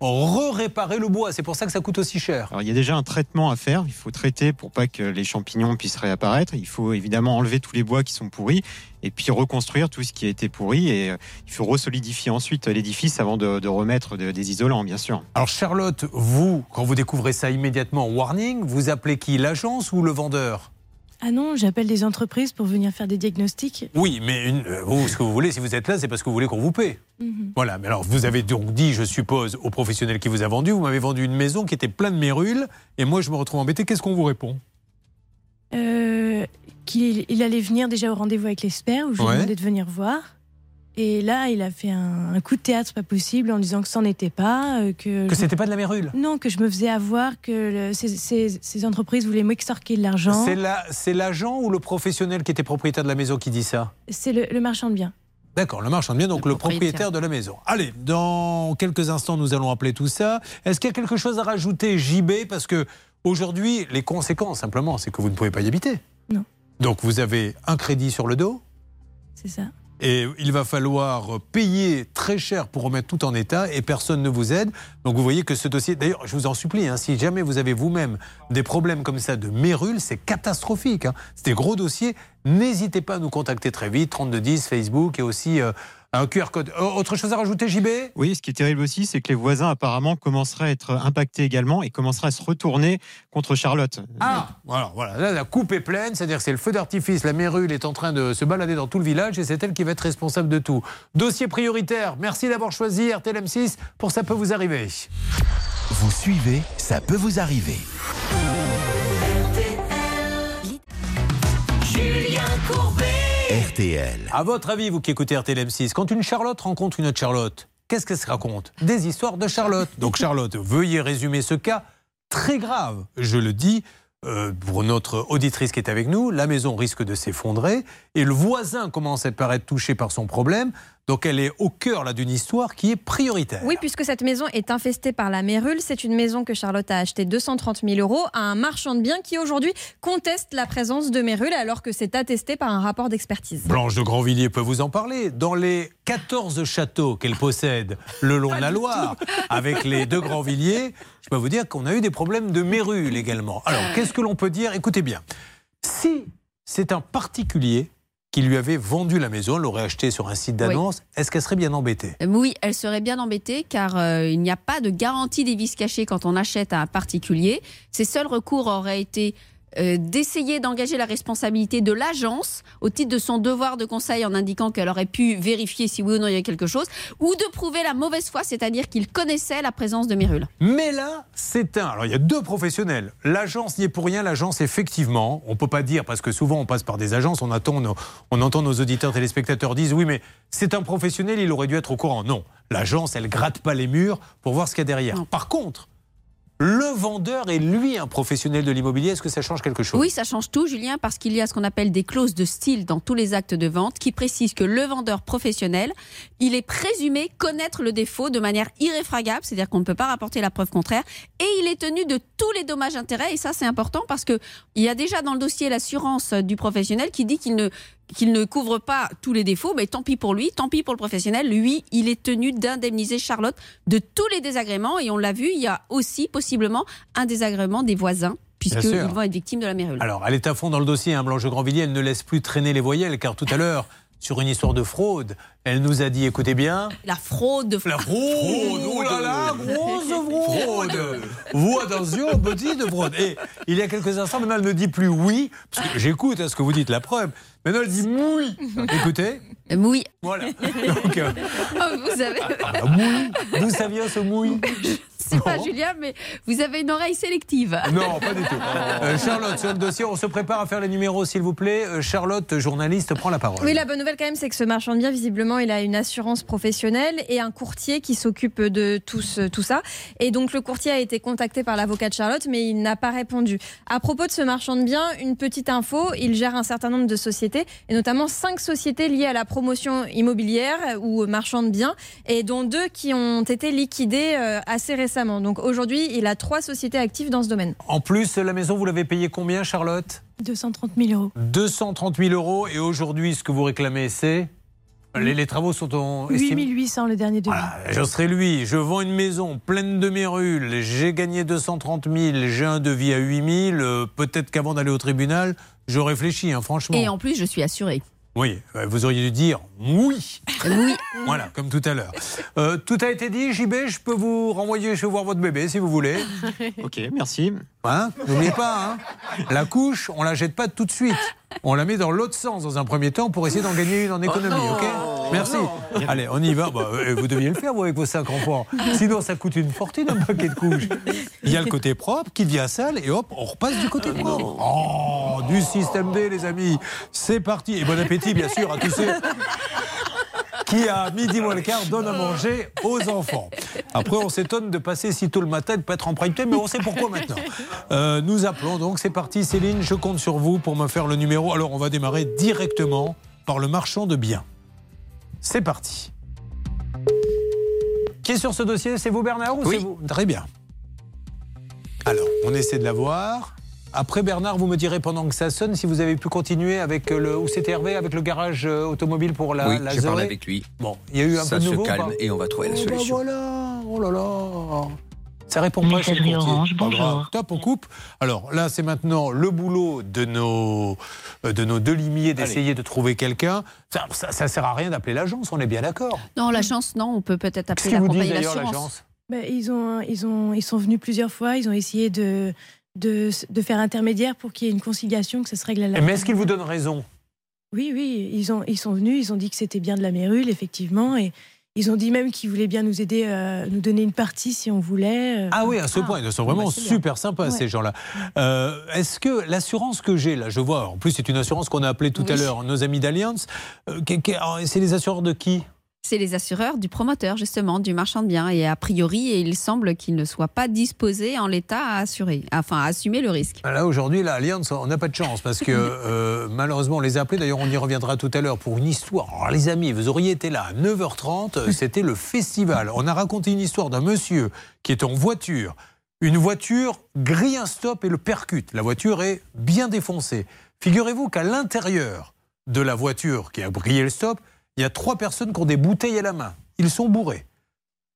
re-réparer le bois. C'est pour ça que ça coûte aussi cher. Alors, il y a déjà un traitement à faire. Il faut traiter pour pas que les champignons puissent réapparaître. Il faut évidemment enlever tous les bois qui sont pourris et puis reconstruire tout ce qui a été pourri. Et euh, il faut resolidifier ensuite l'édifice avant de, de remettre de- des isolants, bien sûr. Alors Charlotte, vous, quand vous découvrez ça immédiatement, warning, vous appelez qui? L'agence ou le vendeur? Ah non, j'appelle des entreprises pour venir faire des diagnostics. Oui, mais une- euh, vous, ce que vous voulez, si vous êtes là, c'est parce que vous voulez qu'on vous paie. Mhm. Voilà, mais alors vous avez donc dit, je suppose, au professionnel qui vous a vendu, vous m'avez vendu une maison qui était pleine de mérules, et moi je me retrouve embêté. Qu'est-ce qu'on vous répond? Euh, qu'il il allait venir déjà au rendez-vous avec l'expert où je lui ai Ouais. demandé de venir voir. Et là, il a fait un, un coup de théâtre pas possible en disant que c'en était pas, euh, que Que c'était pas de la mérule non, que je me faisais avoir, que le- ces, ces- ces entreprises voulaient m'extorquer de l'argent. C'est la- c'est l'agent ou le professionnel qui était propriétaire de la maison qui dit ça C'est le, le marchand de biens. D'accord, le marchand de biens, donc le propriétaire. propriétaire. de la maison. Allez, dans quelques instants, nous allons appeler tout ça. Est-ce qu'il y a quelque chose à rajouter, JB Parce que aujourd'hui, les conséquences, simplement, c'est que vous ne pouvez pas y habiter. Non. Donc vous avez un crédit sur le dos C'est ça. Et il va falloir payer très cher pour remettre tout en état et personne ne vous aide. Donc vous voyez que ce dossier, d'ailleurs, je vous en supplie, hein, si jamais vous avez vous-même des problèmes comme ça de mérule, c'est catastrophique. hein. C'est des gros dossiers. N'hésitez pas à nous contacter très vite, 3210, Facebook et aussi euh, un QR code. Euh, autre chose à rajouter, JB Oui, ce qui est terrible aussi, c'est que les voisins apparemment commenceraient à être impactés également et commenceraient à se retourner contre Charlotte. Ah, voilà, voilà. Là, la coupe est pleine, c'est-à-dire que c'est le feu d'artifice, la mérule est en train de se balader dans tout le village et c'est elle qui va être responsable de tout. Dossier prioritaire, merci d'avoir choisi RTL M6 pour Ça peut vous arriver. Vous suivez, ça peut vous arriver. Julien Courbet. RTL. À votre avis, vous qui écoutez RTL M6, quand une Charlotte rencontre une autre Charlotte, qu'est-ce qu'elle se raconte? Des histoires de Charlotte. Donc Charlotte, veuillez résumer ce cas très grave, je le dis. euh, pour notre auditrice qui est avec nous, la maison risque de s'effondrer et le voisin commence à paraître touché par son problème. Donc elle est au cœur là d'une histoire qui est prioritaire. Oui, puisque cette maison est infestée par la mérule. C'est une maison que Charlotte a achetée 230 000 euros à un marchand de biens qui aujourd'hui conteste la présence de mérule alors que c'est attesté par un rapport d'expertise. Blanche de Grandvilliers peut vous en parler. Dans les 14 châteaux qu'elle possède le long de la Loire, [LAUGHS] avec les deux Grandvilliers, je peux vous dire qu'on a eu des problèmes de mérule également. Alors, qu'est-ce que l'on peut dire? Écoutez bien. Si c'est un particulier qui lui avait vendu la maison, l'aurait acheté sur un site d'annonce, est-ce qu'elle serait bien embêtée? Euh, Oui, elle serait bien embêtée car euh, il n'y a pas de garantie des vis cachés quand on achète à un particulier. Ses seuls recours auraient été euh, d'essayer d'engager la responsabilité de l'agence au titre de son devoir de conseil en indiquant qu'elle aurait pu vérifier si oui ou non il y avait quelque chose, ou de prouver la mauvaise foi, c'est-à-dire qu'il connaissait la présence de Mérule. Mais là, c'est un. Alors, il y a deux professionnels. L'agence n'y est pour rien. L'agence, effectivement, on peut pas dire, parce que souvent, on passe par des agences, on, attend nos- on entend nos auditeurs téléspectateurs disent oui, mais c'est un professionnel, il aurait dû être au courant. Non. L'agence, elle gratte pas les murs pour voir ce qu'il y a derrière. Par contre, le vendeur est lui un professionnel de l'immobilier. Est-ce que ça change quelque chose? Oui, ça change tout, Julien, parce qu'il y a ce qu'on appelle des clauses de style dans tous les actes de vente qui précisent que le vendeur professionnel, il est présumé connaître le défaut de manière irréfragable, c'est-à-dire qu'on ne peut pas rapporter la preuve contraire, et il est tenu de tous les dommages-intérêts. Et ça, c'est important parce que il y a déjà dans le dossier l'assurance du professionnel qui dit qu'il ne qu'il ne couvre pas tous les défauts, mais tant pis pour lui, tant pis pour le professionnel. Lui, il est tenu d'indemniser Charlotte de tous les désagréments. Et on l'a vu, il y a aussi possiblement un désagrément des voisins, puisqu'ils vont être victimes de la mérule. Alors, elle est à fond dans le dossier, hein, Blanche Grandvilliers, elle ne laisse plus traîner les voyelles, car tout à l'heure, sur une histoire de fraude, Elle nous a dit, écoutez bien, La fraude. la fraude, oh là là, grosse fraude. Vous, attention, petite fraude. Et il y a quelques instants, maintenant, elle ne dit plus oui, parce que j'écoute hein, ce que vous dites, la preuve. Maintenant, elle dit oui. Écoutez. Oui. Voilà. [LAUGHS] Donc, euh, Oh, vous avez. ah, oui. D'où ça vient ce mouille C'est pas Julien, mais vous avez une oreille sélective. Non, pas du tout. Euh, Charlotte, sur le dossier, on se prépare à faire les numéros, s'il vous plaît. Euh, Charlotte, journaliste, prend la parole. Oui, la bonne nouvelle quand même, c'est que ce marchand de biens, visiblement, il a une assurance professionnelle et un courtier qui s'occupe de tout, ce- tout ça. Et donc, le courtier a été contacté par l'avocat de Charlotte, mais il n'a pas répondu. À propos de ce marchand de biens, une petite info, il gère un certain nombre de sociétés, et notamment cinq sociétés liées à la promotion immobilière ou marchand de biens, et dont deux qui ont été liquidées euh, assez récemment. Donc, aujourd'hui, il a trois sociétés actives dans ce domaine. En plus, la maison, vous l'avez payée combien, Charlotte? 230 000 euros. 230 000 euros. Et aujourd'hui, ce que vous réclamez, c'est? Les, les travaux sont en. 8800 le dernier devis. Je serai lui, je vends une maison pleine de mérules, j'ai gagné 230 000, j'ai un devis à 8 000, euh, peut-être qu'avant d'aller au tribunal, je réfléchis, hein, franchement. Et en plus, je suis assurée. Oui, euh, vous auriez dû dire oui. Oui. [LAUGHS] Voilà, comme tout à l'heure. Euh, tout a été dit, JB, je peux vous renvoyer, je vais voir votre bébé si vous voulez. [LAUGHS] Ok, merci. Hein N'oubliez pas, hein, la couche, on la jette pas tout de suite. On la met dans l'autre sens dans un premier temps pour essayer d'en gagner une en économie, ok Merci. Allez, on y va. Bah, euh, vous deviez le faire, vous, avec vos cinq enfants. Sinon, ça coûte une fortune, un paquet de couches. Il y a le côté propre qui devient sale et hop, on repasse du côté propre. Oh, du système D, les amis. C'est parti. Et bon appétit, bien sûr, à tous ceux qui, à midi moins le quart, donne à manger aux enfants. Après, on s'étonne de passer si tôt le matin et de ne pas être en prime mais on sait pourquoi maintenant. Euh, nous appelons donc, c'est parti, Céline, je compte sur vous pour me faire le numéro. Alors, on va démarrer directement par le marchand de biens. C'est parti. Qui est sur ce dossier? C'est vous, Bernard, ou c'est vous? Très bien. Alors, on essaie de la voir. Après, Bernard, vous me direz pendant que ça sonne si vous avez pu continuer avec le. Où c'était Hervé Avec le garage euh, automobile pour la, oui, la j'ai parlé avec lui. Bon, il y a eu un Ça peu de se nouveau ou calme et on va trouver la Oh, bah solution. voilà, oh là là. Ça répond pas chez le. Orange, bonjour. Top, on coupe. Alors là, c'est maintenant le boulot de nos, euh, de nos deux limiers d'essayer de trouver quelqu'un. Ça, ça, ça sert à rien d'appeler l'agence, on est bien d'accord. Non, la chance, non, on peut peut-être appeler la compagnie d'assurance. l'agence? Ben, ils, ont, ils, ont, ils sont venus plusieurs fois, ils ont essayé de, de, de faire intermédiaire pour qu'il y ait une conciliation, que ça se règle à la Mais est-ce qu'ils vous donnent raison? Oui, oui, ils, ont, ils sont venus, ils ont dit que c'était bien de la mérule, effectivement, et ils ont dit même qu'ils voulaient bien nous aider, euh, nous donner une partie si on voulait. euh. Ah oui, à ce point, ils sont vraiment bah, bien. super sympas, Ouais. ces gens-là. Euh, Est-ce que l'assurance que j'ai, là, je vois, en plus, c'est une assurance qu'on a appelée tout à l'heure, nos amis d'Alliance. Euh, c'est les assureurs de qui? C'est les assureurs du promoteur, justement, du marchand de biens. Et a priori, il semble qu'ils ne soient pas disposés en l'état à assurer, enfin à assumer le risque. Là, aujourd'hui, Alliance, on n'a pas de chance parce que [LAUGHS] euh, malheureusement, on les a appelés. D'ailleurs, on y reviendra tout à l'heure pour une histoire. Alors, les amis, vous auriez été là à 9h30, euh, [LAUGHS] c'était le festival. On a raconté une histoire d'un monsieur qui est en voiture. Une voiture grille un stop et le percute. La voiture est bien défoncée. Figurez-vous qu'à l'intérieur de la voiture qui a grillé le stop, il y a trois personnes qui ont des bouteilles à la main. Ils sont bourrés.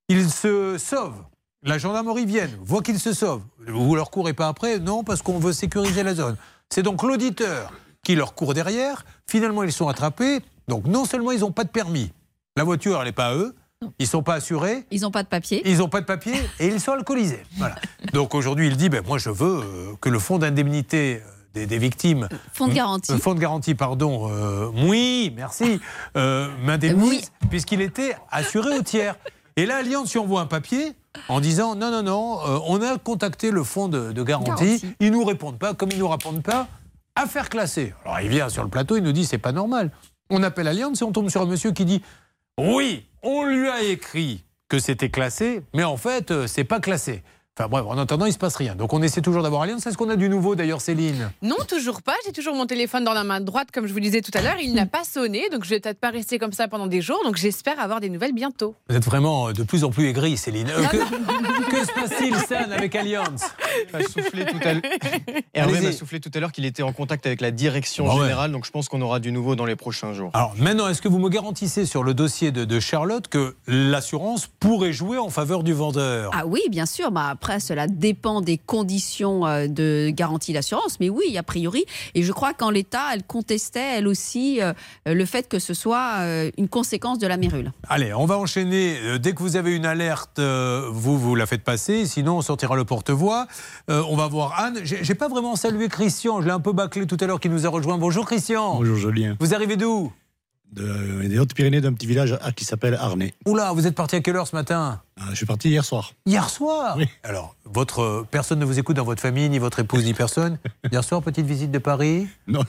Ils se sauvent. La gendarmerie vient, voit qu'ils se sauvent. Vous leur courez pas après? Non, parce qu'on veut sécuriser la zone. C'est donc l'auditeur qui leur court derrière. Finalement, ils sont attrapés. Donc non seulement ils n'ont pas de permis, la voiture, elle n'est pas à eux. Ils sont pas assurés. Ils n'ont pas de papier. Ils n'ont pas de papier et ils sont alcoolisés. Voilà. [LAUGHS] Donc aujourd'hui, il dit ben, moi, je veux euh, que le fonds d'indemnité euh, des, des victimes. Fonds de garantie. Euh, fonds de garantie, pardon. euh, oui, merci. Euh, M'indemnise, puisqu'il était assuré au tiers. Et là, Allianz lui envoie un papier en disant non, non, non, euh, on a contacté le fonds de, de garantie. Garantie. Ils nous répondent pas. Comme ils nous répondent pas, affaire classée. Alors il vient sur le plateau, il nous dit c'est pas normal. On appelle Allianz et on tombe sur un monsieur qui dit oui, on lui a écrit que c'était classé, mais en fait, euh, c'est pas classé. Enfin bref, en attendant, il se passe rien. Donc on essaie toujours d'avoir Allianz. Est-ce qu'on a du nouveau d'ailleurs, Céline? Non, toujours pas. J'ai toujours mon téléphone dans la main droite, comme je vous disais tout à l'heure. Il n'a pas sonné, donc je vais peut-être pas rester comme ça pendant des jours. Donc j'espère avoir des nouvelles bientôt. Vous êtes vraiment euh, de plus en plus aigri, Céline. Euh, que, que se passe-t-il, San, avec Allianz? M'a soufflé tout à l'heure. Hervé Allez-y. m'a soufflé tout à l'heure qu'il était en contact avec la direction Ah ouais. générale, donc je pense qu'on aura du nouveau dans les prochains jours. Alors maintenant, est-ce que vous me garantissez sur le dossier de, de Charlotte que l'assurance pourrait jouer en faveur du vendeur? Ah oui, bien sûr. Bah, après, cela dépend des conditions euh, de garantie d'assurance. Mais oui, a priori. Et je crois qu'en l'état, elle contestait, elle aussi, euh, le fait que ce soit euh, une conséquence de la mérule. Allez, on va enchaîner. Dès que vous avez une alerte, vous, vous la faites passer. Sinon, on sortira le porte-voix. Euh, on va voir Anne. J'ai j'ai pas vraiment salué Christian. Je l'ai un peu bâclé tout à l'heure qui nous a rejoint. Bonjour Christian. Bonjour Julien. Vous arrivez d'où De- Des Hautes-Pyrénées, d'un petit village à- qui s'appelle Arnay. Oula, vous êtes parti à quelle heure ce matin? Ah, Je suis parti hier soir. Hier soir Alors, votre, euh, personne ne vous écoute dans votre famille, ni votre épouse, ni personne. Hier soir, petite visite de Paris Non,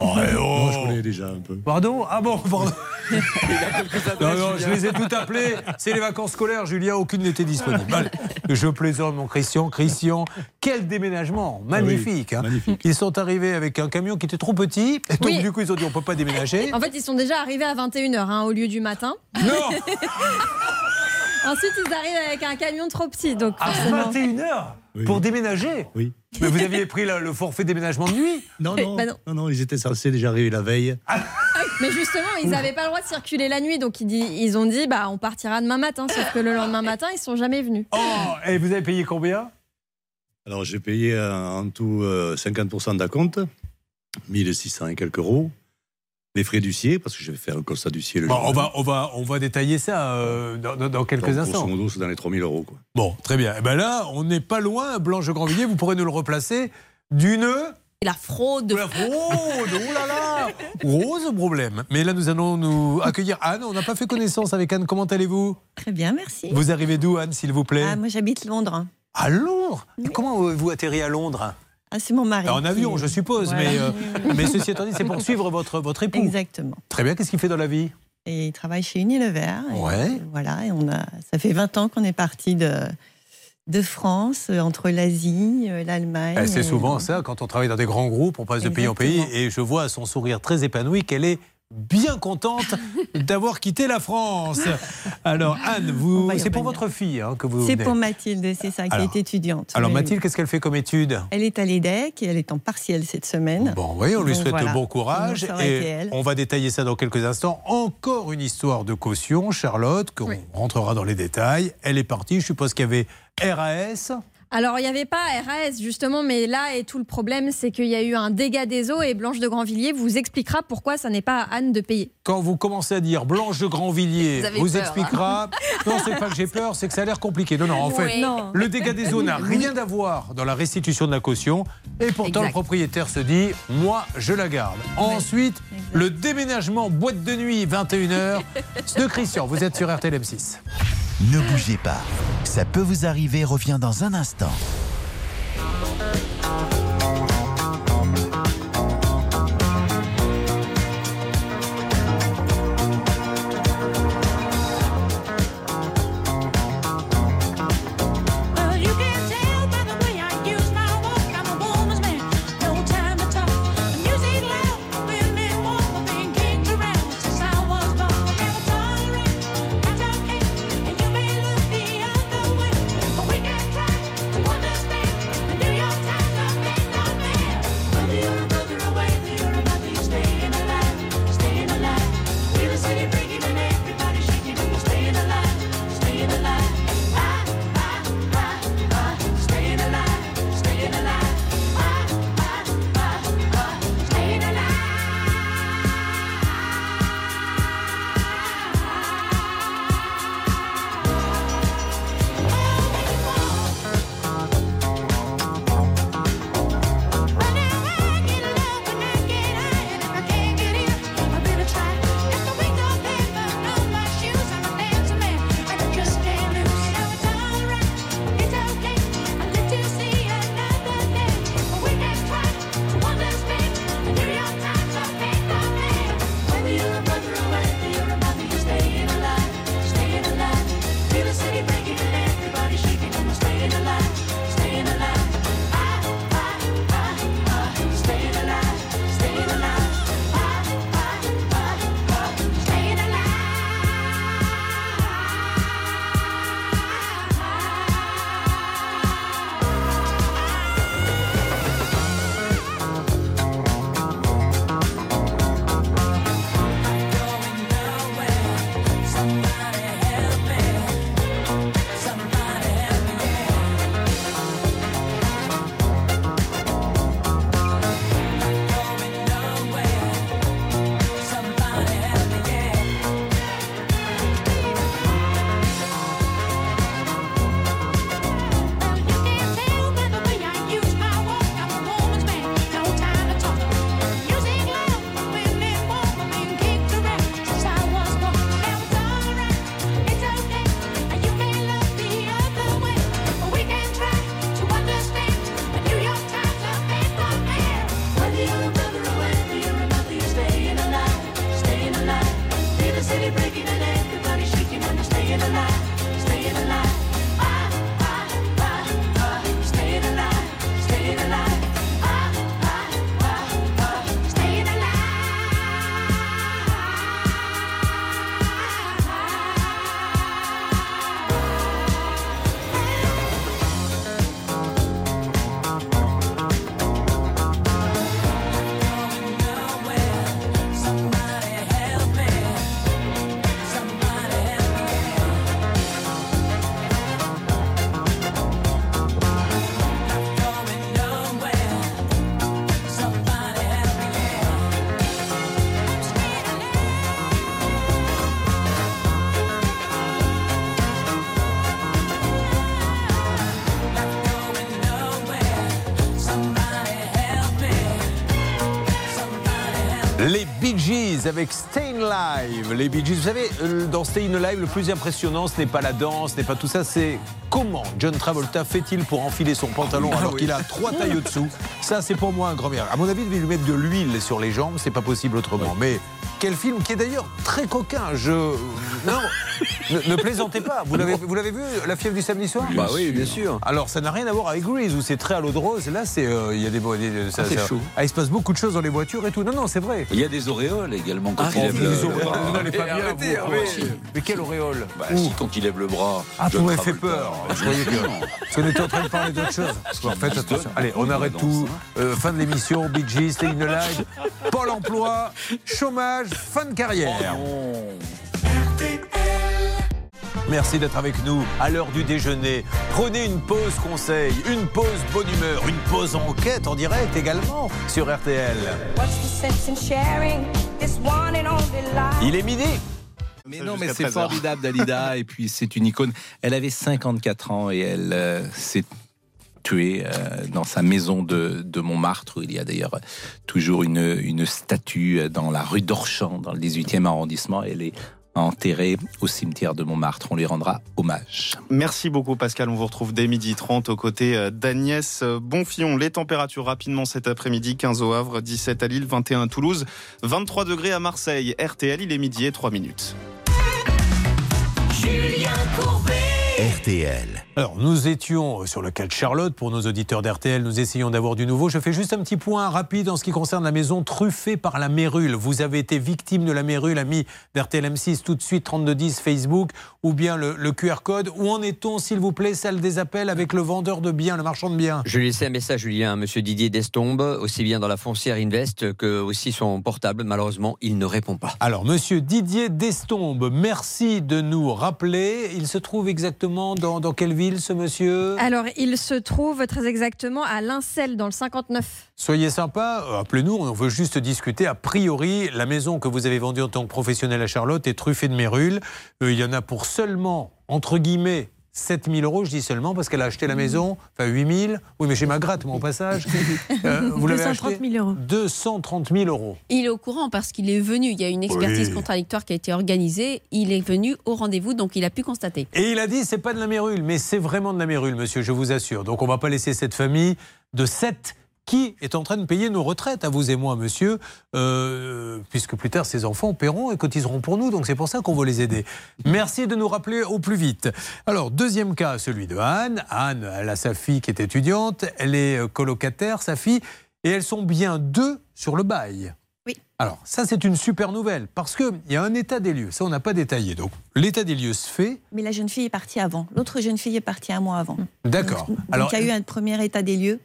Oh, eh oh. Non, je connais déjà un peu. Pardon? Ah bon, pardon. [LAUGHS] Non, non, je les ai toutes appelés. C'est les vacances scolaires, Julien, aucune n'était disponible. Allez, je plaisante, mon Christian. Christian, quel déménagement Magnifique. hein. Ils sont arrivés avec un camion qui était trop petit. Et donc, Oui. du coup, ils ont dit on peut pas déménager. En fait, ils sont déjà arrivés à 21h au lieu du matin. Non [LAUGHS] Ensuite, ils arrivent avec un camion trop petit. Donc, À forcément- 21h Pour déménager Oui. Mais vous aviez pris le, le forfait déménagement de nuit? Non, non, Bah non. non, non, ils étaient censés déjà arriver la veille. Mais justement, ils n'avaient pas le droit de circuler la nuit. Donc, ils, dit- ils ont dit bah, on partira demain matin. Sauf que le lendemain matin, ils sont jamais venus. Oh Et vous avez payé combien? Alors j'ai payé euh, en tout euh, 50% d'acompte, 1600 et quelques euros. Les frais d'huissier, parce que je vais faire un constat d'huissier le Bon, jour on, va, on, va, on va détailler ça euh, dans, dans- dans quelques Donc, instants. Grosso modo, c'est dans les 3000 euros. Quoi. Bon, très bien. Et ben là, on n'est pas loin, Blanche Grandvilliers, vous pourrez nous le replacer d'une. La fraude. La fraude, oh là là Gros problème. Mais là, nous allons nous accueillir Anne. On n'a pas fait connaissance avec Anne. Comment allez-vous? Très bien, merci. Vous arrivez d'où, Anne, s'il vous plaît? Ah, moi, j'habite Londres. À Londres? Et Comment vous atterri à Londres? Ah, c'est mon mari. En avion, je suppose. Voilà. Mais, euh, mais ceci étant dit, c'est pour suivre votre, votre époux. Exactement. Très bien. Qu'est-ce qu'il fait dans la vie? Et il travaille chez Unilever. Ouais. euh, Voilà, et on a, ça fait 20 ans qu'on est parti de, de France, euh, entre l'Asie, l'Allemagne. Eh, C'est et- souvent ça, quand on travaille dans des grands groupes, on passe de pays en pays, et je vois à son sourire très épanoui qu'elle est bien contente d'avoir quitté la France. Alors Anne, vous, c'est pour votre fille hein, que vous C'est pour Mathilde, c'est ça, qui Alors- est étudiante. Alors Oui, oui. Mathilde, qu'est-ce qu'elle fait comme étude? Elle est à l'EDEC et elle est en partiel cette semaine. Bon, oui, on lui Donc, souhaite voilà. bon courage. Et on va détailler ça dans quelques instants. Encore une histoire de caution, Charlotte, qu'on rentrera dans les détails. Elle est partie, je suppose qu'il y avait RAS. Alors, il n'y avait pas RAS, justement, mais là est tout le problème, c'est qu'il y a eu un dégât des eaux et Blanche de Grandvilliers vous expliquera pourquoi ça n'est pas à Anne de payer. Quand vous commencez à dire Blanche de Grandvilliers, Vous vous peur, expliquera. hein. [LAUGHS] non, c'est pas que j'ai peur, c'est que ça a l'air compliqué. Non, non, en fait, Oui. Non. le dégât des eaux n'a rien à voir dans la restitution de la caution. Et pourtant, Exact. le propriétaire se dit Moi, je la garde. Ensuite, le déménagement boîte de nuit, 21h. de Christian, vous êtes sur RTL M6. Ne bougez pas. Ça peut vous arriver revient dans un instant. Gees avec Stayin' Live. Les Bee Gees, vous savez, euh, dans Stayin' Live, le plus impressionnant, ce n'est pas la danse, ce n'est pas tout ça, c'est comment John Travolta fait-il pour enfiler son pantalon Ah alors qu'il a trois tailles [LAUGHS] au-dessous? Ça, c'est pour moi un grand miracle. À mon avis, il devait lui mettre de l'huile sur les jambes, c'est pas possible autrement. Mais quel film qui est d'ailleurs très coquin. Je. Non, ne, ne plaisantez pas. Vous l'avez, vous l'avez vu, La fièvre du samedi soir? Bah oui, bien sûr. Alors, ça n'a rien à voir avec Grease, où c'est très à l'eau de rose. Là, c'est, euh, il y a des, des- ça- Ah, c'est ça- chaud. Ah, il se passe beaucoup de choses dans les voitures et tout. Non, non, c'est vrai. Il y a des auréoles également quand Ah, il lève des le, auréoles. le bras. Vous n'allez pas bien, Arrêtez, vous. Hervé. Ah. Mais quelle auréole Bah, Où si, quand il lève le bras. Ah, vous m'avez fait peur. Je croyais que. Parce qu'on était en train de parler d'autre chose. En fait, attention. Allez, on arrête tout. Euh, fin de l'émission. Bee Gees, Stay in the Live. Pôle emploi, chômage, fin de carrière. Merci d'être avec nous à l'heure du déjeuner. Prenez une pause conseil, une pause bonne humeur, une pause enquête en direct également sur RTL. What's the sense in sharing this one and only life? Il est midi. Mais non, mais c'est 13 heures. formidable, Dalida. et puis, c'est une icône. Elle avait 54 ans et elle euh, s'est tuée euh, dans sa maison de, de Montmartre, où il y a d'ailleurs toujours une, une statue euh, dans la rue d'Orchamps, dans le 18e arrondissement. Elle est enterrée au cimetière de Montmartre. On lui rendra hommage. Merci beaucoup Pascal, on vous retrouve dès midi 30 aux côtés euh, d'Agnès Bonfillon. Les températures rapidement cet après-midi, 15 au Havre, 17 à Lille, 21 à Toulouse, 23 degrés à Marseille. RTL, il est midi et 3 minutes. Julien Courbet. RTL. Alors, nous étions sur le cas de Charlotte. Pour nos auditeurs d'RTL, nous essayons d'avoir du nouveau. Je fais juste un petit point rapide en ce qui concerne la maison truffée par la mérule. Vous avez été victime de la mérule, ami d'RTL M6, tout de suite 3210 Facebook, ou bien le, le QR code. Où en est-on, s'il vous plaît, salle des appels avec le vendeur de biens, le marchand de biens? Je lui ai laissé un message, Julien, à Monsieur Didier Destombe, aussi bien dans la foncière Invest que aussi son portable. Malheureusement, il ne répond pas. Alors, monsieur Didier Destombe, merci de nous rappeler. Il se trouve exactement dans, dans quelle ville, ce monsieur Alors, il se trouve très exactement à Lincel, dans le 59. Soyez sympa, euh, appelez-nous, on veut juste discuter. A priori, la maison que vous avez vendue en tant que professionnel à Charlotte est truffée de mérules. Euh, il y en a pour seulement, entre guillemets, 7000 euros, je dis seulement parce qu'elle a acheté la maison, enfin 8000. Oui, mais chez ma gratte, moi, au passage. [LAUGHS] Euh, vous l'avez 230 acheté 000 euros. 230 000 euros. Il est au courant parce qu'il est venu. Il y a une expertise Oui. contradictoire qui a été organisée. Il est venu au rendez-vous, donc il a pu constater. Et il a dit c'est pas de la mérule, mais c'est vraiment de la mérule, monsieur, je vous assure. Donc on va pas laisser cette famille de 7 qui est en train de payer nos retraites, à vous et moi, monsieur, euh, puisque plus tard, ces enfants paieront et cotiseront pour nous, donc c'est pour ça qu'on veut les aider. Merci de nous rappeler au plus vite. Alors, deuxième cas, celui de Anne. Anne, elle a sa fille qui est étudiante, elle est euh, colocataire, sa fille, et elles sont bien deux sur le bail. Oui. Alors, ça, c'est une super nouvelle, parce qu'il y a un état des lieux, ça, on n'a pas détaillé. Donc, l'état des lieux se fait, Mais la jeune fille est partie avant. L'autre jeune fille est partie un mois avant. d'accord. Donc, Alors, il y a eu un premier état des lieux,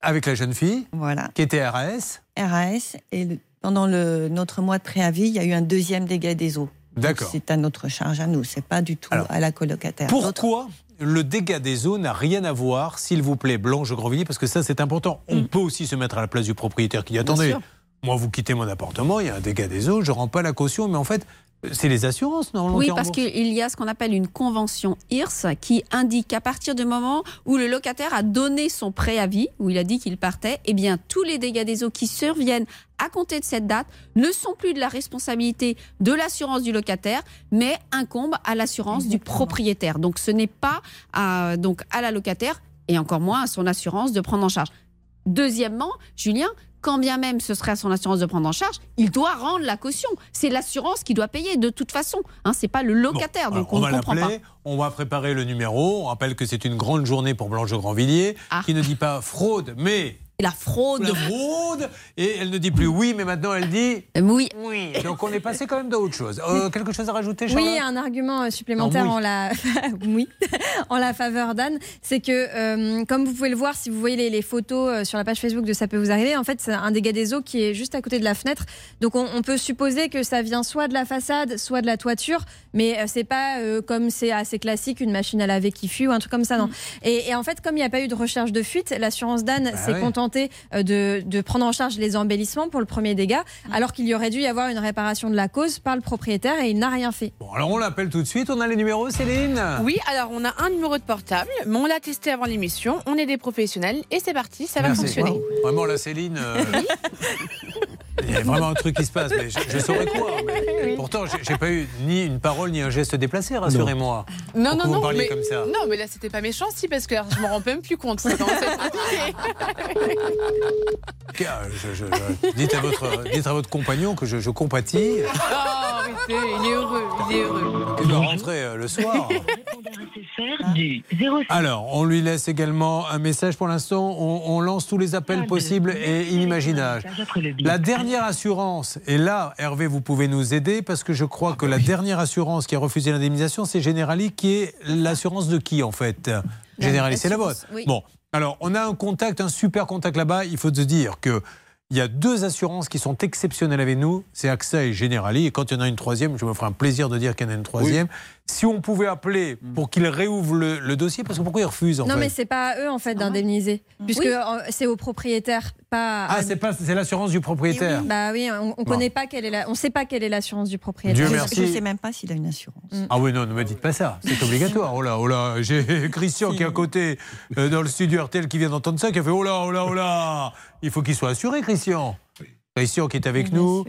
avec la jeune fille, voilà, qui était RAS, RAS, et le- pendant le, notre mois de préavis, il y a eu un deuxième dégât des eaux. D'accord. C'est à notre charge à nous, c'est pas du tout à la colocataire. Pourquoi le dégât des eaux n'a rien à voir, s'il vous plaît, Blanche Grandvilliers, parce que ça c'est important. On peut aussi se mettre à la place du propriétaire qui dit attendez, moi vous quittez mon appartement, il y a un dégât des eaux, je rends pas la caution, mais en fait c'est les assurances normalement. Oui, qui parce qu'il y a ce qu'on appelle une convention IRS qui indique qu'à partir du moment où le locataire a donné son préavis, où il a dit qu'il partait, eh bien tous les dégâts des eaux qui surviennent à compter de cette date ne sont plus de la responsabilité de l'assurance du locataire, mais incombent à l'assurance du propriétaire. Donc ce n'est pas à, donc à la locataire et encore moins à son assurance de prendre en charge. Deuxièmement, Julien, quand bien même ce serait à son assurance de prendre en charge, il doit rendre la caution. C'est l'assurance qui doit payer de toute façon. Hein, c'est pas le locataire, donc on on va ne comprend pas. l'appeler, on va préparer le numéro. On rappelle que c'est une grande journée pour Blanche de Grandvilliers, Ah. qui ne dit pas fraude, mais La fraude. la fraude. Et elle ne dit plus oui, mais maintenant elle dit oui. oui. Donc on est passé quand même dans autre chose. Euh, quelque chose à rajouter, Charlotte Oui, un argument euh, supplémentaire Non, oui. en la [LAUGHS] oui, en la faveur d'Anne, c'est que euh, comme vous pouvez le voir si vous voyez les, les photos euh, sur la page Facebook de ça peut vous arriver, en fait c'est un dégât des eaux qui est juste à côté de la fenêtre. Donc on, on peut supposer que ça vient soit de la façade, soit de la toiture, mais euh, c'est pas euh, comme c'est assez classique une machine à laver qui fuit ou un truc comme ça non. Et, et en fait comme il n'y a pas eu de recherche de fuite, l'assurance d'Anne Bah s'est ouais. contentée euh, de, de prendre en charge les embellissements pour le premier dégât, alors qu'il y aurait dû y avoir une réparation de la cause par le propriétaire et il n'a rien fait. Bon, alors on l'appelle tout de suite. On a les numéros, Céline Oui, alors on a un numéro de portable, mais on l'a testé avant l'émission. On est des professionnels et c'est parti, ça va Merci. fonctionner. Wow. Vraiment, la Céline. euh, [LAUGHS] il y a vraiment un truc qui se passe, mais je, je saurais quoi. mais Pourtant, j'ai- pas eu ni une parole ni un geste déplacé, rassurez-moi. Non, non, vous non, parliez mais, comme ça. non, mais là, c'était pas méchant, si, parce que alors, je me rends même plus compte. Compliqué. Tiens, je- je- je- dites, à votre, dites à votre compagnon que je, je compatis. Oh, arrêtez, il est heureux, il est heureux. Il doit rentrer euh, le soir. Alors, on lui laisse également un message. Pour l'instant, on, on lance tous les appels possibles et inimaginables. La dernière assurance, et là, Hervé, vous pouvez nous aider parce que je crois que la dernière assurance qui a refusé l'indemnisation, c'est Generali, qui est l'assurance de qui en fait? Generali, c'est la vôtre. oui. Bon, alors on a un contact, un super contact là-bas. Il faut se dire que. Il y a deux assurances qui sont exceptionnelles avec nous, c'est AXA et Generali. Et quand il y en a une troisième, je me ferai un plaisir de dire qu'il y en a une troisième. Si on pouvait appeler pour qu'ils réouvrent le, le dossier, parce que pourquoi ils refusent en non, fait mais c'est pas à eux en fait d'indemniser, puisque Oui. euh, c'est au propriétaire, pas. Ah, à- c'est pas, c'est l'assurance du propriétaire. Bah oui, on, on Bon. connaît pas quelle est la, on sait pas quelle est l'assurance du propriétaire. Dieu merci. Je ne sais même pas s'il a une assurance. Ah oui, non, ne me dites pas ça, c'est obligatoire. Oh là, oh là, j'ai [LAUGHS] Christian qui est à côté euh, dans le studio RTL qui vient d'entendre ça, qui a fait oh là, oh là, oh là. Il faut qu'il soit assuré, Christian. Christian qui est avec nous,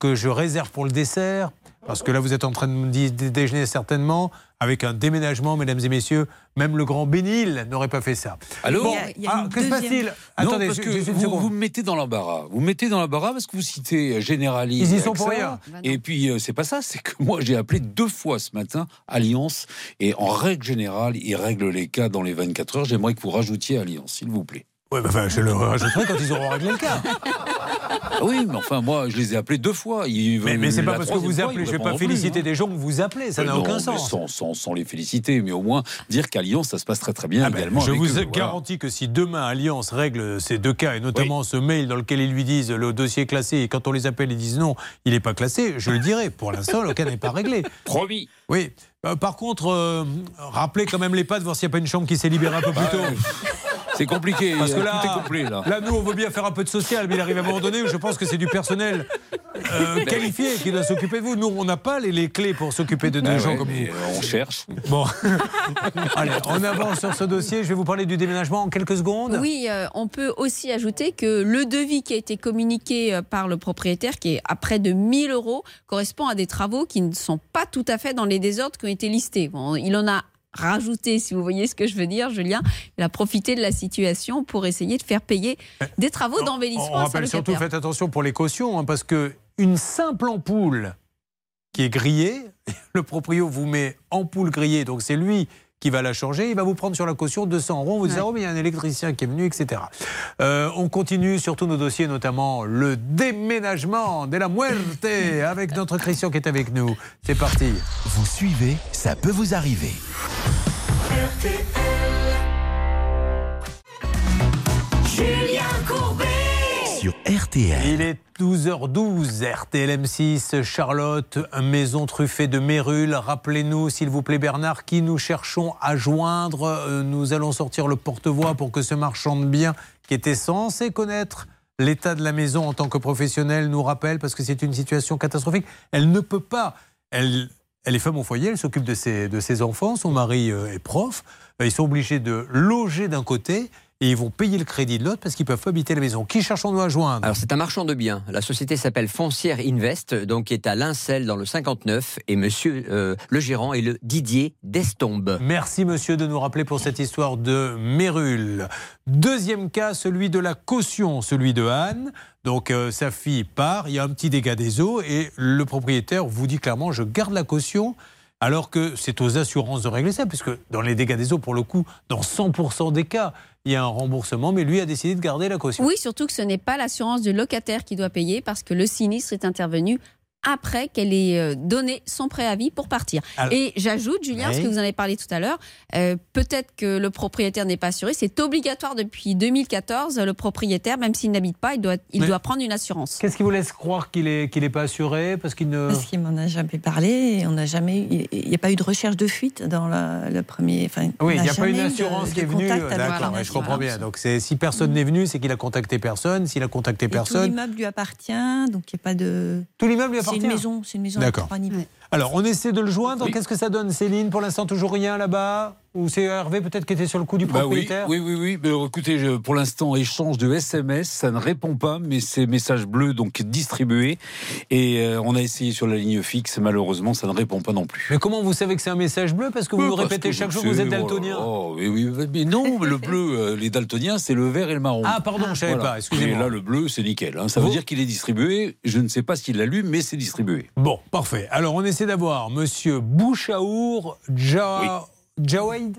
que je réserve pour le dessert, parce que là vous êtes en train de me dé- dé- déjeuner certainement, avec un déménagement, mesdames et messieurs, même le grand Bénil n'aurait pas fait ça. Allô Bon, ah, que se passe-t-il? Attendez, parce que vous, vous me mettez dans l'embarras. Vous me mettez dans l'embarras parce que vous citez Generali. Ils y sont pour rien. Bah Et puis, euh, c'est pas ça. C'est que moi, j'ai appelé deux fois ce matin Alliance. Et en règle générale, ils règlent les cas dans les 24 heures. J'aimerais que vous rajoutiez Alliance, s'il vous plaît. Ouais, bah, enfin, je le rajouterai quand ils auront réglé le cas. Ah oui, mais enfin, moi, je les ai appelés deux fois. Ils Mais, mais c'est pas parce que vous fois, appelez, je vais pas plus, féliciter hein. des gens que vous appelez, ça n'a Euh, aucun non, mais sens. Sans, sans- sans les féliciter, mais au moins dire qu'à Lyon, ça se passe très très bien Ah ben, également. je avec vous eux, voilà. garantis que si demain Alliance règle ces deux cas, et notamment ce mail dans lequel ils lui disent le dossier est classé, et quand on les appelle, ils disent non, il n'est pas classé, je le dirai. Pour l'instant, le cas n'est pas réglé. Promis. Oui. Euh, par contre, euh, rappelez quand même les pattes, voir s'il n'y a pas une chambre qui s'est libérée un peu plus tôt. C'est compliqué. Parce que tout là, est complet là. là, nous, on veut bien faire un peu de social, mais il arrive à un moment donné où je pense que c'est du personnel euh, qualifié qui doit s'occuper de vous. Nous, on n'a pas les, les clés pour s'occuper de deux Ah gens ouais, comme vous. euh, On cherche. Bon. [LAUGHS] Allez, on avance sur ce dossier. Je vais vous parler du déménagement en quelques secondes. Oui, euh, on peut aussi ajouter que le devis qui a été communiqué par le propriétaire, qui est à près de 1000 euros, correspond à des travaux qui ne sont pas tout à fait dans les désordres qui ont été listés. Bon, il en a rajouté, si vous voyez ce que je veux dire, Julien. Il a profité de la situation pour essayer de faire payer des travaux d'embellissement On sa rappelle surtout, faites attention pour les cautions, hein, parce que une simple ampoule qui est grillée, [LAUGHS] le proprio vous met ampoule grillée, donc c'est lui qui va la changer, il va vous prendre sur la caution 200 euros, vous dites, oh, mais il y a un électricien qui est venu, etc. Euh, on continue sur tous nos dossiers, notamment le déménagement de la muerte, [LAUGHS] avec notre Christian qui est avec nous. C'est parti. Vous suivez, ça peut vous arriver. Julien Courbet Il est 12h12, RTLM6, Charlotte, maison truffée de mérules. Rappelez-nous, s'il vous plaît, Bernard, qui nous cherchons à joindre. Euh, Nous allons sortir le porte-voix pour que ce marchand de biens, qui était censé connaître l'état de la maison en tant que professionnel, nous rappelle, parce que c'est une situation catastrophique. Elle ne peut pas. Elle, elle est femme au foyer, elle s'occupe de ses, de ses enfants, son mari euh, est prof. Euh, Ils sont obligés de loger d'un côté et ils vont payer le crédit de l'autre parce qu'ils peuvent pas habiter la maison. Qui cherchons-nous à joindre Alors c'est un marchand de biens. La société s'appelle Foncière Invest, donc qui est à Lincel dans le 59. Et monsieur euh, le gérant est le Didier Destombe. Merci monsieur de nous rappeler pour cette histoire de Mérule. Deuxième cas, celui de la caution, celui de Anne. Donc euh, sa fille part, il y a un petit dégât des eaux et le propriétaire vous dit clairement je garde la caution. Alors que c'est aux assurances de régler ça, puisque dans les dégâts des eaux, pour le coup, dans 100% des cas, il y a un remboursement, mais lui a décidé de garder la caution. Oui, surtout que ce n'est pas l'assurance du locataire qui doit payer parce que le sinistre est intervenu après qu'elle ait euh, donné son préavis pour partir. Alors- Et j'ajoute, Julien, parce Oui. que vous en avez parlé tout à l'heure, euh, peut-être que le propriétaire n'est pas assuré. C'est obligatoire depuis 2014. Le propriétaire, même s'il n'habite pas, il doit, il Mais- doit prendre une assurance. Qu'est-ce qui vous laisse croire qu'il n'est qu'il est pas assuré Parce qu'il ne. Parce qu'il m'en a jamais parlé on n'a jamais. Il n'y a pas eu de recherche de fuite dans la- le premier. Enfin, Oui, il n'y a pas une de- assurance de qui est venue. D'accord, je comprends bien. Donc si personne n'est venu, c'est qu'il a contacté personne. S'il a contacté Et tout personne. l'immeuble lui appartient, donc il n'y a pas de. Tout l'immeuble lui C'est une maison, c'est une maison D'accord. Alors, on essaie de le joindre. Qu'est-ce que ça donne, Céline Pour l'instant, toujours rien là-bas Ou c'est Hervé peut-être qui était sur le coup du Bah oui, propriétaire oui, oui, oui. Mais écoutez, je- pour l'instant, échange de SMS, ça ne répond pas, mais c'est message bleu donc distribué. Et euh, on a essayé sur la ligne fixe, malheureusement, ça ne répond pas non plus. Mais comment vous savez que c'est un message bleu Parce que vous Euh, parce répétez que chaque jour que vous êtes daltonien. Oh, mais oui, mais non, le bleu, euh, les daltoniens, c'est le vert et le marron. Ah, pardon, je savais pas, excusez-moi. Là, le bleu, c'est nickel. hein. Ça veut dire qu'il est distribué. Je ne sais pas s'il l'a lu, mais c'est distribué. Bon, parfait. Alors, on essaie d'avoir Monsieur Bouchaour Ja- Jawid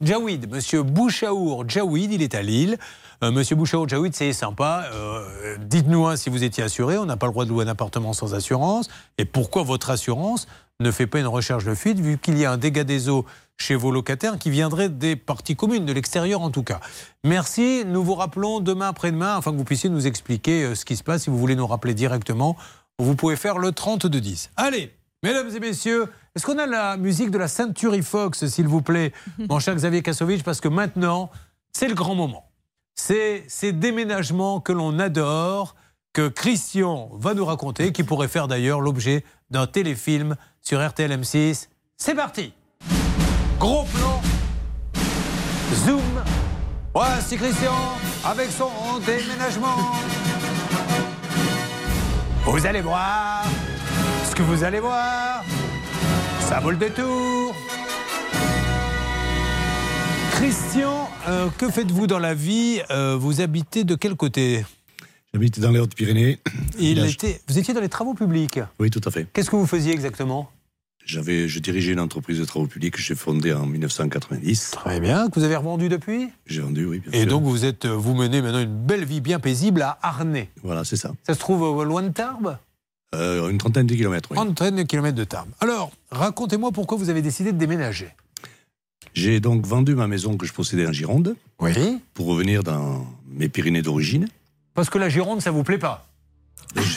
Jawid. Monsieur Bouchaour Jawid, il est à Lille. Euh, Monsieur Bouchaour Jawid, c'est sympa. Euh, Dites-nous hein, si vous étiez assuré. On n'a pas le droit de louer un appartement sans assurance. Et pourquoi votre assurance ne fait pas une recherche de fuite, vu qu'il y a un dégât des eaux chez vos locataires qui viendrait des parties communes, de l'extérieur en tout cas? Merci. Nous vous rappelons demain après-demain, afin que vous puissiez nous expliquer euh, ce qui se passe. Si vous voulez nous rappeler directement, vous pouvez faire le 3210. Allez, mesdames et messieurs, est-ce qu'on a la musique de la Century Fox, s'il vous plaît, [LAUGHS] mon cher Xavier Kassovitch? Parce que maintenant, c'est le grand moment. C'est ces déménagements que l'on adore, que Christian va nous raconter, qui pourrait faire d'ailleurs l'objet d'un téléfilm sur RTL M6. C'est parti Gros plan, zoom. Voici Christian avec son déménagement. Vous allez voir que vous allez voir. Ça vaut le détour. Christian, euh, que faites-vous dans la vie? Euh, Vous habitez de quel côté? J'habite dans les Hautes-Pyrénées. Il Là, était, Vous étiez dans les travaux publics? Oui, tout à fait. Qu'est-ce que vous faisiez exactement? J'avais, je dirigeais une entreprise de travaux publics que j'ai fondée en 1990. Très bien. Que vous avez revendu depuis? J'ai vendu, oui. bien Et sûr. donc vous êtes, vous menez maintenant une belle vie bien paisible à Arnay. Voilà, c'est ça. Ça se trouve loin de Tarbes? Euh, une trentaine de kilomètres. oui. Trentaine de kilomètres de Tarbes. Alors, racontez-moi pourquoi vous avez décidé de déménager. J'ai donc vendu ma maison que je possédais en Gironde. Oui. Pour revenir dans mes Pyrénées d'origine. Parce que la Gironde, ça vous plaît pas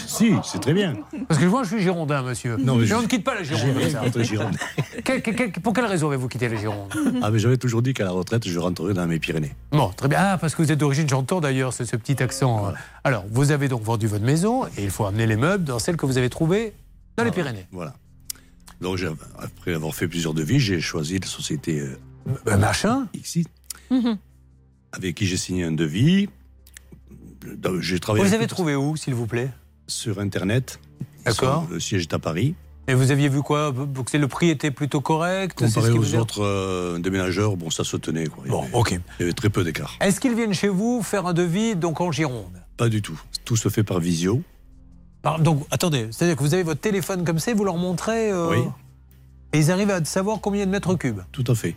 Si, c'est très bien. Parce que moi, je suis girondin, monsieur. Non, mais mais je- on ne quitte pas la Gironde. Rien ça. contre les Girondins. [LAUGHS] Que- que- que- pour quelle raison avez-vous quitté la Gironde? Ah, mais j'avais toujours dit qu'à la retraite, je rentrerai dans mes Pyrénées. Bon, très bien. Ah, parce que vous êtes d'origine, j'entends d'ailleurs ce, ce petit accent. euh. Alors, vous avez donc vendu votre maison et il faut amener les meubles dans celle que vous avez trouvée dans les Pyrénées. Voilà. Donc, après avoir fait plusieurs devis, j'ai choisi la société euh, Ben, machin. Xi, avec qui j'ai signé un devis. J'ai travaillé Vous avec avez tout- trouvé où, s'il vous plaît? Sur Internet. D'accord. Le siège est à Paris. Et vous aviez vu quoi? Donc, Le prix était plutôt correct? Ce Comparé qui aux autres euh, déménageurs, bon, ça se tenait. Quoi. Bon, ok. Il y avait très peu d'écart. Est-ce qu'ils viennent chez vous faire un devis donc en Gironde? Pas du tout. Tout se fait par visio. Alors, Donc, attendez, c'est-à-dire que vous avez votre téléphone comme ça et vous leur montrez. euh, Oui. Et ils arrivent à savoir combien de mètres cubes? Tout à fait.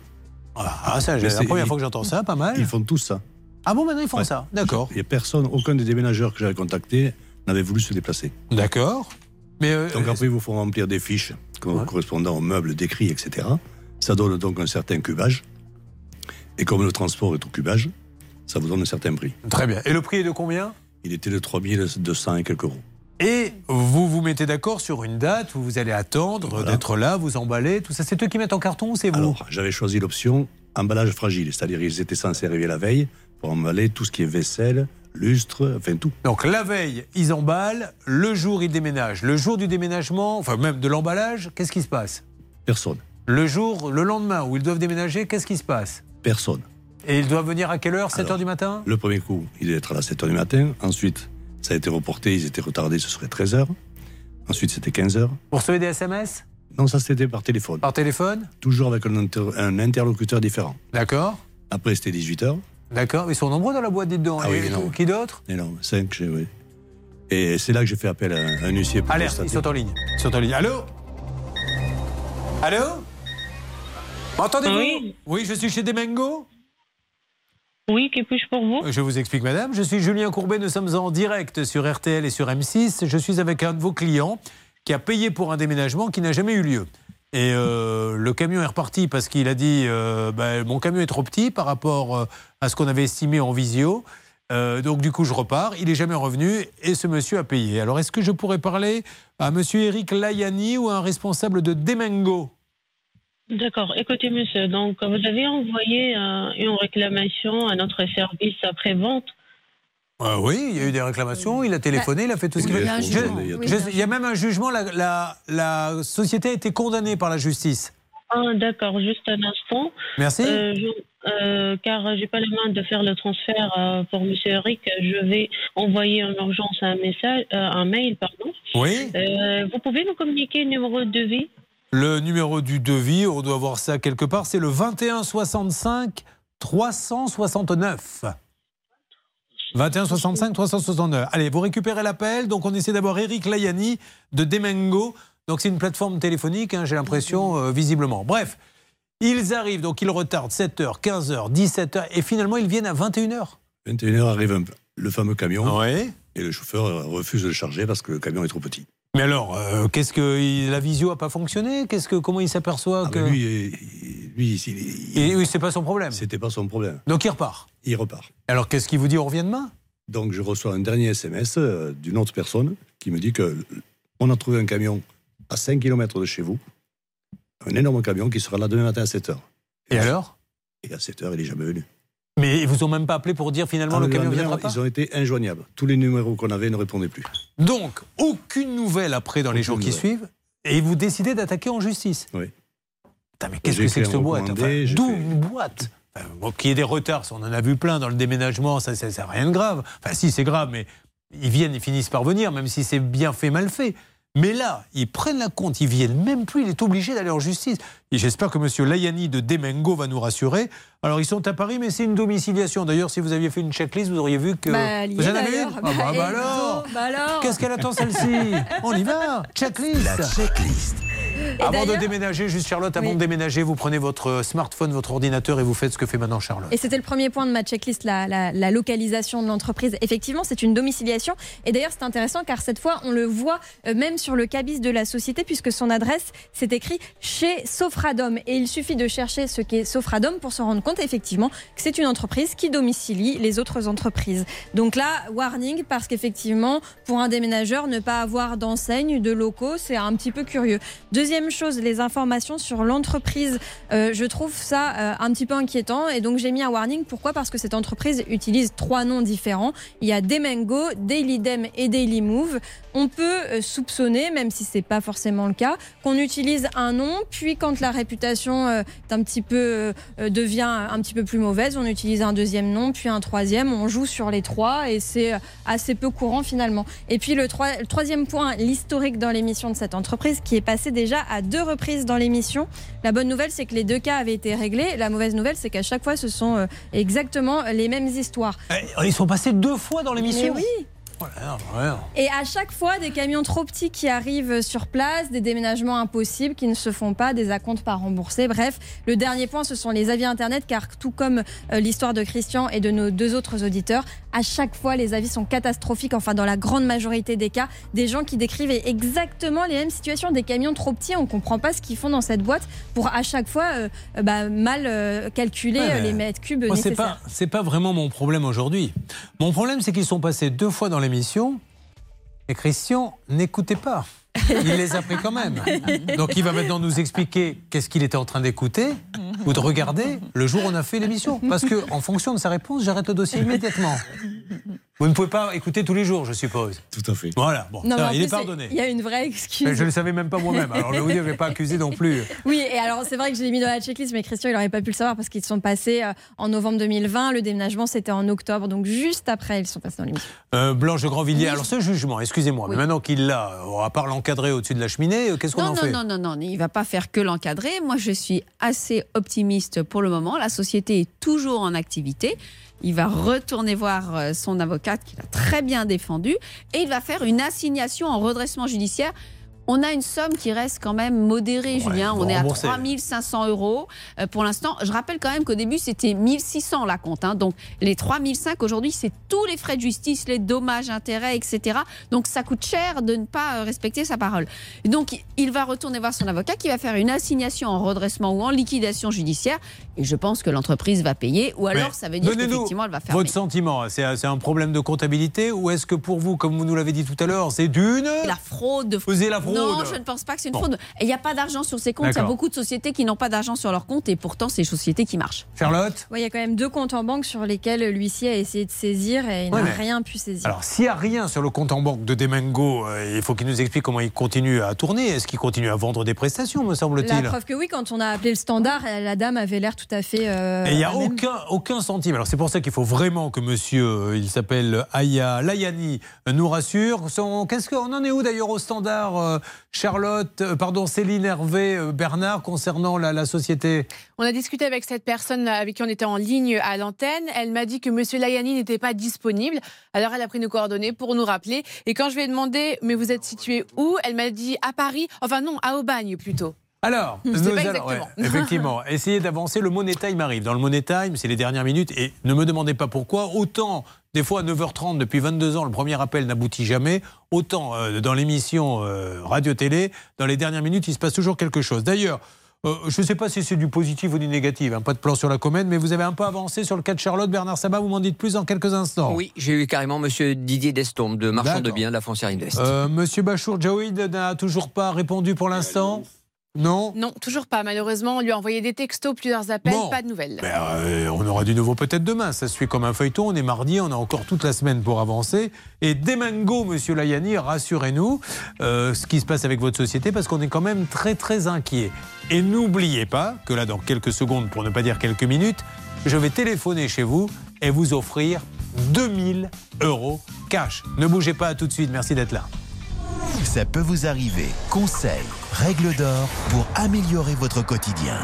Ah, ça, c'est la première ils- fois que j'entends ça, pas mal. Ils font tout ça. Ah bon, maintenant ils font Ouais. ça D'accord. Il n'y a personne, aucun des déménageurs que j'avais contactés n'avait voulu se déplacer. D'accord. Mais euh, Donc après, il vous faut remplir des fiches co- correspondant aux meubles décrits, etc. Ça donne donc un certain cubage. Et comme le transport est au cubage, ça vous donne un certain prix. Très bien. Et le prix est de combien? Il était de 3200 et quelques euros. Et vous vous mettez d'accord sur une date où vous allez attendre Voilà. d'être là, vous emballer, tout ça. C'est eux qui mettent en carton ou c'est vous? Alors, j'avais choisi l'option emballage fragile, c'est-à-dire ils étaient censés arriver la veille pour emballer tout ce qui est vaisselle, lustre, enfin tout. Donc la veille, ils emballent, le jour, ils déménagent. Le jour du déménagement, enfin même de l'emballage, qu'est-ce qui se passe? Personne. Le jour, le lendemain où ils doivent déménager, qu'est-ce qui se passe? Personne. Et ils doivent venir à quelle heure? 7 Alors, h du matin? Le premier coup, il devait être à la 7h du matin. Ensuite, ça a été reporté, ils étaient retardés, ce serait 13h. Ensuite, c'était 15h. Pour recevoir des SMS Non, ça c'était par téléphone. Par téléphone? Toujours avec un, inter- un interlocuteur différent. D'accord. Après, c'était 18h. D'accord. Ils sont nombreux dans la boîte, dites donc. Ah oui, Et. Qui d'autre non, 5, j'ai- oui. Et c'est là que j'ai fait appel à un, un huissier pour Alerte, ils sont en ligne. Ils sont en ligne. Allô Allô M'entendez-vous Oui. Oui, je suis chez Demengo. Oui, que puis-je pour vous? Je vous explique, madame. Je suis Julien Courbet. Nous sommes en direct sur RTL et sur M6. Je suis avec un de vos clients qui a payé pour un déménagement qui n'a jamais eu lieu. Et euh, le camion est reparti parce qu'il a dit euh, Ben, Mon camion est trop petit par rapport euh, à ce qu'on avait estimé en visio. Euh, donc, du coup, je repars. Il n'est jamais revenu et ce monsieur a payé. Alors, est-ce que je pourrais parler à monsieur Eric Layani ou à un responsable de Demengo D'accord. Écoutez, monsieur, donc vous avez envoyé euh, une réclamation à notre service après-vente Ah oui, il y a eu des réclamations, il a téléphoné, il a fait tout ce qu'il Oui, il y a. Oui, Il y même un jugement, la, la- la société a été condamnée par la justice. Ah, d'accord, juste un instant. Merci. Euh, je- euh, car j'ai pas les mains de faire le transfert euh, pour Monsieur Eric. Je vais envoyer en urgence un message, euh, un mail, pardon. Oui. Euh, vous pouvez nous communiquer le numéro de devis? Le numéro du devis, on doit voir ça quelque part, c'est le 21 65 369. 21 65 369. Allez, vous récupérez l'appel. Donc on essaie d'abord Eric Layani de Demengo. Donc c'est une plateforme téléphonique, hein, j'ai l'impression, euh, visiblement. Bref, ils arrivent, donc ils retardent 7h, 15h, 17h, et finalement ils viennent à 21h. 21h arrive un- le fameux camion. Ouais. Et le chauffeur euh, refuse de le charger parce que le camion est trop petit. Mais alors, euh, qu'est-ce que il- la visio a pas fonctionné? Qu'est-ce que comment il s'aperçoit Ah que ben lui, il- lui, il- Et oui, c'est pas son problème. C'était pas son problème. Donc il repart. Il repart. Alors qu'est-ce qu'il vous dit On revient demain? Donc je reçois un dernier SMS d'une autre personne qui me dit que on a trouvé un camion à 5 km de chez vous, un énorme camion qui sera là demain matin à 7h. Et alors? Et à 7h, il est jamais venu. Mais ils vous ont même pas appelé pour dire finalement Ah, le camion viendra pas? Ils ont été injoignables. Tous les numéros qu'on avait ne répondaient plus. Donc aucune nouvelle après dans les jours qui suivent, et vous décidez d'attaquer en justice. Oui. Putain, mais qu'est-ce que c'est que cette boîte Enfin, D'où fait- une boîte? Enfin, bon, Qu'il y ait des retards, on en a vu plein dans le déménagement, ça, ça rien de grave. Enfin, si, c'est grave, mais ils viennent, ils finissent par venir, même si c'est bien fait, mal fait. Mais là, ils prennent la compte, ils viennent même plus, il est obligé d'aller en justice. Et j'espère que M. Layani de Demengo va nous rassurer. Alors, ils sont à Paris, mais c'est une domiciliation. D'ailleurs, si vous aviez fait une checklist, vous auriez vu que. Bah, vous en avez une Ah, bah, Bah, bah alors bah alors Qu'est-ce qu'elle attend celle-ci? On y va Checklist La checklist. Avant de déménager, juste Charlotte, avant Oui. de déménager, vous prenez votre smartphone, votre ordinateur et vous faites ce que fait maintenant Charlotte. Et c'était le premier point de ma checklist, la, la- la localisation de l'entreprise. Effectivement, c'est une domiciliation. Et d'ailleurs, c'est intéressant car cette fois, on le voit euh, même sur le cabis de la société, puisque son adresse, c'est écrit chez Sofradom. Et il suffit de chercher ce qu'est Sofradom pour se rendre compte, effectivement, que c'est une entreprise qui domicilie les autres entreprises. Donc là, warning, parce qu'effectivement, pour un déménageur, ne pas avoir d'enseigne, de locaux, c'est un petit peu curieux. Deuxième chose, les informations sur l'entreprise. Euh, je trouve ça euh, un petit peu inquiétant et donc j'ai mis un warning. Pourquoi? Parce que cette entreprise utilise trois noms différents. Il y a Demengo, Daily Dem et Daily Move. On peut euh, soupçonner, même si c'est pas forcément le cas, qu'on utilise un nom, puis quand la réputation est un petit peu devient un petit peu plus mauvaise, on utilise un deuxième nom, puis un troisième. On joue sur les trois et c'est assez peu courant finalement. Et puis le, troi- le troisième point, l'historique dans l'émission de cette entreprise qui est passé déjà à deux reprises dans l'émission. La bonne nouvelle, c'est que les deux cas avaient été réglés. La mauvaise nouvelle, c'est qu'à chaque fois, ce sont euh, exactement les mêmes histoires. Eh, Ils sont passés deux fois dans l'émission oui Et à chaque fois, des camions trop petits qui arrivent sur place, des déménagements impossibles qui ne se font pas, des acomptes pas remboursés. Bref, le dernier point, ce sont les avis Internet, car tout comme euh, l'histoire de Christian et de nos deux autres auditeurs, à chaque fois, les avis sont catastrophiques. Enfin, dans la grande majorité des cas, des gens qui décrivent exactement les mêmes situations. Des camions trop petits, on comprend pas ce qu'ils font dans cette boîte pour à chaque fois euh, bah, mal euh, calculer Ouais, les mètres cubes Moi, c'est nécessaires. pas, c'est pas vraiment mon problème aujourd'hui. Mon problème, c'est qu'ils sont passés deux fois dans l'émission et Christian n'écoutait pas. Il les a pris quand même. Donc il va maintenant nous expliquer qu'est-ce qu'il était en train d'écouter ou de regarder le jour où on a fait l'émission. Parce que en fonction de sa réponse, j'arrête le dossier immédiatement. Vous ne pouvez pas écouter tous les jours, je suppose. Tout à fait. Voilà, bon, Non, ça, il est pardonné. Il y a une vraie excuse. Mais je ne le savais même pas moi-même. Alors je vais vous dire, je ne vais pas accuser non plus. [LAUGHS] Oui, et alors c'est vrai que je l'ai mis dans la checklist, mais Christian, il n'aurait pas pu le savoir parce qu'ils sont passés euh, en novembre 2020. Le déménagement, c'était en octobre, donc juste après, ils sont passés dans l'émission. Euh, Blanche de Grandvilliers, alors ce jugement, excusez-moi, mais maintenant qu'il l'a, euh, à part l'encadrer au-dessus de la cheminée, euh, qu'est-ce qu'on Non, en non, fait? non, non, non, il va pas faire que l'encadrer. Moi, je suis assez optimiste pour le moment. La société est toujours en activité. Il va retourner voir euh, son avocate qui l'a très bien défendu et il va faire une assignation en redressement judiciaire. On a une somme qui reste quand même modérée, Julien. On est à rembourser. 3500 euros euh, pour l'instant. Je rappelle quand même qu'au début, c'était 1600 la compte. hein. Donc, les 3005 aujourd'hui, c'est tous les frais de justice, les dommages, intérêts, etc. Donc, ça coûte cher de ne pas euh, respecter sa parole. Donc, il va retourner voir son avocat qui va faire une assignation en redressement ou en liquidation judiciaire. Et je pense que l'entreprise va payer. Ou alors, Mais ça veut dire qu'effectivement, elle va fermer. Votre sentiment, c'est un problème de comptabilité ou est-ce que pour vous, comme vous nous l'avez dit tout à l'heure, c'est d'une La fraude de Vous la fraude Non, je ne pense pas que c'est une Bon. fraude. Et il n'y a pas d'argent sur ces comptes. Il y a beaucoup de sociétés qui n'ont pas d'argent sur leurs comptes et pourtant, c'est des sociétés qui marchent. Charlotte Ouais, Il y a quand même deux comptes en banque sur lesquels l'huissier a essayé de saisir et il Ouais, n'a mais- rien pu saisir. Alors, s'il n'y a rien sur le compte en banque de Demengo, euh, il faut qu'il nous explique comment il continue à tourner. Est-ce qu'il continue à vendre des prestations, me La semble-t-il preuve que oui, quand on a appelé le standard, la dame avait l'air tout à fait. euh, Et il n'y a aucun, aucun centime. Alors c'est pour ça qu'il faut vraiment que monsieur, euh, il s'appelle Aya Layani, nous rassure. Son- Qu'est-ce qu'on en est où d'ailleurs au standard, euh, Charlotte, euh, pardon, Céline Hervé, euh, Bernard, concernant la, la société On a discuté avec cette personne avec qui on était en ligne à l'antenne. Elle m'a dit que Monsieur Layani n'était pas disponible. Alors elle a pris nos coordonnées pour nous rappeler. Et quand je lui ai demandé, mais vous êtes situé où? Elle m'a dit à Paris. Enfin non, à Aubagne plutôt. Alors, nous pas allons- exactement. ouais, effectivement, [LAUGHS] essayez d'avancer. Le Money Time arrive. Dans le Money Time, c'est les dernières minutes. Et ne me demandez pas pourquoi. Autant, des fois, à 9h30, depuis 22 ans, le premier appel n'aboutit jamais. Autant, euh, dans l'émission euh, radio-télé, dans les dernières minutes, il se passe toujours quelque chose. D'ailleurs, euh, je ne sais pas si c'est du positif ou du négatif, hein, pas de plan sur la comète, mais vous avez un peu avancé sur le cas de Charlotte. Bernard Sabat, vous m'en dites plus dans quelques instants. Oui, j'ai eu carrément Monsieur Didier Destombe de Marchand de. Biens de la Foncière Invest. Euh, Monsieur Bachour Jaouid n'a toujours pas répondu pour l'instant Non Non, toujours pas. Malheureusement, on lui a envoyé des textos, plusieurs appels, Bon. pas de nouvelles. Ben, euh, on aura du nouveau peut-être demain. Ça se suit comme un feuilleton. On est mardi, on a encore toute la semaine pour avancer. Et Demango, monsieur Layani, rassurez-nous euh, ce qui se passe avec votre société parce qu'on est quand même très très inquiet. Et n'oubliez pas que là, dans quelques secondes, pour ne pas dire quelques minutes, je vais téléphoner chez vous et vous offrir 2000 euros cash. Ne bougez pas, à tout de suite. Merci d'être là. Ça peut vous arriver. Conseils, règles d'or pour améliorer votre quotidien.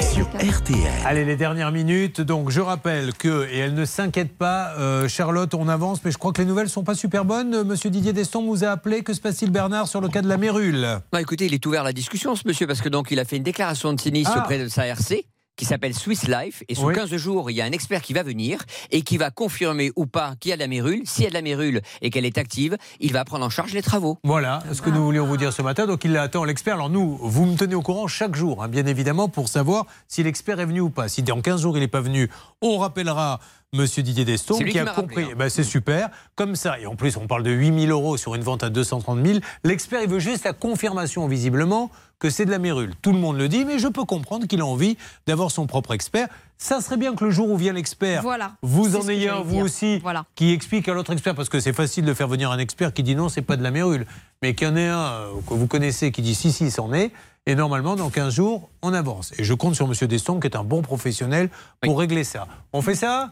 Sur RTL. Allez, les dernières minutes. Donc, je rappelle que, et elle ne s'inquiète pas, euh, Charlotte, on avance, mais je crois que les nouvelles sont pas super bonnes. Euh, Monsieur Didier Deston vous a appelé. Que se passe-t-il, Bernard, sur le cas de la mérule? Bah, écoutez, il est ouvert à la discussion, ce monsieur, parce que donc il a fait une déclaration de sinistre Ah. auprès de sa RC qui s'appelle Swiss Life. Et sous Oui. 15 jours, il y a un expert qui va venir et qui va confirmer ou pas qu'il y a de la mérule. S'il y a de la mérule et qu'elle est active, il va prendre en charge les travaux. Voilà ce que nous voulions vous dire ce matin. Donc, il attend l'expert. Alors, nous, vous me tenez au courant chaque jour, hein, bien évidemment, pour savoir si l'expert est venu ou pas. Si dans 15 jours, il n'est pas venu, on rappellera Monsieur Didier Deston qui qui a compris. rappelé, hein. Ben, c'est super. Comme ça, et en plus, on parle de 8000 euros sur une vente à 230 000. L'expert, il veut juste la confirmation, visiblement, que c'est de la mérule. Tout le monde le dit, mais je peux comprendre qu'il a envie d'avoir son propre expert. Ça serait bien que le jour où vient l'expert, Voilà. vous en ayez un, vous dire. aussi, Voilà. qui explique à l'autre expert, parce que c'est facile de faire venir un expert qui dit non, c'est pas de la mérule, mais qu'il y en ait un euh, que vous connaissez qui dit si, si, c'en est. Et normalement, dans 15 jours, on avance. Et je compte sur M. Deston, qui est un bon professionnel, pour régler ça. On fait ça?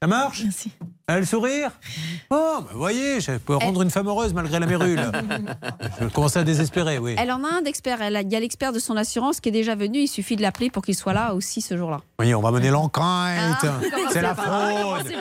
Ça marche? Merci. Elle sourire? Oh, bah voyez, je peux rendre une femme heureuse malgré la mérule. je commence à désespérer, oui. Elle en a un d'expert. Elle a- Il y a l'expert de son assurance qui est déjà venu. Il suffit de l'appeler pour qu'il soit là aussi ce jour-là. Oui, on va mener l'enquête. Ah, c'est la pas. fraude.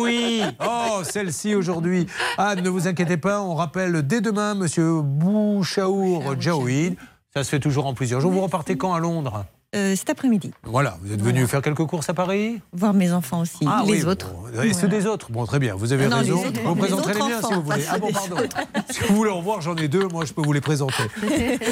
Oui. Oh, celle-ci aujourd'hui. Anne, ne vous inquiétez pas, on rappelle dès demain Monsieur Bouchaour Jaouid. Ça se fait toujours en plusieurs jours. Vous repartez quand à Londres? Euh, cet après-midi. Voilà, vous êtes venu faire quelques courses à Paris? Voir mes enfants aussi, Ah les oui, autres. bon, Et ceux des autres Bon, très bien, vous avez Non, les raison. autres- vous les présenterez les miens si vous voulez. Ah bon, [LAUGHS] pardon. Si vous voulez en voir, j'en ai deux, moi je peux vous les présenter. [LAUGHS]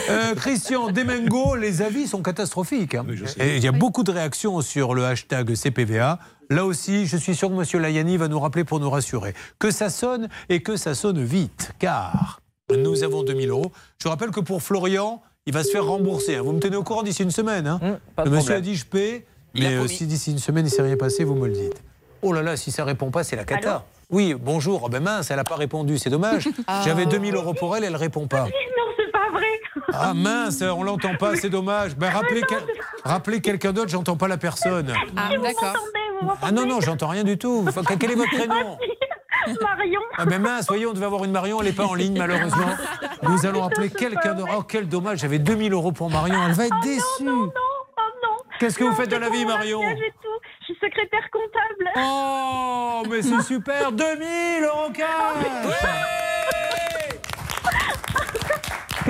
Euh, Christian Demengo, les avis sont catastrophiques. hein. Et il y a beaucoup de réactions sur le hashtag CPVA. Là aussi, je suis sûr que M. Layani va nous rappeler pour nous rassurer. Que ça sonne et que ça sonne vite, car nous avons 2000 euros. Je rappelle que pour Florian, il va se faire rembourser. hein. Vous me tenez au courant d'ici une semaine. hein. pas de le monsieur problème. a dit je paie, Il a mais euh, si d'ici une semaine il ne s'est rien passé, vous me le dites. Oh là là, si ça répond pas, c'est la cata. Allô oui, bonjour. Oh ben mince, elle n'a pas répondu, c'est dommage. [LAUGHS] Ah. J'avais 2000 euros pour elle, elle répond pas. Non, c'est pas vrai. Ah mince, on l'entend pas, c'est dommage. Ben rappelez, quel- rappelez quelqu'un d'autre, j'entends pas la personne. Ah, d'accord. Ah non, non, j'entends rien du tout. Quel est votre prénom? [LAUGHS] Marion. Ah ben mince, voyez, on devait avoir une Marion, elle n'est pas en ligne malheureusement. [LAUGHS] Nous allons appeler quelqu'un d'autre. Oh quel dommage, j'avais 2000 euros pour Marion, elle va être déçue. Oh non. Qu'est-ce que vous Non, faites dans la vie, Marion. Je suis secrétaire comptable. Oh, mais c'est [LAUGHS] super 2000 euros cash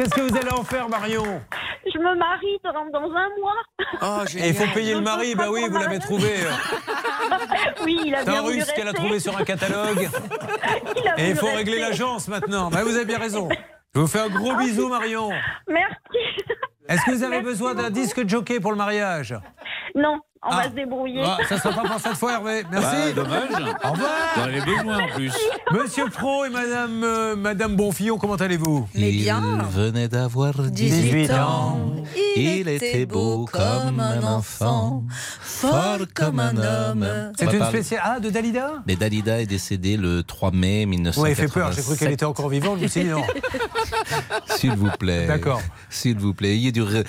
Qu'est-ce que vous allez en faire, Marion Je me marie dans, dans un mois. Et il faut payer le mari, bah oui, vous l'avez trouvé. [LAUGHS] Oui, il a C'est un russe qu'elle a trouvé sur un catalogue. [LAUGHS] Il a Et il faut rester. régler l'agence maintenant. Bah, vous avez bien raison. Je vous fais un gros bisou, Marion. Merci. Est-ce que vous avez besoin d'un disque jockey pour le mariage? Non, On Ah. va se débrouiller. Ah, ça sera pas pour cette fois, Hervé. Merci. Bah, dommage. Au revoir. J'en avais besoin en plus. [LAUGHS] Monsieur Pro et Madame, euh, Madame Bonfillon, comment allez-vous? Il venait d'avoir 18 ans. Il était beau comme un enfant, fort comme un homme. C'est une spéciale. Ah, de Dalida? Mais Dalida est décédée le 3 mai Vous 1987. m'avez fait peur, j'ai cru qu'elle était encore vivante. Je me suis dit non. [LAUGHS] S'il vous plaît. D'accord. S'il vous plaît. ayez du euh,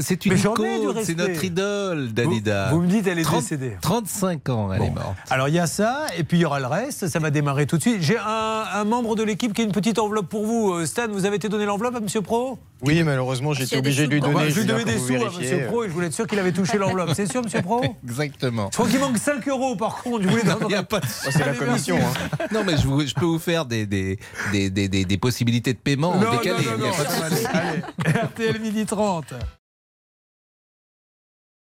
C'est une Mais icône, c'est notre idole, Dalida. Vous- vous me dites, elle est 30 décédée. 35 ans, elle est morte. Alors il y a ça, et puis il y aura le reste. Ça va démarrer tout de suite. J'ai un, un membre de l'équipe qui a une petite enveloppe pour vous. Euh, Stan, vous avez été donné l'enveloppe à Monsieur Pro? Oui, malheureusement, j'ai été obligé de lui donner. bah, je lui donnais des vous sous à. Monsieur Pro et je voulais être sûr qu'il avait touché l'enveloppe. C'est sûr, Monsieur Pro? Exactement. Je crois qu'il manque 5 euros par contre. Je voulais Non, il y a pas de- c'est la commission. hein. [LAUGHS] Non, mais je, vous- je peux vous faire des, des, des, des, des- des possibilités de paiement Non, décalées. non, non, non, [LAUGHS] RTL midi 30.